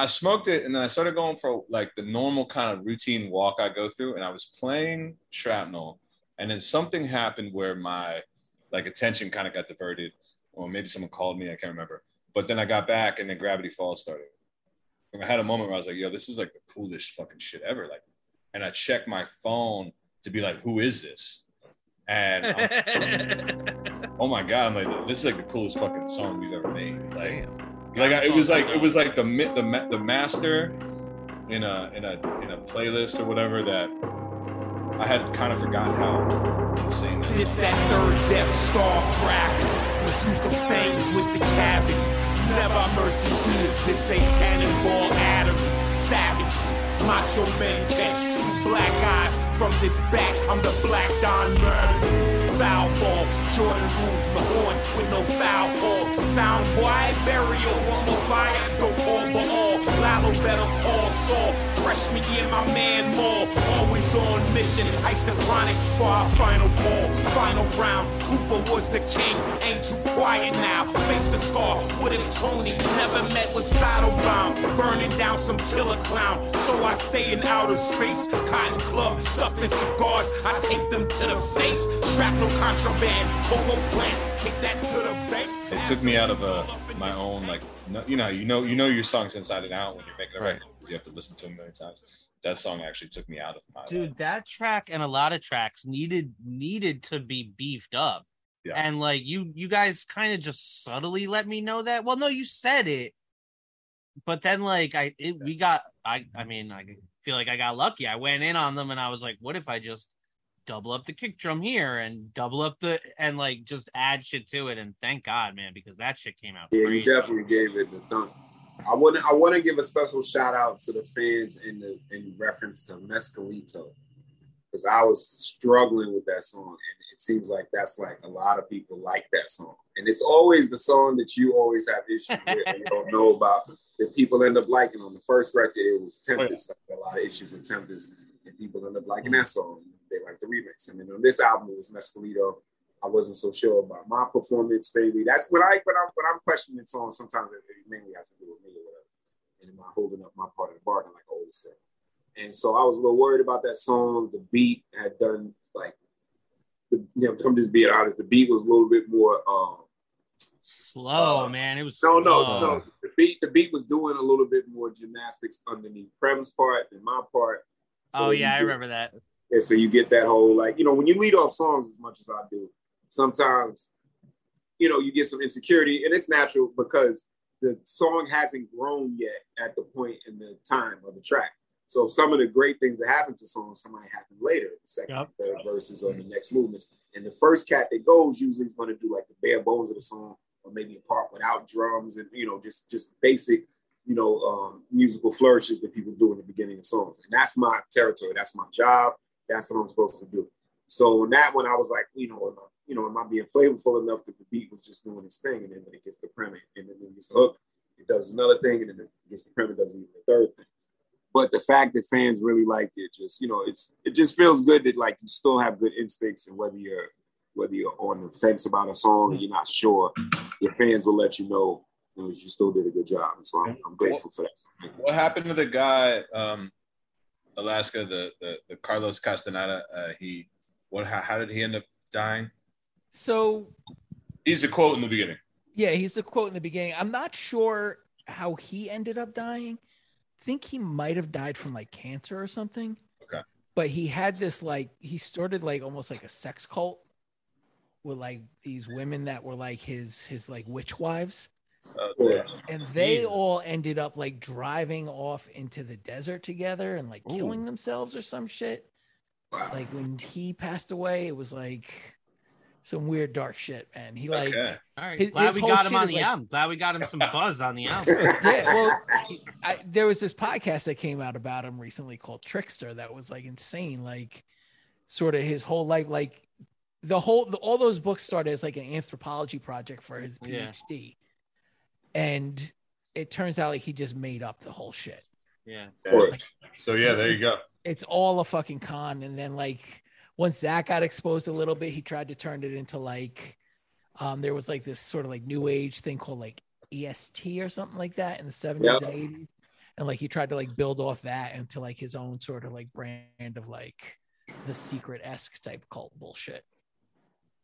I smoked it and then I started going for like the normal kind of routine walk I go through. And I was playing shrapnel. And then something happened where my like attention kind of got diverted. Or maybe someone called me, I can't remember. But then I got back and then Gravity Falls started. And I had a moment where I was like, yo, this is like the coolest fucking shit ever. Like, and I checked my phone to be like, who is this? And I'm- [laughs] oh my god, I'm like, this is like the coolest fucking song we've ever made. Like, like I, it was like it was like the the the master in a in a in a playlist or whatever that I had kind of forgotten how insane that This song. that third Death Star crack. Bazooka fangs with the cavity. Never mercy. This ain't cannonball Adam. Savage. Macho man catch two black eyes from this back. I'm the black Don murder. Foul ball. Jordan rules my horn with no foul call. Sound boy, burial, rumble fire. Go call but all. follow, better call Saul. Freshman year, my man Maul. Always on mission. Ice the chronic for our final call. Final round. Cooper was the king. Ain't too quiet now. Face the scar. What if Tony never met with Bound? Burning down some killer clown. So I stay in outer space. Cotton club stuffed in cigars. I take them to the face. Shrapnel contraband. Cocoa plant. Take that to the bank. It took me out of uh, my own like no, you know you know you know your songs inside and out when you're making a Right. record 'cause you have to listen to them a million times. That song actually took me out of my dude that track and a lot of tracks needed needed to be beefed up Yeah. and like you you guys kind of just subtly let me know that well no you said it but then like i it, we got i i mean i feel like i got lucky i went in on them and i was like what if i just double up the kick drum here and double up the and like just add shit to it and thank god man because that shit came out Yeah, crazy. you definitely gave it the thump. I want to I want to give a special shout out to the fans in the in reference to Mescalito because I was struggling with that song and it seems like that's like a lot of people like that song. And it's always the song that you always have issues with and you don't know [laughs] about. That people end up liking on the first record it was oh, Tempest. I had a lot of issues with Tempest. And people end up liking mm. that song they like the remix and then on this album it was Mescalito I wasn't so sure about my performance, baby. That's when I when I'm when I'm questioning songs. Sometimes it, it mainly has to do with me or whatever. And am I holding up my part of the bargain, like I always say? And so I was a little worried about that song. The beat had done like, the, you know, I'm just being honest. The beat was a little bit more. Um, slow Uh, man it was no, no, slow. no. The beat, the beat was doing a little bit more gymnastics underneath Prem's part than my part. So oh yeah i remember that and so you get that whole like, you know, when you lead off songs as much as I do, sometimes, you know, you get some insecurity, and it's natural because the song hasn't grown yet at the point in the time of the track. So some of the great things that happen to songs, some might happen later, the second, Yep. third verses, or the next movements. And the first cat that goes usually is going to do like the bare bones of the song, or maybe a part without drums, and you know, just just basic, you know, um, musical flourishes that people do in the beginning of songs. And that's my territory. That's my job. That's what I'm supposed to do. So on that one, I was like, you know, am I, you know, am I being flavorful enough because the beat was just doing its thing, and then when it gets the premise, and then the hook, it does another thing, and then it gets the premise, does even the third thing. But the fact that fans really liked it, just you know, it's it just feels good that like you still have good instincts, and whether you're whether you're on the fence about a song, and you're not sure, your fans will let you know, you know, you still did a good job, and so I'm, I'm grateful for that. What happened to the guy, um, Alaska, the, the the Carlos Castaneda? Uh, he, what? How, how did he end up dying? So He's a quote in the beginning. yeah, he's the quote in the beginning. I'm not sure how he ended up dying. think he might have died from like cancer or something. Okay. But he had this like he started like almost like a sex cult with like these women that were like his his like witch wives. Uh. And they Jesus. all ended up like driving off into the desert together and like killing themselves or some shit. Like when he passed away, it was like some weird dark shit, man. He like Okay. all right his- glad his we got him on the like- album glad we got him some [laughs] buzz on the [laughs] album yeah, well, I, there was this podcast that came out about him recently called Trickster that was like insane. Like, sort of his whole life, like the whole, the, all those books started as like an anthropology project for his Yeah. PhD, and it turns out like he just made up the whole shit. yeah Of course. So yeah, there you go. It's all a fucking con. And then like once that got exposed a little bit, he tried to turn it into like, um, there was like this sort of like new age thing called like EST or something like that in the 70s Yep. and 80s. And like he tried to like build off that into like his own sort of like brand of like the secret esque type cult bullshit.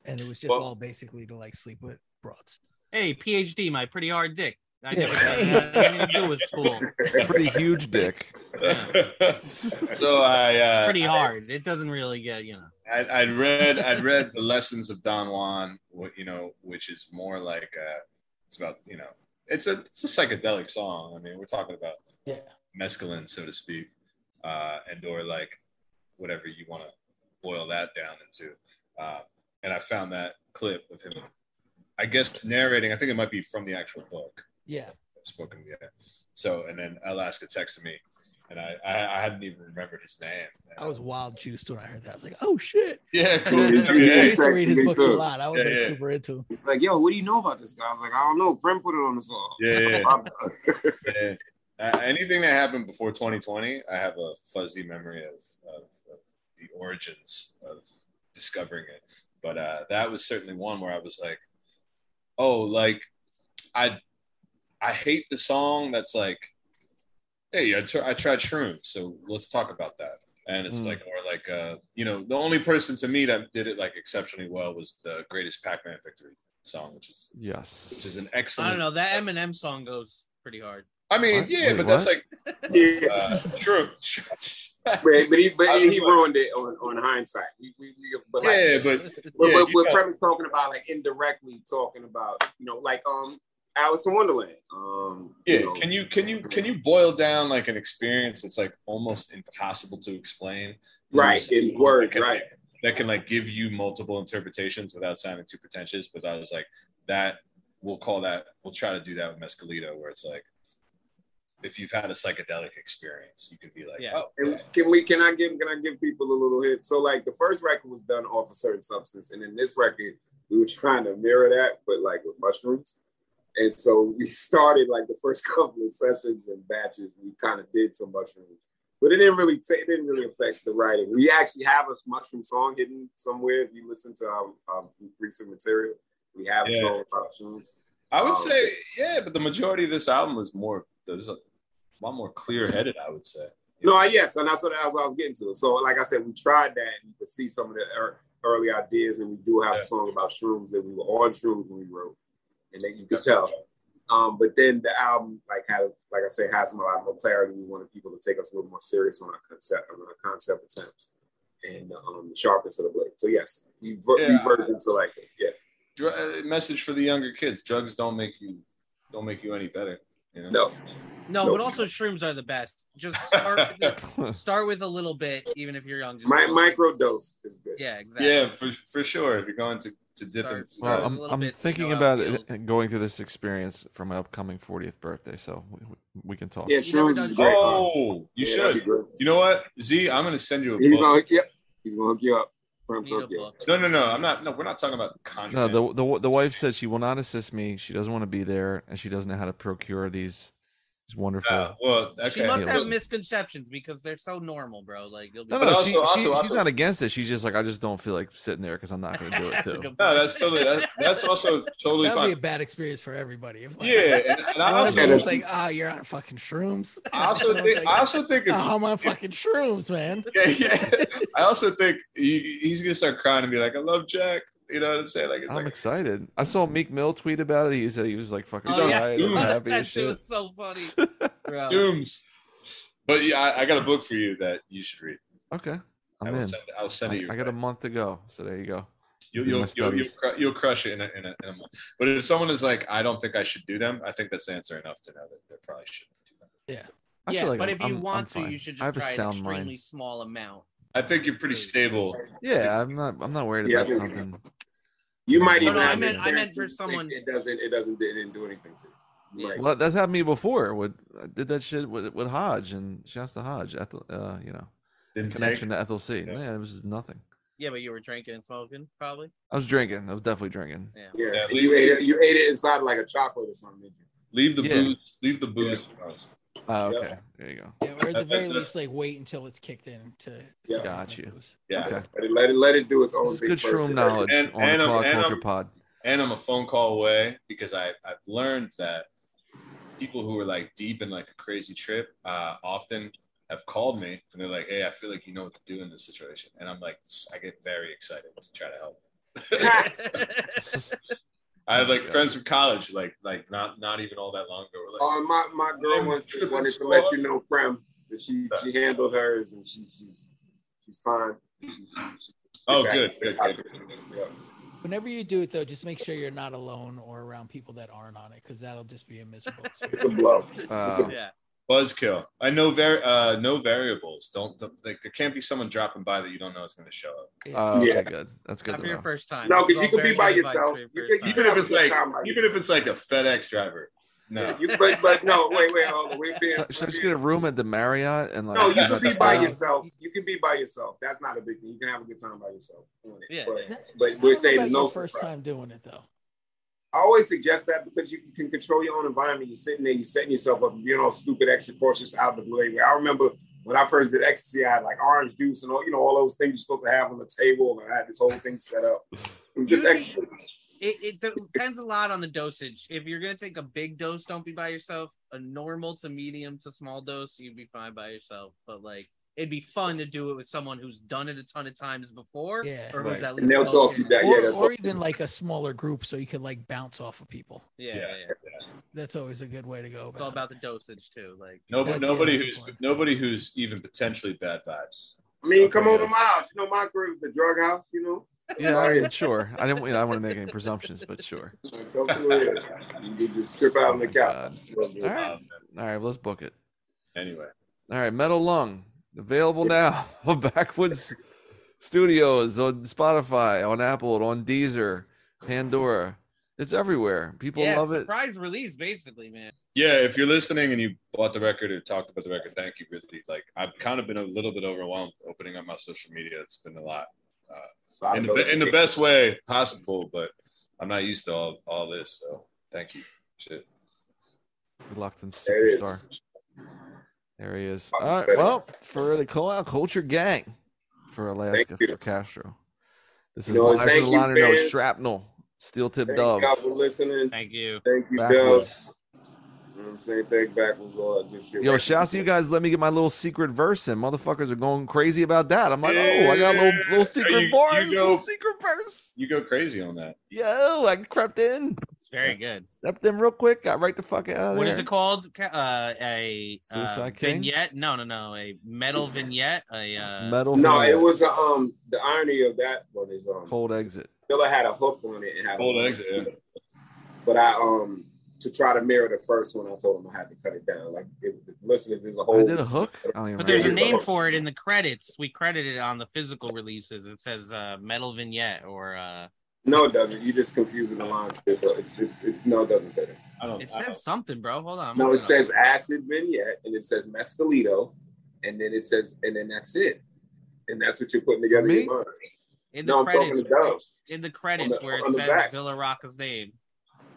And it was just Well- all basically to like sleep with broads. Hey phd my pretty hard dick I Yeah. never had anything to do with school. [laughs] Pretty huge dick. so I uh, Pretty hard. It doesn't really get, you know. I, I'd read I'd read the lessons of Don Juan, wh- you know, which is more like uh, it's about you know it's a it's a psychedelic song. I mean, we're talking about Yeah. mescaline, so to speak, uh, and or like whatever you want to boil that down into. Uh, and I found that clip of him, I guess narrating. I think it might be from the actual book Yeah. spoken yet. So and then Alaska texted me, and I I, I hadn't even remembered his name. I was wild juiced when I heard that. I was like, oh shit. Yeah, [laughs] cool. I Yeah, used to read his books too. a lot. I was Yeah, like yeah. super into him. He's like, yo, what do you know about this guy? I was like, I don't know. Brent put it on the song. Yeah, yeah, yeah. [laughs] [laughs] Yeah. Uh, anything that happened before 2020, I have a fuzzy memory of, of, of the origins of discovering it. But uh, that was certainly one where I was like, oh, like I I hate the song that's like, hey, I, tr- I tried shrooms, so let's talk about that. And it's Mm. like, or like, uh, you know, the only person to me that did it like exceptionally well was the Greatest Pac-Man Victory song, which is Yes. which is an excellent. I don't know. That Eminem song goes pretty hard. I mean, What? yeah, Wait, but that's like [laughs] Yeah. uh, true. [laughs] But, but he but he like- ruined it on, on hindsight. We, we, we, but like, yeah, but [laughs] But, yeah, but, you but got- Premise talking about like indirectly talking about you know like um Alice in Wonderland. Um, yeah. you know, Can you can you can you boil down like an experience that's like almost impossible to explain? right in words That can- right? That can like give you multiple interpretations without sounding too pretentious. But I was like, that we'll call that. We'll try to do that with Mescalito, where it's like, if you've had a psychedelic experience, you could be like, Yeah. oh, And yeah. can we can I give can I give people a little hit? So like the first record was done off a certain substance, and in this record we were trying to mirror that, but like with mushrooms. And so we started like the first [laughs] couple of sessions and batches. We kind of did some mushrooms, but it didn't really ta- it didn't really affect the writing. We actually have a mushroom song hidden somewhere. If you listen to our, our recent material, we have Yeah. a song about mushrooms. I would Um, say, yeah, but the majority of this album was more. There's a lot more clear-headed. I would say. No, I, yes, and that's what, that's what I was getting to. So, like I said, we tried that, and you could see some of the ear- early ideas, and we do have Yeah. a song about shrooms that we were on shrooms when we wrote, and that you could tell. Um, but then the album, like had, like I say, has a lot more clarity. We wanted people to take us a little more serious on our concept, on our concept attempts, and um, the sharpness of the blade. So yes, we ver- Yeah. reverted into like. Yeah, Dr- uh, message for the younger kids: drugs don't make you don't make you any better. You know? no, No, Nope. but also shrooms are the best. Just start with, the, [laughs] start with a little bit, even if you're young. Just my micro dose is good. Yeah, exactly. Yeah, for for sure. If you're going to to dip Start- into start Well, with a I'm, I'm thinking about it, going through this experience for my upcoming 40th birthday, so we, we can talk. Yeah, You shrooms is great. Oh, you Yeah, should. You know what, Z? I'm gonna send you a He's book. gonna hook you up. He's gonna hook you up. Put him Need a hook you up. Book. No, no, no. I'm not. No, we're not talking about No, the, the the wife said she will not assist me. She doesn't want to be there, and she doesn't know how to procure these. These wonderful. Uh, well, okay. She must Yeah. have misconceptions because they're so normal, bro. Like you'll be. no, no, also- she, also- she, also- she's not against it. She's just like, I just don't feel like sitting there because I'm not going to do it [laughs] That's too. no, that's totally. That's, that's also [laughs] totally That'd be a bad experience for everybody. If like, Yeah, and, and I [laughs] also, them Yeah, was like, ah, you're on fucking shrooms. I also think, like, I also think if "Oh, I'm on fucking shrooms, man. yeah, yeah. I also think he, he's gonna start crying and be like, "I love Jack." You know what I'm saying? Like, it's I'm like, excited. I saw Meek Mill tweet about it. He said he was like fucking Oh, yeah. tired and [laughs] happy that as shit shit. was so funny. [laughs] Dooms. But yeah, I, I got a book for you that you should read. Okay, I I'm will in. send, I'll send it I, your I got a month to go, so there you go. You'll, you'll, you'll, you'll, you'll crush it in a, in, a, in a month. But if someone is like, I don't think I should do them, I think that's answer enough to know that they probably shouldn't do them. Yeah. I yeah, like but I'm- if you I'm- I'm want to, fine. you should I just have a try an extremely mind. small amount. I think you're pretty stable. Yeah, I'm not. I'm not worried Yeah, about I something. You might even no, I meant- I meant for someone- It doesn't. It doesn't. It didn't do anything to you. You might- Well, that's happened to me before. With I did that shit with, with Hodge and shouts to Hodge. Ethel, uh, you know, Didn't connection take. to Ethel C. Yeah. Man, it was nothing. Yeah, but you were drinking and smoking, probably. I was drinking. I was definitely drinking. Yeah. Yeah, Yeah, you ate it. You ate it inside like a chocolate or something. Leave the Yeah. booze. Leave the booze. In the house. Oh, Yeah. okay. There you go. Yeah, or at the very least, like wait until it's kicked in to. Yeah. Got you. Yeah. Okay. Let it. Let it. Let it do its own This thing good first. shroom knowledge And- on and the I'm- Call Out Culture I'm- Pod. and I'm a phone call away because I I've learned that people who are like deep in like a crazy trip uh, often have called me and they're like, "Hey, I feel like you know what to do in this situation," and I'm like, I get very excited to try to help. [laughs] [laughs] [laughs] I have like friends from college, like like not not even all that long ago. Were like, Uh, my my girl wants wanted to so let you know, Prem, that she she handled hers and she she's she's fine. She, she, she, Oh, back. good, good, good. Whenever you do it, though, just make sure you're not alone or around people that aren't on it, because that'll just be a miserable It's a experience. blow. It's a- Uh, yeah. Buzzkill. I know very uh, no variables. Don't like there can't be someone dropping by that you don't know is going to show up. uh, okay, Yeah. good. That's good Not for your first time. No, because you all could be by yourself. You first could- time. Even if it's like even if it's like a FedEx driver. No. You, [laughs] but but no, wait, wait, hold on. We're being, Should, should I just get a room at the Marriott and like? no, you can be by yourself. You can be by yourself. That's not a big thing. You can have a good time by yourself. doing it. Yeah. But, but we're saying no first surprise. time doing it though. I always suggest that because you can control your own environment. You're sitting there, you're setting yourself up, you're all stupid, extra cautious out of the blue. Anyway, I remember when I first did ecstasy, I had like orange juice and all, you know, all those things you're supposed to have on the table. And I had this whole thing set up. And just ecstasy. It, it depends a lot on the dosage. If you're gonna take a big dose, don't be by yourself. A normal to medium to small dose, you'd be fine by yourself. But like, it'd be fun to do it with someone who's done it a ton of times before, Yeah. or who's Right. at least And they'll talk you trained. back. Yeah, or, that's or even like a smaller group so you could like bounce off of people. Yeah, Yeah. yeah, yeah. That's always a good way to go It's all about, about the dosage too. Like, Nobody, nobody, who's, important. nobody who's even potentially bad vibes. I mean, come over yeah. my house. You know, my crib is the drug house, you know? Yeah, I mean, sure. I didn't. You know, I don't want to make any presumptions, but sure. Come to it. You just trip out on the oh, couch. All right, all right. Let's book it. anyway, All right, Metal Lung available now [laughs] on Backwoodz Studios on Spotify, on Apple, on Deezer, Pandora. It's everywhere. People yeah, love it. surprise release, basically, man. yeah. If you're listening and you bought the record or talked about the record, thank you, really. Like I've kind of been a little bit overwhelmed opening up my social media. It's been a lot uh, in the in the best way possible, but I'm not used to all all this. So thank you. Shit. Reluctant There it superstar. Is. There he is. All right. Well, for the call out culture gang for Alaska for Castro. This You is know, live for the liner notes. Shrapnel, steel tip Thank dove. y'all for listening. Thank you. Thank you, Dubs. Backwoodz. You know I'm saying? Thank Backwoodz. All that good shit. Yo, shout out to you guys. Let me get my little secret verse in. Motherfuckers are going crazy about that. I'm like, oh, I got a little little secret You- you bars, go- little secret verse. You go crazy on that. Yo, I crept in, It's very That's- good. stepped in real quick, got right the fuck out of What there. is it called? Uh, a uh, Suicide King? vignette? No, no, no. A metal [laughs] vignette. A uh, Metal. No, Fingers, it was um the irony of that one is um cold exit. Miller had a hook on it and had a Cold exit, yeah. But I um to try to mirror the first one, I told him I had to cut it down. Like if the listeners, there's a whole. I did a hook. I don't even But there's a name for it in the credits. We credited it on the physical releases. It says uh, metal vignette or uh, No, it doesn't. You're just confusing the lines. It's, it's, it's, it's no, it doesn't say that. I don't. it I don't- says something, bro. Hold on. I'm No, looking it up. says acid vignette, and it says mescalito, and then it says, and then that's it, and that's what you're putting together in your mind. in the no, I'm talking credits. to Dub. in the credits the- where it says back. Zilla Rocca's name.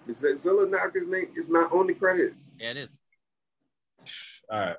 It says Zilla Rocca's name is not on the credits. Yeah, it is. All right.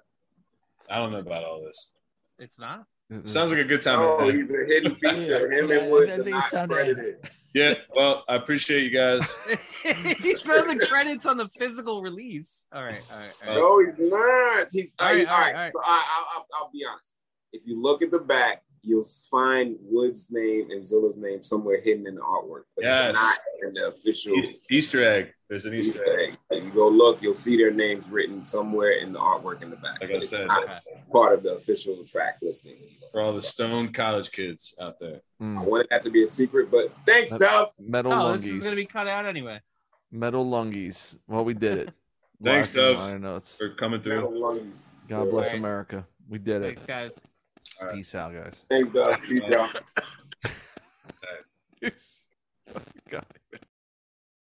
I don't know about all this. It's not. Sounds like a good time. Oh, to he's a hidden [laughs] feature. Yeah, Him yeah, and Woods are not credited. Yeah. Well, I appreciate you guys. [laughs] he said the credits on the physical release. All right, all right, all right. No, he's not. He's All all right, right. all right, all right. So I, I, I'll, I'll be honest. If you look at the back, you'll find Wood's name and Zilla's name somewhere hidden in the artwork, but Yes. it's not in the official Easter egg. There's an Easter Easter egg. egg. If you go look, you'll see their names written somewhere in the artwork in the back. Like but I it's said. not part of the official track listing. For all the stone college kids out there. I Mm. wanted that to be a secret, but thanks, That- Dub. Metal No, this is gonna be cut out anyway. Metal lungies. Well, we did it. [laughs] Thanks, Live from the Dubs, liner notes. For coming Metal through. lungs. God bless Right. America. We did it. Thanks, guys. All right. Peace out, guys. Thanks, Dub. Peace out. [laughs] Peace.